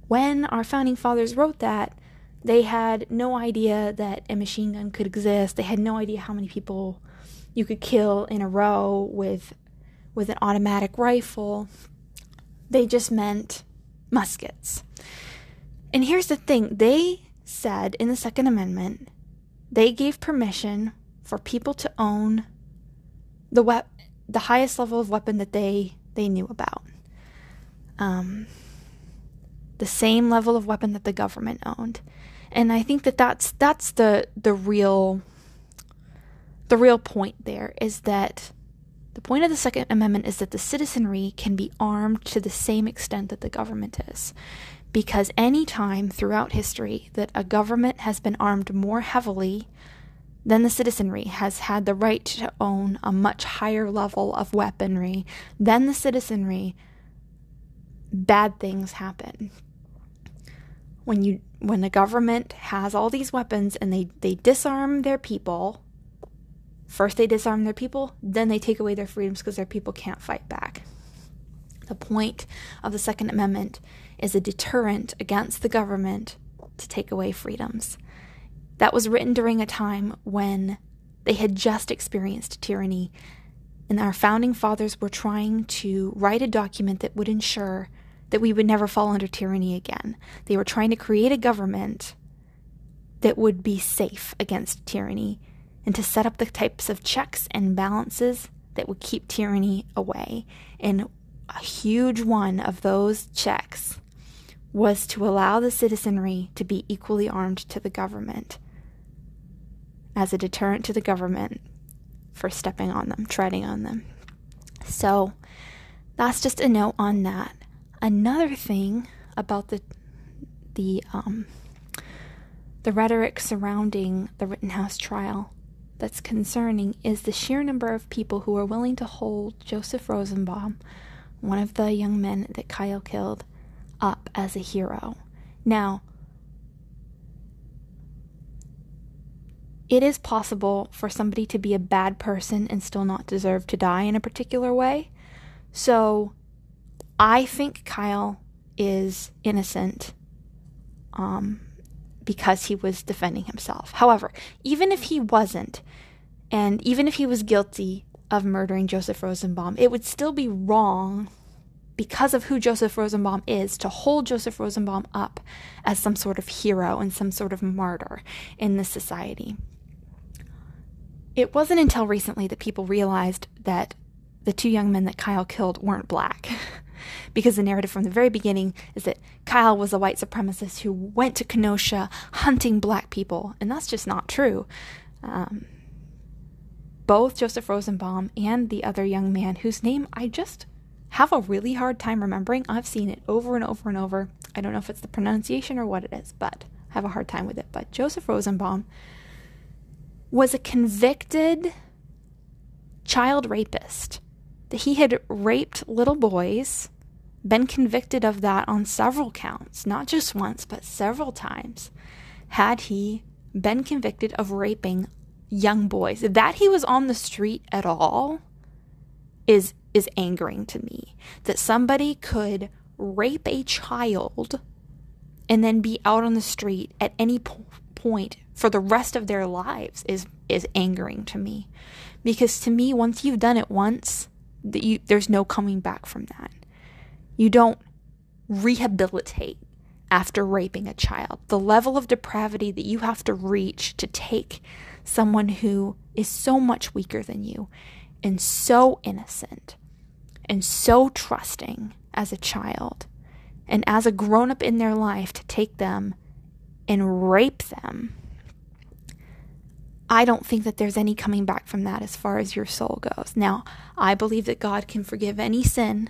when our founding fathers wrote that, they had no idea that a machine gun could exist. They had no idea how many people you could kill in a row with with an automatic rifle. They just meant muskets. And here's the thing, they said in the Second Amendment, they gave permission for people to own the we- the highest level of weapon that they they knew about. Um, the same level of weapon that the government owned, and I think that that's that's the the real the real point there is that the point of the Second Amendment is that the citizenry can be armed to the same extent that the government is. Because any time throughout history that a government has been armed more heavily then the citizenry has had the right to own a much higher level of weaponry than the citizenry, bad things happen. When you when the government has all these weapons and they, they disarm their people, first they disarm their people, then they take away their freedoms because their people can't fight back. The point of the Second Amendment is a deterrent against the government to take away freedoms that was written during a time when they had just experienced tyranny, and our founding fathers were trying to write a document that would ensure that we would never fall under tyranny again. They were trying to create a government that would be safe against tyranny and to set up the types of checks and balances that would keep tyranny away. And a huge one of those checks was to allow the citizenry to be equally armed to the government as a deterrent to the government for stepping on them, treading on them. So that's just a note on that. Another thing about the the um, the rhetoric surrounding the Rittenhouse trial that's concerning is the sheer number of people who are willing to hold Joseph Rosenbaum, one of the young men that Kyle killed, up as a hero. Now, it is possible for somebody to be a bad person and still not deserve to die in a particular way. So, I think Kyle is innocent um, because he was defending himself. However, even if he wasn't, and even if he was guilty of murdering Joseph Rosenbaum, it would still be wrong because of who Joseph Rosenbaum is to hold Joseph Rosenbaum up as some sort of hero and some sort of martyr in this society. It wasn't until recently that people realized that the two young men that Kyle killed weren't black. (laughs) because the narrative from the very beginning is that Kyle was a white supremacist who went to Kenosha hunting black people, and that's just not true. Um, both Joseph Rosenbaum and the other young man, whose name I just have a really hard time remembering. I've seen it over and over and over. I don't know if it's the pronunciation or what it is, but I have a hard time with it. But Joseph Rosenbaum was a convicted child rapist that he had raped little boys, been convicted of that on several counts, not just once, but several times. Had he been convicted of raping young boys, that he was on the street at all is is angering to me. That somebody could rape a child and then be out on the street at any po- point for the rest of their lives is is angering to me. Because to me once you've done it once, that you there's no coming back from that. You don't rehabilitate after raping a child. The level of depravity that you have to reach to take someone who is so much weaker than you and so innocent and so trusting as a child and as a grown up in their life to take them and rape them I don't think that there's any coming back from that as far as your soul goes. Now, I believe that God can forgive any sin,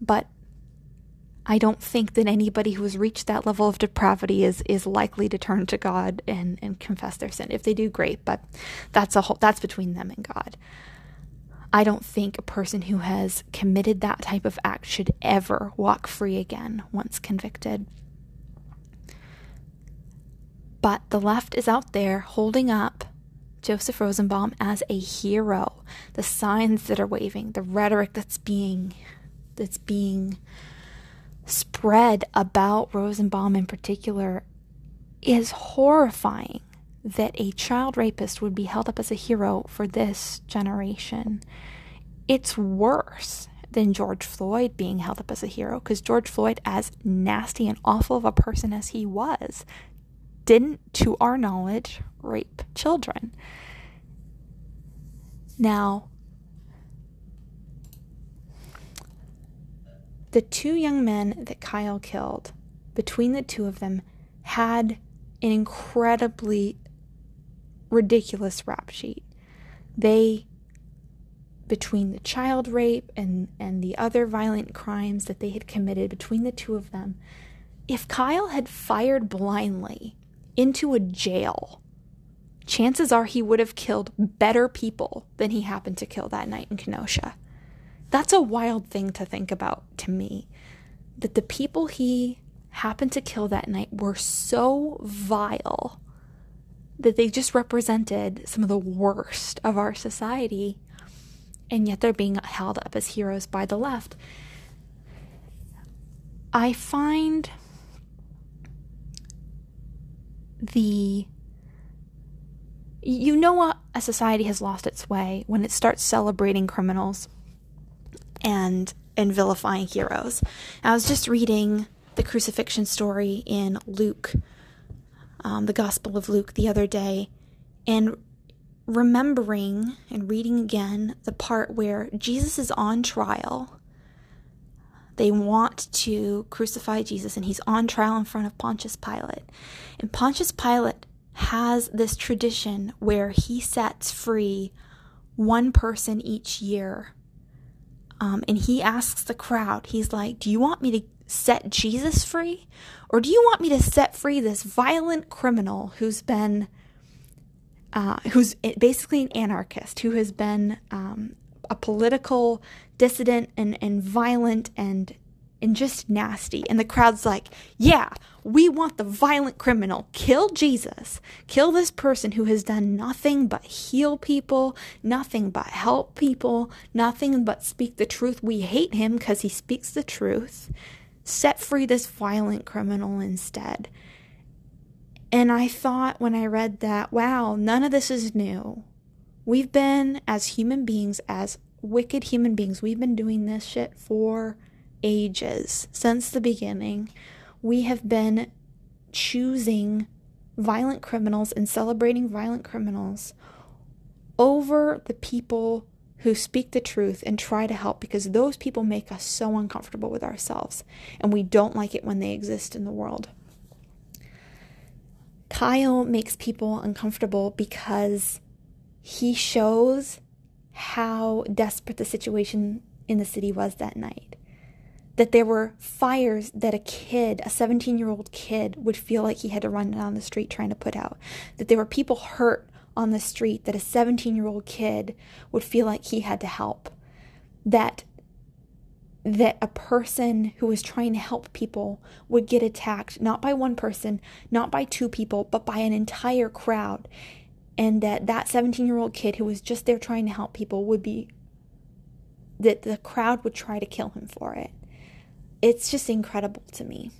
but I don't think that anybody who has reached that level of depravity is is likely to turn to God and, and confess their sin. If they do, great, but that's a whole, that's between them and God. I don't think a person who has committed that type of act should ever walk free again once convicted. But the left is out there holding up Joseph Rosenbaum as a hero. The signs that are waving, the rhetoric that's being that's being spread about Rosenbaum in particular is horrifying that a child rapist would be held up as a hero for this generation. It's worse than George Floyd being held up as a hero because George Floyd, as nasty and awful of a person as he was, didn't, to our knowledge, rape children. Now, the two young men that Kyle killed, between the two of them, had an incredibly ridiculous rap sheet. They, between the child rape and, and the other violent crimes that they had committed between the two of them, if Kyle had fired blindly into a jail chances are he would have killed better people than he happened to kill that night in Kenosha. That's a wild thing to think about to me. That the people he happened to kill that night were so vile that they just represented some of the worst of our society, and yet they're being held up as heroes by the left. I find the you know what a society has lost its way when it starts celebrating criminals and and vilifying heroes. I was just reading the crucifixion story in Luke, um, the Gospel of Luke, the other day, and remembering and reading again the part where Jesus is on trial. They want to crucify Jesus, and he's on trial in front of Pontius Pilate. And Pontius Pilate has this tradition where he sets free one person each year Um, and he asks the crowd, he's like, Do you want me to set Jesus free? Or do you want me to set free this violent criminal who's been, uh, who's basically an anarchist, who has been um, a political dissident and, and violent and and just nasty. And the crowd's like, yeah, we want the violent criminal. Kill Jesus. Kill this person who has done nothing but heal people, nothing but help people, nothing but speak the truth. We hate him because he speaks the truth. Set free this violent criminal instead. And I thought when I read that, wow, none of this is new. We've been, as human beings, as wicked human beings, we've been doing this shit for ages, since the beginning, we have been choosing violent criminals and celebrating violent criminals over the people who speak the truth and try to help because those people make us so uncomfortable with ourselves and we don't like it when they exist in the world. Kyle makes people uncomfortable because he shows how desperate the situation in the city was that night that there were fires that a kid, a 17 year old kid, would feel like he had to run down the street trying to put out. That there were people hurt on the street that a 17 year old kid would feel like he had to help. That that a person who was trying to help people would get attacked not by one person, not by two people, but by an entire crowd. And that that 17 year old kid who was just there trying to help people would be, that the crowd would try to kill him for it it's just incredible to me.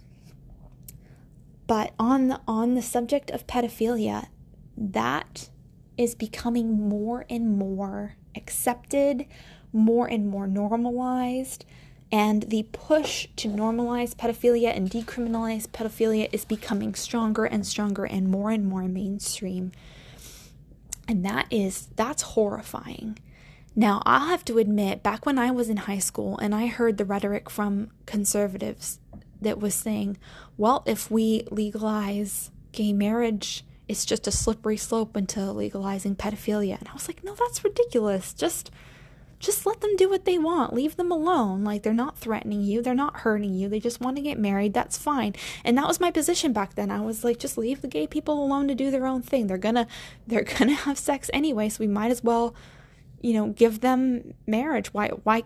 But on the on the subject of pedophilia, that is becoming more and more accepted, more and more normalized, and the push to normalize pedophilia and decriminalize pedophilia is becoming stronger and stronger and more and more mainstream. And that is that's horrifying. Now, I'll have to admit, back when I was in high school and I heard the rhetoric from conservatives that was saying, well, if we legalize gay marriage, it's just a slippery slope into legalizing pedophilia. And I was like, no, that's ridiculous. Just just let them do what they want. Leave them alone. Like they're not threatening you, they're not hurting you. They just want to get married. That's fine. And that was my position back then. I was like just leave the gay people alone to do their own thing. They're to (laughs) they're to have sex anyway, so we might as well you know, give them marriage. Why why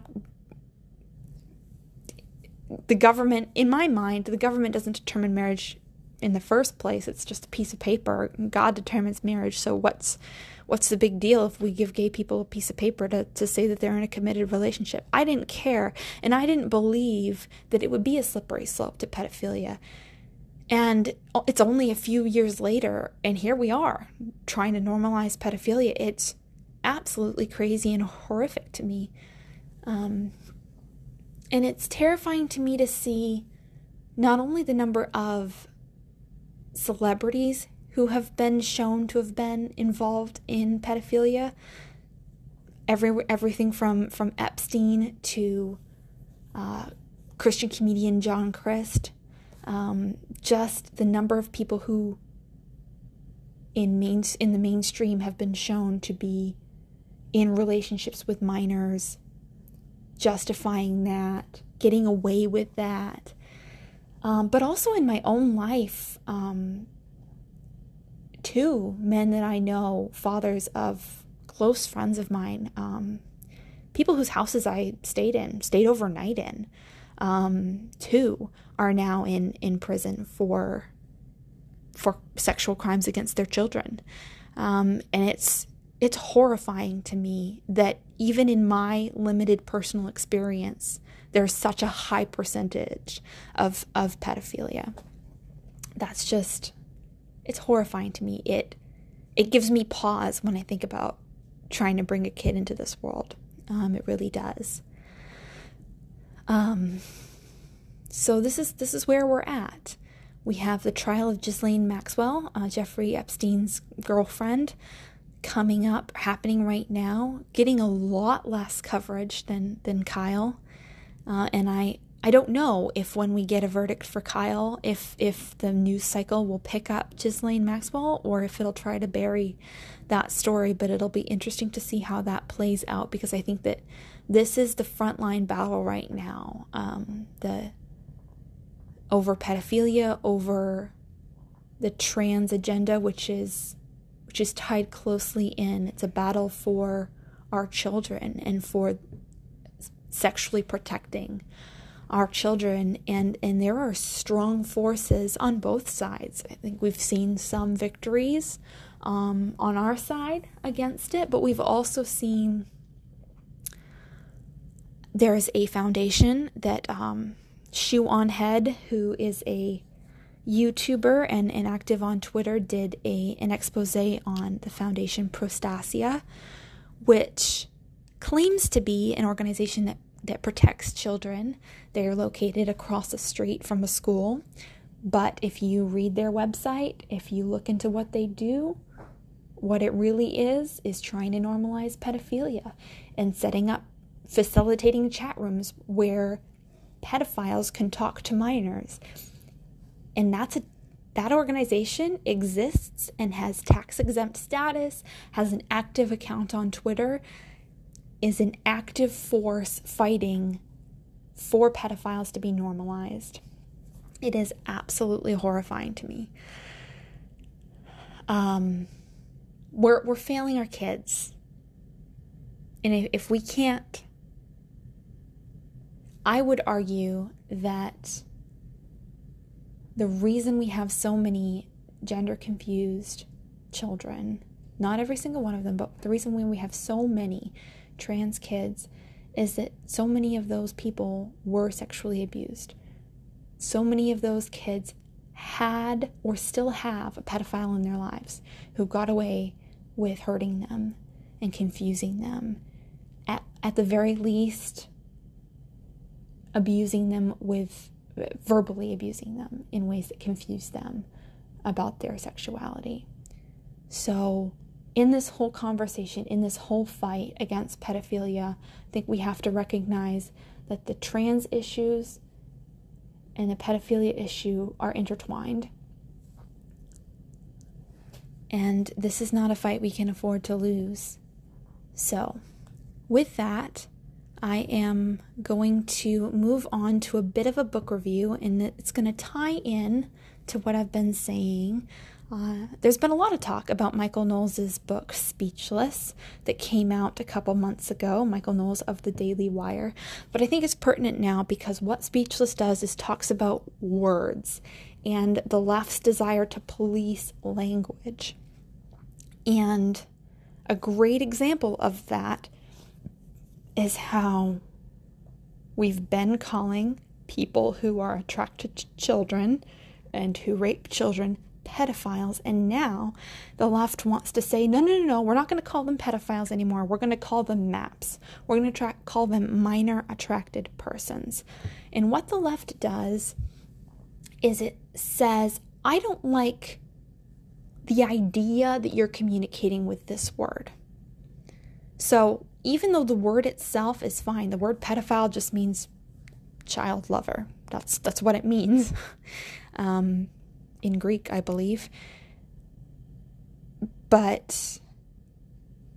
the government in my mind, the government doesn't determine marriage in the first place. It's just a piece of paper. God determines marriage. So what's what's the big deal if we give gay people a piece of paper to, to say that they're in a committed relationship? I didn't care. And I didn't believe that it would be a slippery slope to pedophilia. And it's only a few years later, and here we are trying to normalize pedophilia. It's absolutely crazy and horrific to me. Um, and it's terrifying to me to see not only the number of celebrities who have been shown to have been involved in pedophilia, every everything from from Epstein to uh, Christian comedian John Crist, um, just the number of people who in main in the mainstream have been shown to be in relationships with minors, justifying that, getting away with that. Um, but also in my own life, um, too, men that I know, fathers of close friends of mine, um, people whose houses I stayed in, stayed overnight in, um, too, are now in, in prison for for sexual crimes against their children. Um, and it's it's horrifying to me that even in my limited personal experience, there's such a high percentage of, of pedophilia. That's just, it's horrifying to me. It, it gives me pause when I think about trying to bring a kid into this world. Um, it really does. Um, so this is this is where we're at. We have the trial of Ghislaine Maxwell, uh, Jeffrey Epstein's girlfriend coming up, happening right now, getting a lot less coverage than than Kyle, uh, and I I don't know if when we get a verdict for Kyle, if if the news cycle will pick up Ghislaine Maxwell or if it'll try to bury that story. But it'll be interesting to see how that plays out because I think that this is the frontline battle right now. Um, the over pedophilia, over the trans agenda, which is which is tied closely in. It's a battle for our children and for sexually protecting our children and and there are strong forces on both sides. I think we've seen some victories um, on our side against it but we've also seen there is a foundation that um, shoe on head who is a youtuber and, and active on twitter did a an expose on the foundation prostasia which claims to be an organization that that protects children. They are located across the street from a school. But if you read their website, if you look into what they do, what it really is, is trying to normalize pedophilia and setting up, facilitating chat rooms where pedophiles can talk to minors. And that's a that organization exists and has tax exempt status, has an active account on Twitter, is an active force fighting for pedophiles to be normalized. It is absolutely horrifying to me. Um, we're, we're failing our kids. And if, if we can't, I would argue that the reason we have so many gender confused children, not every single one of them, but the reason why we have so many trans kids is that so many of those people were sexually abused. So many of those kids had or still have a pedophile in their lives who got away with hurting them and confusing them. At, at the very least, abusing them with verbally abusing them in ways that confuse them about their sexuality. So, in this whole conversation, in this whole fight against pedophilia, I think we have to recognize that the trans issues and the pedophilia issue are intertwined. And this is not a fight we can afford to lose. So, with that, I am going to move on to a bit of a book review, and it's going to tie in to what I've been saying uh, there's been a lot of talk about Michael Knowles' book Speechless that came out a couple months ago, Michael Knowles of the Daily Wire. But I think it's pertinent now because what Speechless does is talks about words and the left's desire to police language. And a great example of that is how we've been calling people who are attracted to children and who rape children pedophiles. And now the left wants to say, no, no, no, no, we're not going to call them pedophiles anymore. We're going to call them MAPS. We're going to tra- call them minor attracted persons. And what the left does is it says, I don't like the idea that you're communicating with this word. So even though the word itself is fine, the word pedophile just means child lover. That's that's what it means. (laughs) Um, in Greek, I believe. But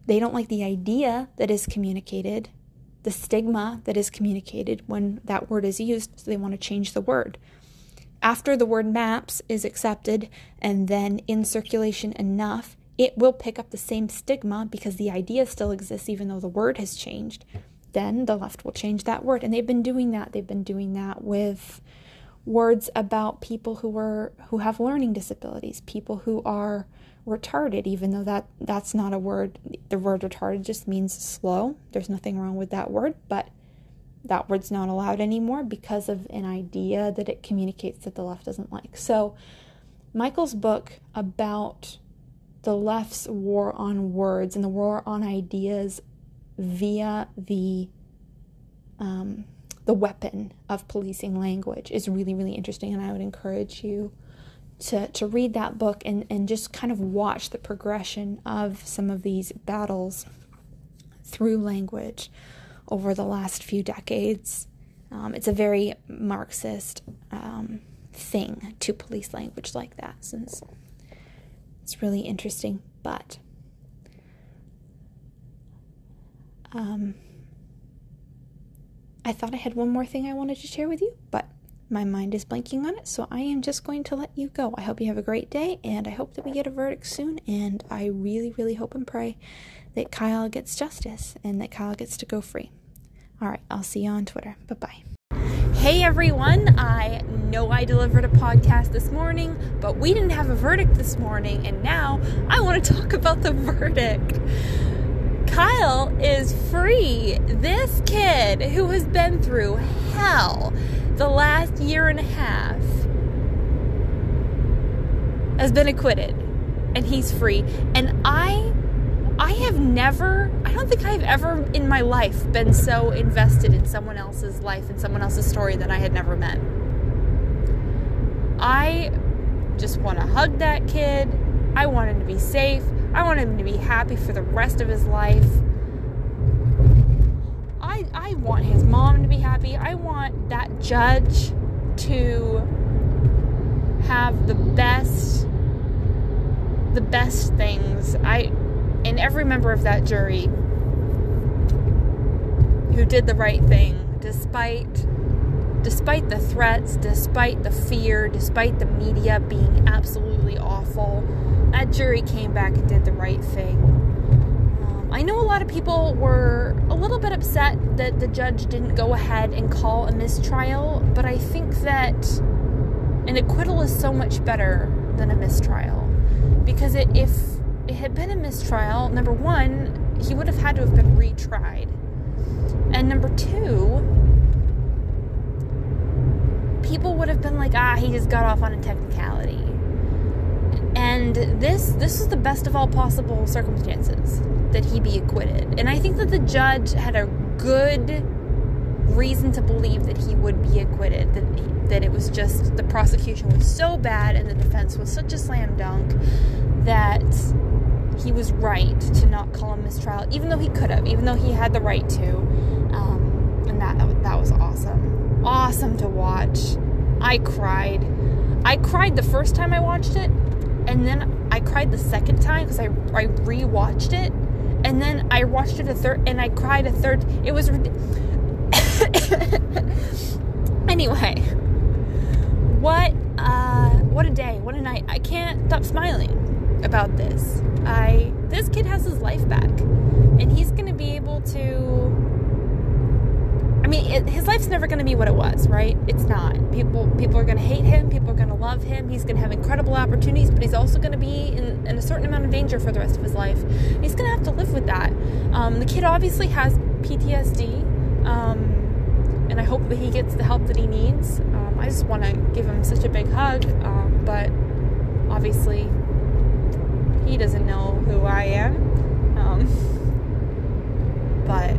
they don't like the idea that is communicated, the stigma that is communicated when that word is used, so they want to change the word. After the word maps is accepted and then in circulation enough, it will pick up the same stigma because the idea still exists even though the word has changed. Then the left will change that word. And they've been doing that. They've been doing that with words about people who were who have learning disabilities, people who are retarded even though that that's not a word the word retarded just means slow. There's nothing wrong with that word, but that word's not allowed anymore because of an idea that it communicates that the left doesn't like. So Michael's book about the left's war on words and the war on ideas via the um, the weapon of policing language is really, really interesting. And I would encourage you to, to read that book and, and just kind of watch the progression of some of these battles through language over the last few decades. Um, it's a very Marxist um, thing to police language like that, since it's really interesting. But um, I thought I had one more thing I wanted to share with you, but my mind is blanking on it, so I am just going to let you go. I hope you have a great day, and I hope that we get a verdict soon. And I really, really hope and pray that Kyle gets justice and that Kyle gets to go free. All right, I'll see you on Twitter. Bye bye. Hey everyone, I know I delivered a podcast this morning, but we didn't have a verdict this morning, and now I want to talk about the verdict. Kyle is free. This kid who has been through hell the last year and a half has been acquitted and he's free. And I I have never I don't think I've ever in my life been so invested in someone else's life and someone else's story that I had never met. I just want to hug that kid. I want him to be safe. I want him to be happy for the rest of his life. I, I want his mom to be happy. I want that judge to have the best the best things. I and every member of that jury who did the right thing despite despite the threats, despite the fear, despite the media being absolutely awful. That jury came back and did the right thing. I know a lot of people were a little bit upset that the judge didn't go ahead and call a mistrial, but I think that an acquittal is so much better than a mistrial. Because it, if it had been a mistrial, number one, he would have had to have been retried. And number two, people would have been like, ah, he just got off on a technicality. And this this was the best of all possible circumstances that he be acquitted. And I think that the judge had a good reason to believe that he would be acquitted. That he, that it was just the prosecution was so bad and the defense was such a slam dunk that he was right to not call him mistrial, even though he could have, even though he had the right to. Um, and that that was awesome, awesome to watch. I cried. I cried the first time I watched it, and then I cried the second time because I I rewatched it and then I watched it a third, and I cried a third. It was. (coughs) anyway, what uh, what a day, what a night! I can't stop smiling about this. I this kid has his life back, and he's gonna be able to mean, it, his life's never going to be what it was, right? It's not. People people are going to hate him. People are going to love him. He's going to have incredible opportunities, but he's also going to be in, in, a certain amount of danger for the rest of his life. He's going to have to live with that. Um, the kid obviously has PTSD, um, and I hope that he gets the help that he needs. Um, I just want to give him such a big hug, um, but obviously he doesn't know who I am. Um, but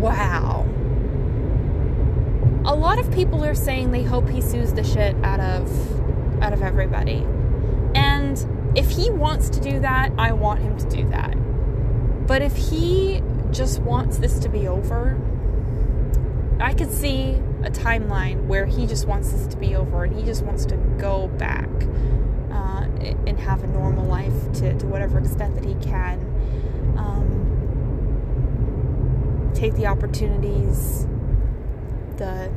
wow a lot of people are saying they hope he sues the shit out of out of everybody. And if he wants to do that, I want him to do that. But if he just wants this to be over, I could see a timeline where he just wants this to be over and he just wants to go back uh, and have a normal life to, to whatever extent that he can. Um, take the opportunities the,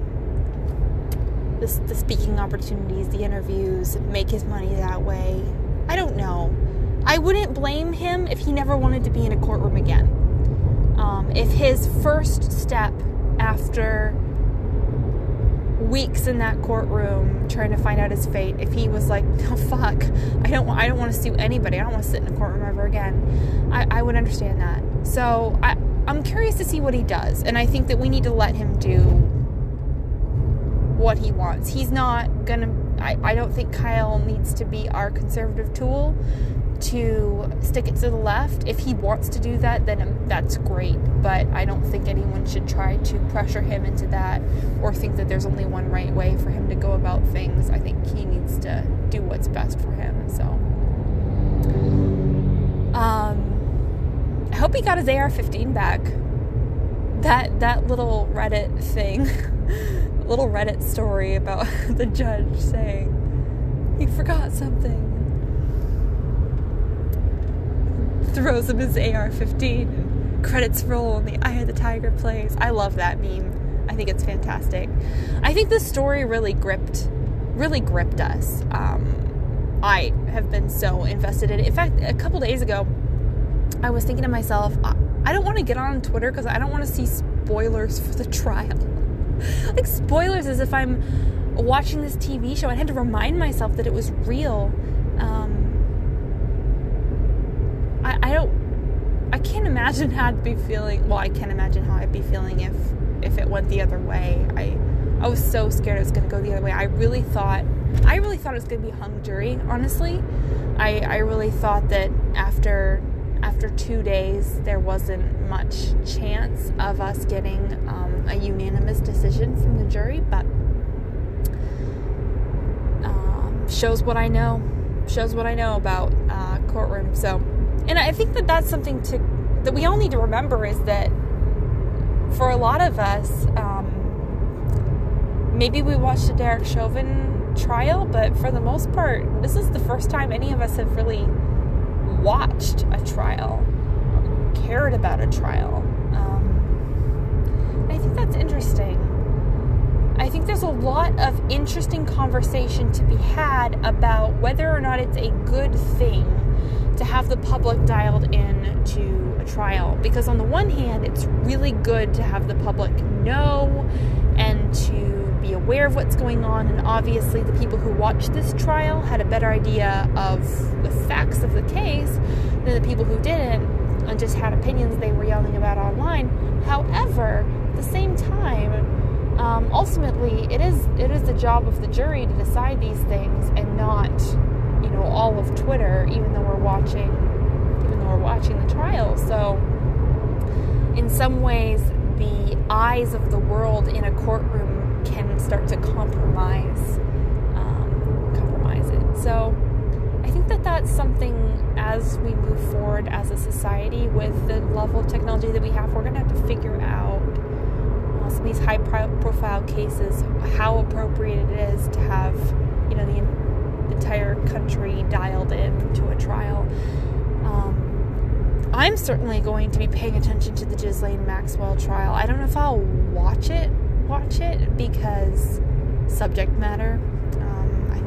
the the speaking opportunities, the interviews, make his money that way. I don't know. I wouldn't blame him if he never wanted to be in a courtroom again. Um, if his first step after weeks in that courtroom trying to find out his fate, if he was like, "Oh fuck, I don't, I don't want to sue anybody. I don't want to sit in a courtroom ever again," I, I would understand that. So I, I'm curious to see what he does, and I think that we need to let him do what he wants. He's not gonna, I, I don't think Kyle needs to be our conservative tool to stick it to the left. If he wants to do that, then um, that's great. But I don't think anyone should try to pressure him into that or think that there's only one right way for him to go about things. I think he needs to do what's best for him. So, um, I hope he got his AR 15 back. that that little Reddit thing, (laughs) little Reddit story about (laughs) the judge saying he forgot something. Throws him his AR-15. Credits roll and the Eye of the Tiger plays. I love that meme. I think it's fantastic. I think this story really gripped, really gripped us. Um, I have been so invested in it. In fact, a couple days ago, I was thinking to myself, I don't want to get on Twitter because I don't want to see spoilers for the trial. (laughs) like spoilers as if I'm watching this TV show. I had to remind myself that it was real. Um, I, I don't. I can't imagine how I'd be feeling. Well, I can't imagine how I'd be feeling if if it went the other way. I I was so scared it was going to go the other way. I really thought I really thought it was going to be hung jury. Honestly, I I really thought that after after two days, there wasn't much chance of us getting um, a unanimous decision from the jury, but um, shows what I know. Shows what I know about uh, courtroom. So, and I think that that's something to that we all need to remember is that for a lot of us, um, maybe we watched a Derek Chauvin trial, but for the most part, this is the first time any of us have really watched a trial, cared about a trial. Um, I think that's interesting. I think there's a lot of interesting conversation to be had about whether or not it's a good thing to have the public dialed in to a trial. Because, on the one hand, it's really good to have the public know and to be aware of what's going on. And obviously, the people who watched this trial had a better idea of the facts of the case than the people who didn't and just had opinions they were yelling about online. However, at the same time, um, ultimately, it is it is the job of the jury to decide these things and not, you know, all of Twitter. Even though we're watching, even though we're watching the trial, so in some ways, the eyes of the world in a courtroom can start to compromise um, compromise it. So think that that's something as we move forward as a society with the level of technology that we have, we're going to have to figure out uh, some of these high profile cases how appropriate it is to have you know the entire country dialed in to a trial. Um, I'm certainly going to be paying attention to the Ghislaine Maxwell trial. I don't know if I'll watch it watch it because subject matter.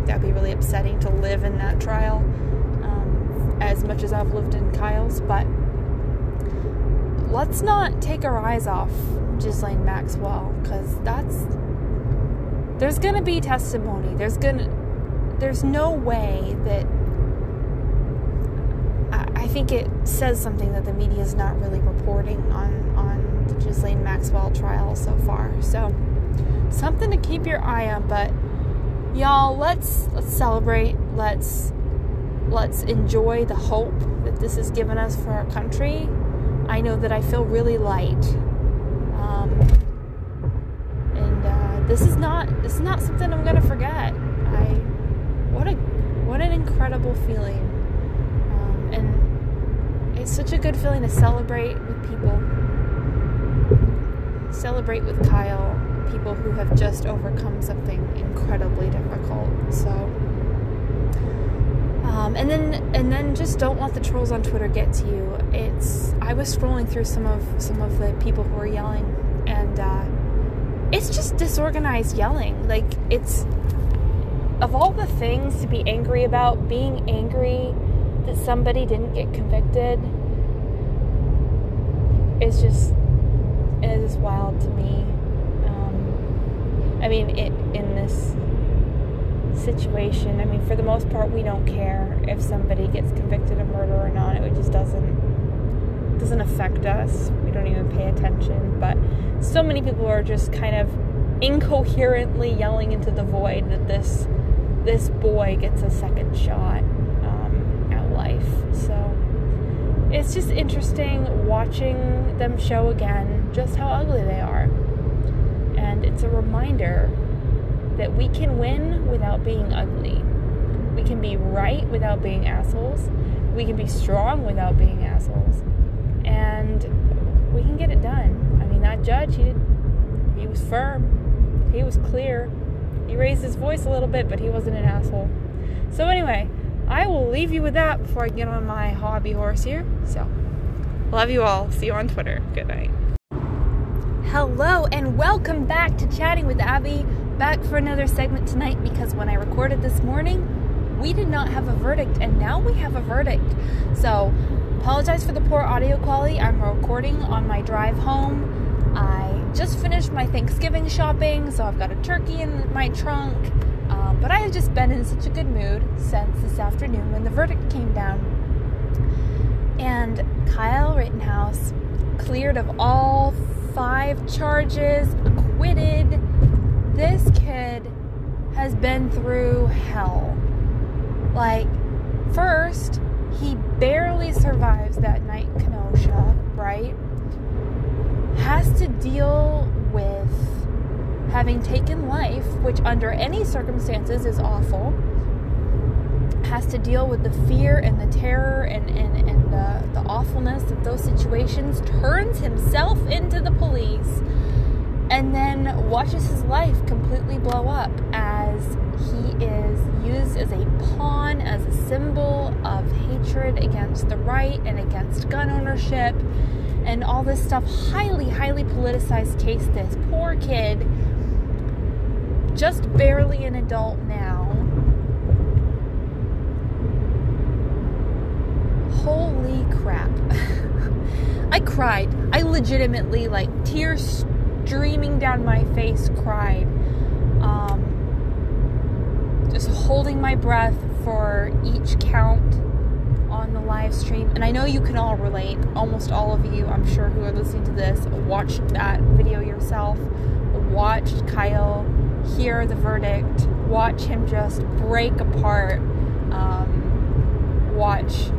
That'd be really upsetting to live in that trial um, as much as I've lived in Kyle's. But let's not take our eyes off Ghislaine Maxwell because that's there's gonna be testimony. There's gonna there's no way that I, I think it says something that the media is not really reporting on on the Ghislaine Maxwell trial so far. So something to keep your eye on. But y'all, let's let's celebrate. Let's let's enjoy the hope that this has given us for our country. I know that I feel really light. Um, and uh, this is not this is not something I'm gonna forget. I what a what an incredible feeling. Um, and it's such a good feeling to celebrate with people celebrate with Kyle people who have just overcome something incredibly difficult. So, um, and then and then just don't let the trolls on Twitter get to you. It's I was scrolling through some of some of the people who are yelling, and uh, it's just disorganized yelling. Like it's of all the things to be angry about, being angry that somebody didn't get convicted is just is wild to me. I mean, it, in this situation, I mean, for the most part, we don't care if somebody gets convicted of murder or not. It just doesn't doesn't affect us. We don't even pay attention. But so many people are just kind of incoherently yelling into the void that this this boy gets a second shot um, at life. So it's just interesting watching them show again just how ugly they are. It's a reminder that we can win without being ugly. We can be right without being assholes. We can be strong without being assholes. And we can get it done. I mean, that judge, he did, he was firm. He was clear. He raised his voice a little bit, but he wasn't an asshole. So anyway, I will leave you with that before I get on my hobby horse here. So, love you all. See you on Twitter. Good night. Hello and welcome back to Chatting with Abby. Back for another segment tonight because when I recorded this morning, we did not have a verdict, and now we have a verdict. So, apologize for the poor audio quality. I'm recording on my drive home. I just finished my Thanksgiving shopping, so I've got a turkey in my trunk. Um, but I have just been in such a good mood since this afternoon when the verdict came down. And Kyle Rittenhouse cleared of all five charges, acquitted. This kid has been through hell. Like, first, he barely survives that night in Kenosha, right? Has to deal with having taken life, which under any circumstances is awful, has to deal with the fear and the terror and, and, and the, the awfulness of those situations, turns himself into the police, and then watches his life completely blow up as he is used as a pawn, as a symbol of hatred against the right and against gun ownership and all this stuff. Highly, highly politicized case. This poor kid, just barely an adult now. Holy crap. (laughs) I cried. I legitimately, like, tears streaming down my face, cried. Um, just holding my breath for each count on the live stream. And I know you can all relate. Almost all of you, I'm sure, who are listening to this, watched that video yourself, watched Kyle hear the verdict, watch him just break apart, um, watch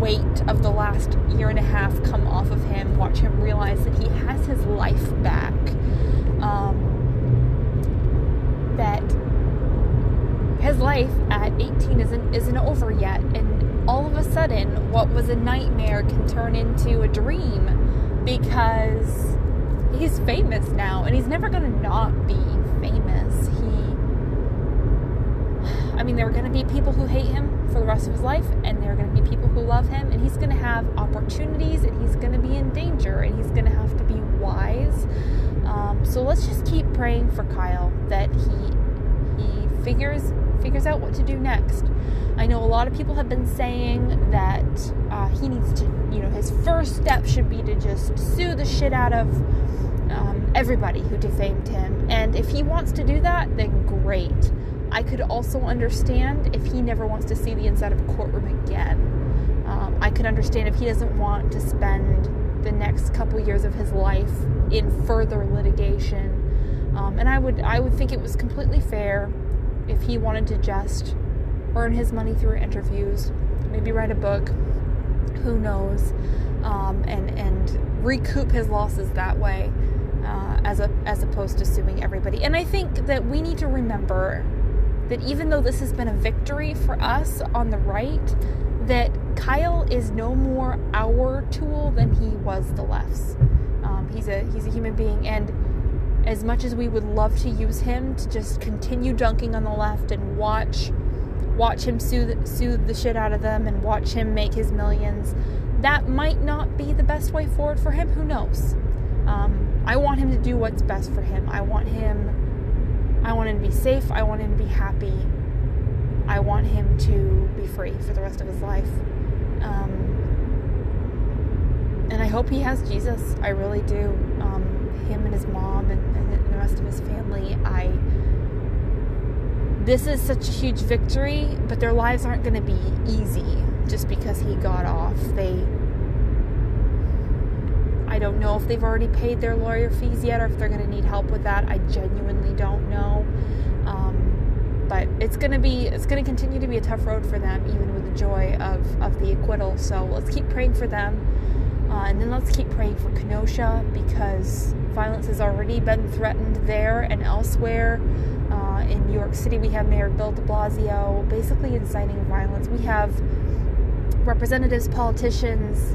weight of the last year and a half come off of him, watch him realize that he has his life back. Um, that his life at 18 isn't isn't over yet and all of a sudden what was a nightmare can turn into a dream because he's famous now and he's never going to not be famous he I mean there are going to be people who hate him for the rest of his life and there are going to be people who love him and he's going to have opportunities and he's going to be in danger and he's going to have to be wise um, so let's just keep praying for Kyle that he he figures figures out what to do next. I know a lot of people have been saying that uh, he needs to, you know, his first step should be to just sue the shit out of um, everybody who defamed him. And if he wants to do that, then great. I could also understand if he never wants to see the inside of a courtroom again. Um, I could understand if he doesn't want to spend the next couple years of his life in further litigation. Um, and I would I would think it was completely fair if he wanted to just earn his money through interviews, maybe write a book, who knows, um, and and recoup his losses that way, uh, as a as opposed to suing everybody. And I think that we need to remember that even though this has been a victory for us on the right, that Kyle is no more our tool than he was the left's. Um, he's a he's a human being, and as much as we would love to use him to just continue dunking on the left and watch watch him soothe, soothe the shit out of them and watch him make his millions, that might not be the best way forward for him. Who knows? Um, I want him to do what's best for him. I want him. I want him to be safe. I want him to be happy. I want him to be free for the rest of his life. Um, and I hope he has Jesus. I really do. Um, him and his mom and, and the rest of his family. I this is such a huge victory, but their lives aren't going to be easy just because he got off. They I don't know if they've already paid their lawyer fees yet or if they're going to need help with that. I genuinely don't know. Um, but it's going to be it's going to continue to be a tough road for them even with the joy of of the acquittal. So let's keep praying for them. Uh, and then let's keep praying for Kenosha because violence has already been threatened there and elsewhere. Uh, in New York City, we have Mayor Bill de Blasio basically inciting violence. We have representatives, politicians,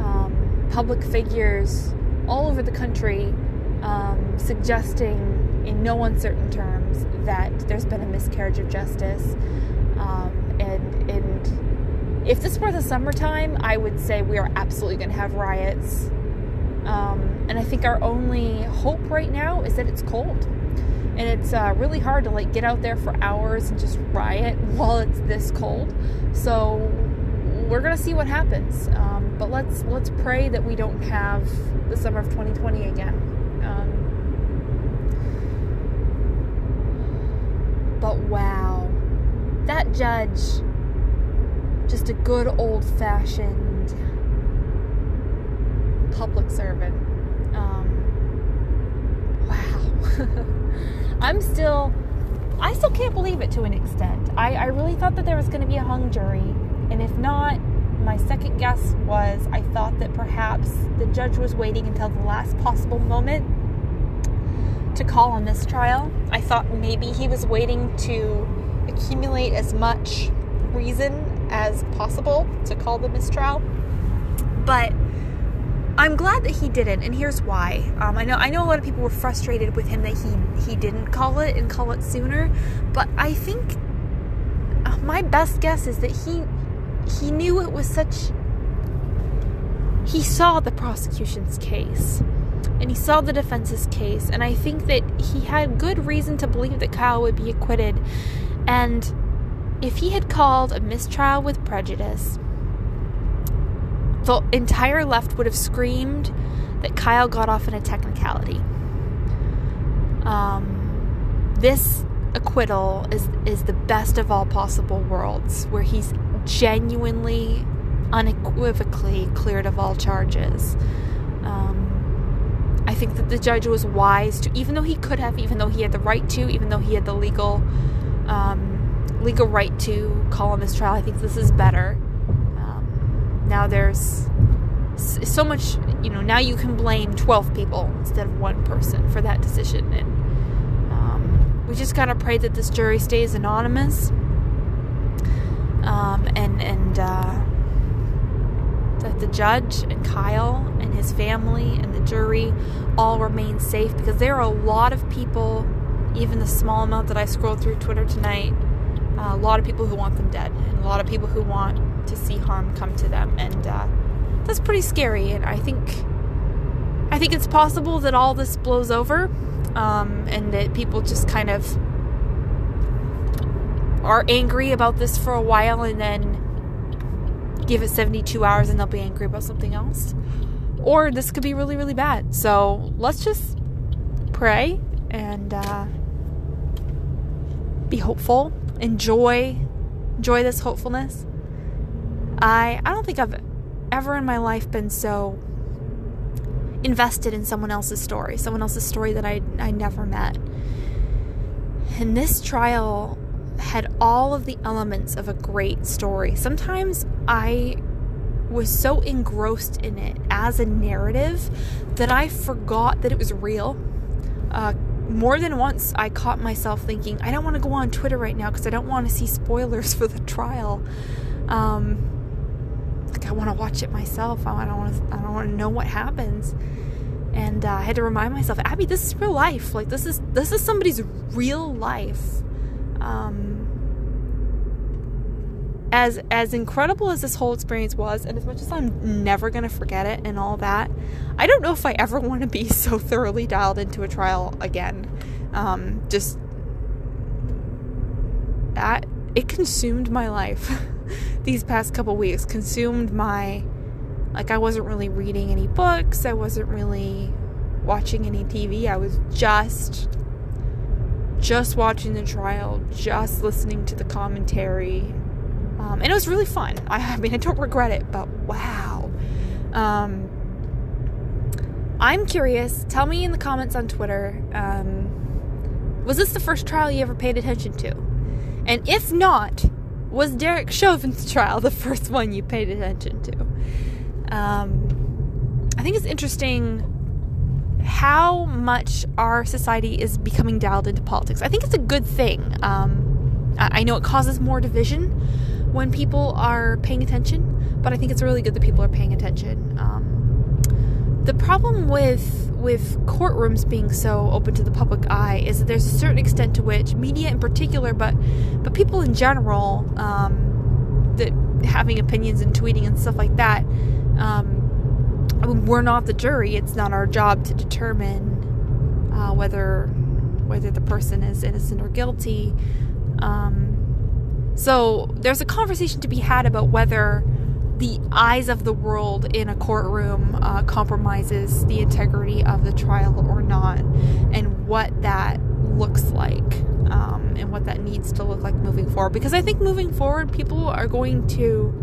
um, public figures all over the country um, suggesting in no uncertain terms that there's been a miscarriage of justice. Um, and, and if this were the summertime, I would say we are absolutely going to have riots. Um, and I think our only hope right now is that it's cold. And it's uh, really hard to like get out there for hours and just riot (laughs) while it's this cold. So we're gonna see what happens. Um, but let's let's pray that we don't have the summer of 2020 again. Um, but wow, that judge, just a good old fashioned public servant. Um, wow. (laughs) I'm still, I still can't believe it to an extent. I, I really thought that there was going to be a hung jury. And if not, my second guess was I thought that perhaps the judge was waiting until the last possible moment to call a mistrial. I thought maybe he was waiting to accumulate as much reason as possible to call the mistrial. But I'm glad that he didn't, and here's why. Um, I know I know a lot of people were frustrated with him that he he didn't call it and call it sooner, but I think uh, my best guess is that he he knew it was such. He saw the prosecution's case, and he saw the defense's case, and I think that he had good reason to believe that Kyle would be acquitted, and if he had called a mistrial with prejudice the entire left would have screamed that Kyle got off in a technicality. Um, this acquittal is is the best of all possible worlds, where he's genuinely, unequivocally cleared of all charges. Um, I think that the judge was wise to, even though he could have, even though he had the right to, even though he had the legal um, legal right to call a mistrial. I think this is better now there's so much you know now you can blame 12 people instead of one person for that decision and um, we just gotta pray that this jury stays anonymous um, and and uh, that the judge and Kyle and his family and the jury all remain safe because there are a lot of people even the small amount that I scrolled through Twitter tonight uh, a lot of people who want them dead and a lot of people who want to see harm come to them, and uh, that's pretty scary. And I think I think it's possible that all this blows over, um, and that people just kind of are angry about this for a while, and then give it 72 hours, and they'll be angry about something else. Or this could be really, really bad. So let's just pray and uh, be hopeful. Enjoy, enjoy this hopefulness. I I don't think I've ever in my life been so invested in someone else's story, someone else's story that I I never met. And this trial had all of the elements of a great story. Sometimes I was so engrossed in it as a narrative that I forgot that it was real. Uh, more than once, I caught myself thinking, I don't want to go on Twitter right now because I don't want to see spoilers for the trial. Um, like I want to watch it myself. I don't want to. I don't want to know what happens. And uh, I had to remind myself, Abby, this is real life. Like this is this is somebody's real life. Um, as as incredible as this whole experience was, and as much as I'm never gonna forget it and all that, I don't know if I ever (laughs) want to be so thoroughly dialed into a trial again. Um, just that it consumed my life. (laughs) these past couple weeks consumed my like I wasn't really reading any books, I wasn't really watching any TV. I was just just watching the trial, just listening to the commentary. Um, and it was really fun. I, I, mean, I don't regret it, but wow. Um, I'm curious. Tell me in the comments on Twitter um, was this the first trial you ever paid attention to? And if not, was Derek Chauvin's trial the first one you paid attention to? Um, I think it's interesting how much our society is becoming dialed into politics. I think it's a good thing. Um, I know it causes more division when people are paying attention, but I think it's really good that people are paying attention. Um, the problem with with courtrooms being so open to the public eye is that there's a certain extent to which media in particular but but people in general um, that having opinions and tweeting and stuff like that um, we're not the jury it's not our job to determine uh, whether whether the person is innocent or guilty um, so there's a conversation to be had about whether the eyes of the world in a courtroom uh, compromises the integrity of the trial or not, and what that looks like, um, and what that needs to look like moving forward. Because I think moving forward, people are going to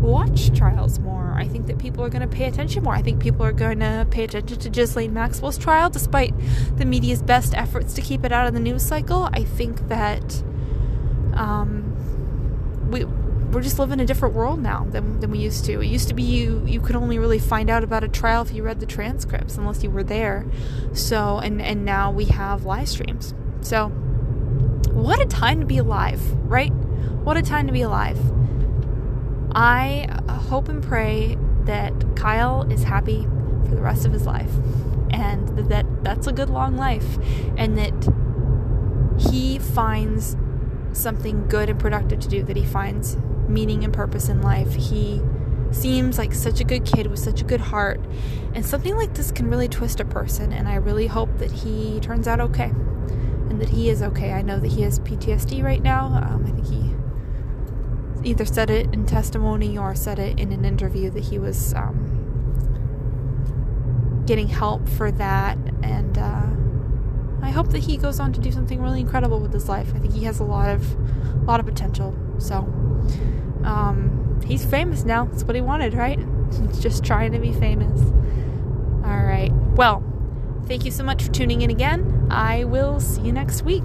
watch trials more. I think that people are going to pay attention more. I think people are going to pay attention to Ghislaine Maxwell's trial, despite the media's best efforts to keep it out of the news cycle. I think that um, we we're just living a different world now than, than we used to. It used to be you you could only really find out about a trial if you read the transcripts unless you were there. So and and now we have live streams. So what a time to be alive, right? What a time to be alive. I hope and pray that Kyle is happy for the rest of his life and that, that that's a good long life and that he finds something good and productive to do that he finds meaning and purpose in life. He seems like such a good kid with such a good heart. And something like this can really twist a person. And I really hope that he turns out okay and that he is okay. I know that he has PTSD right now. Um, I think he either said it in testimony or said it in an interview that he was um, getting help for that. And uh, I hope that he goes on to do something really incredible with his life. I think he has a lot of, a lot of potential. So. Um, he's famous now. That's what he wanted, right? (laughs) Just trying to be famous. All right. Well, thank you so much for tuning in again. I will see you next week.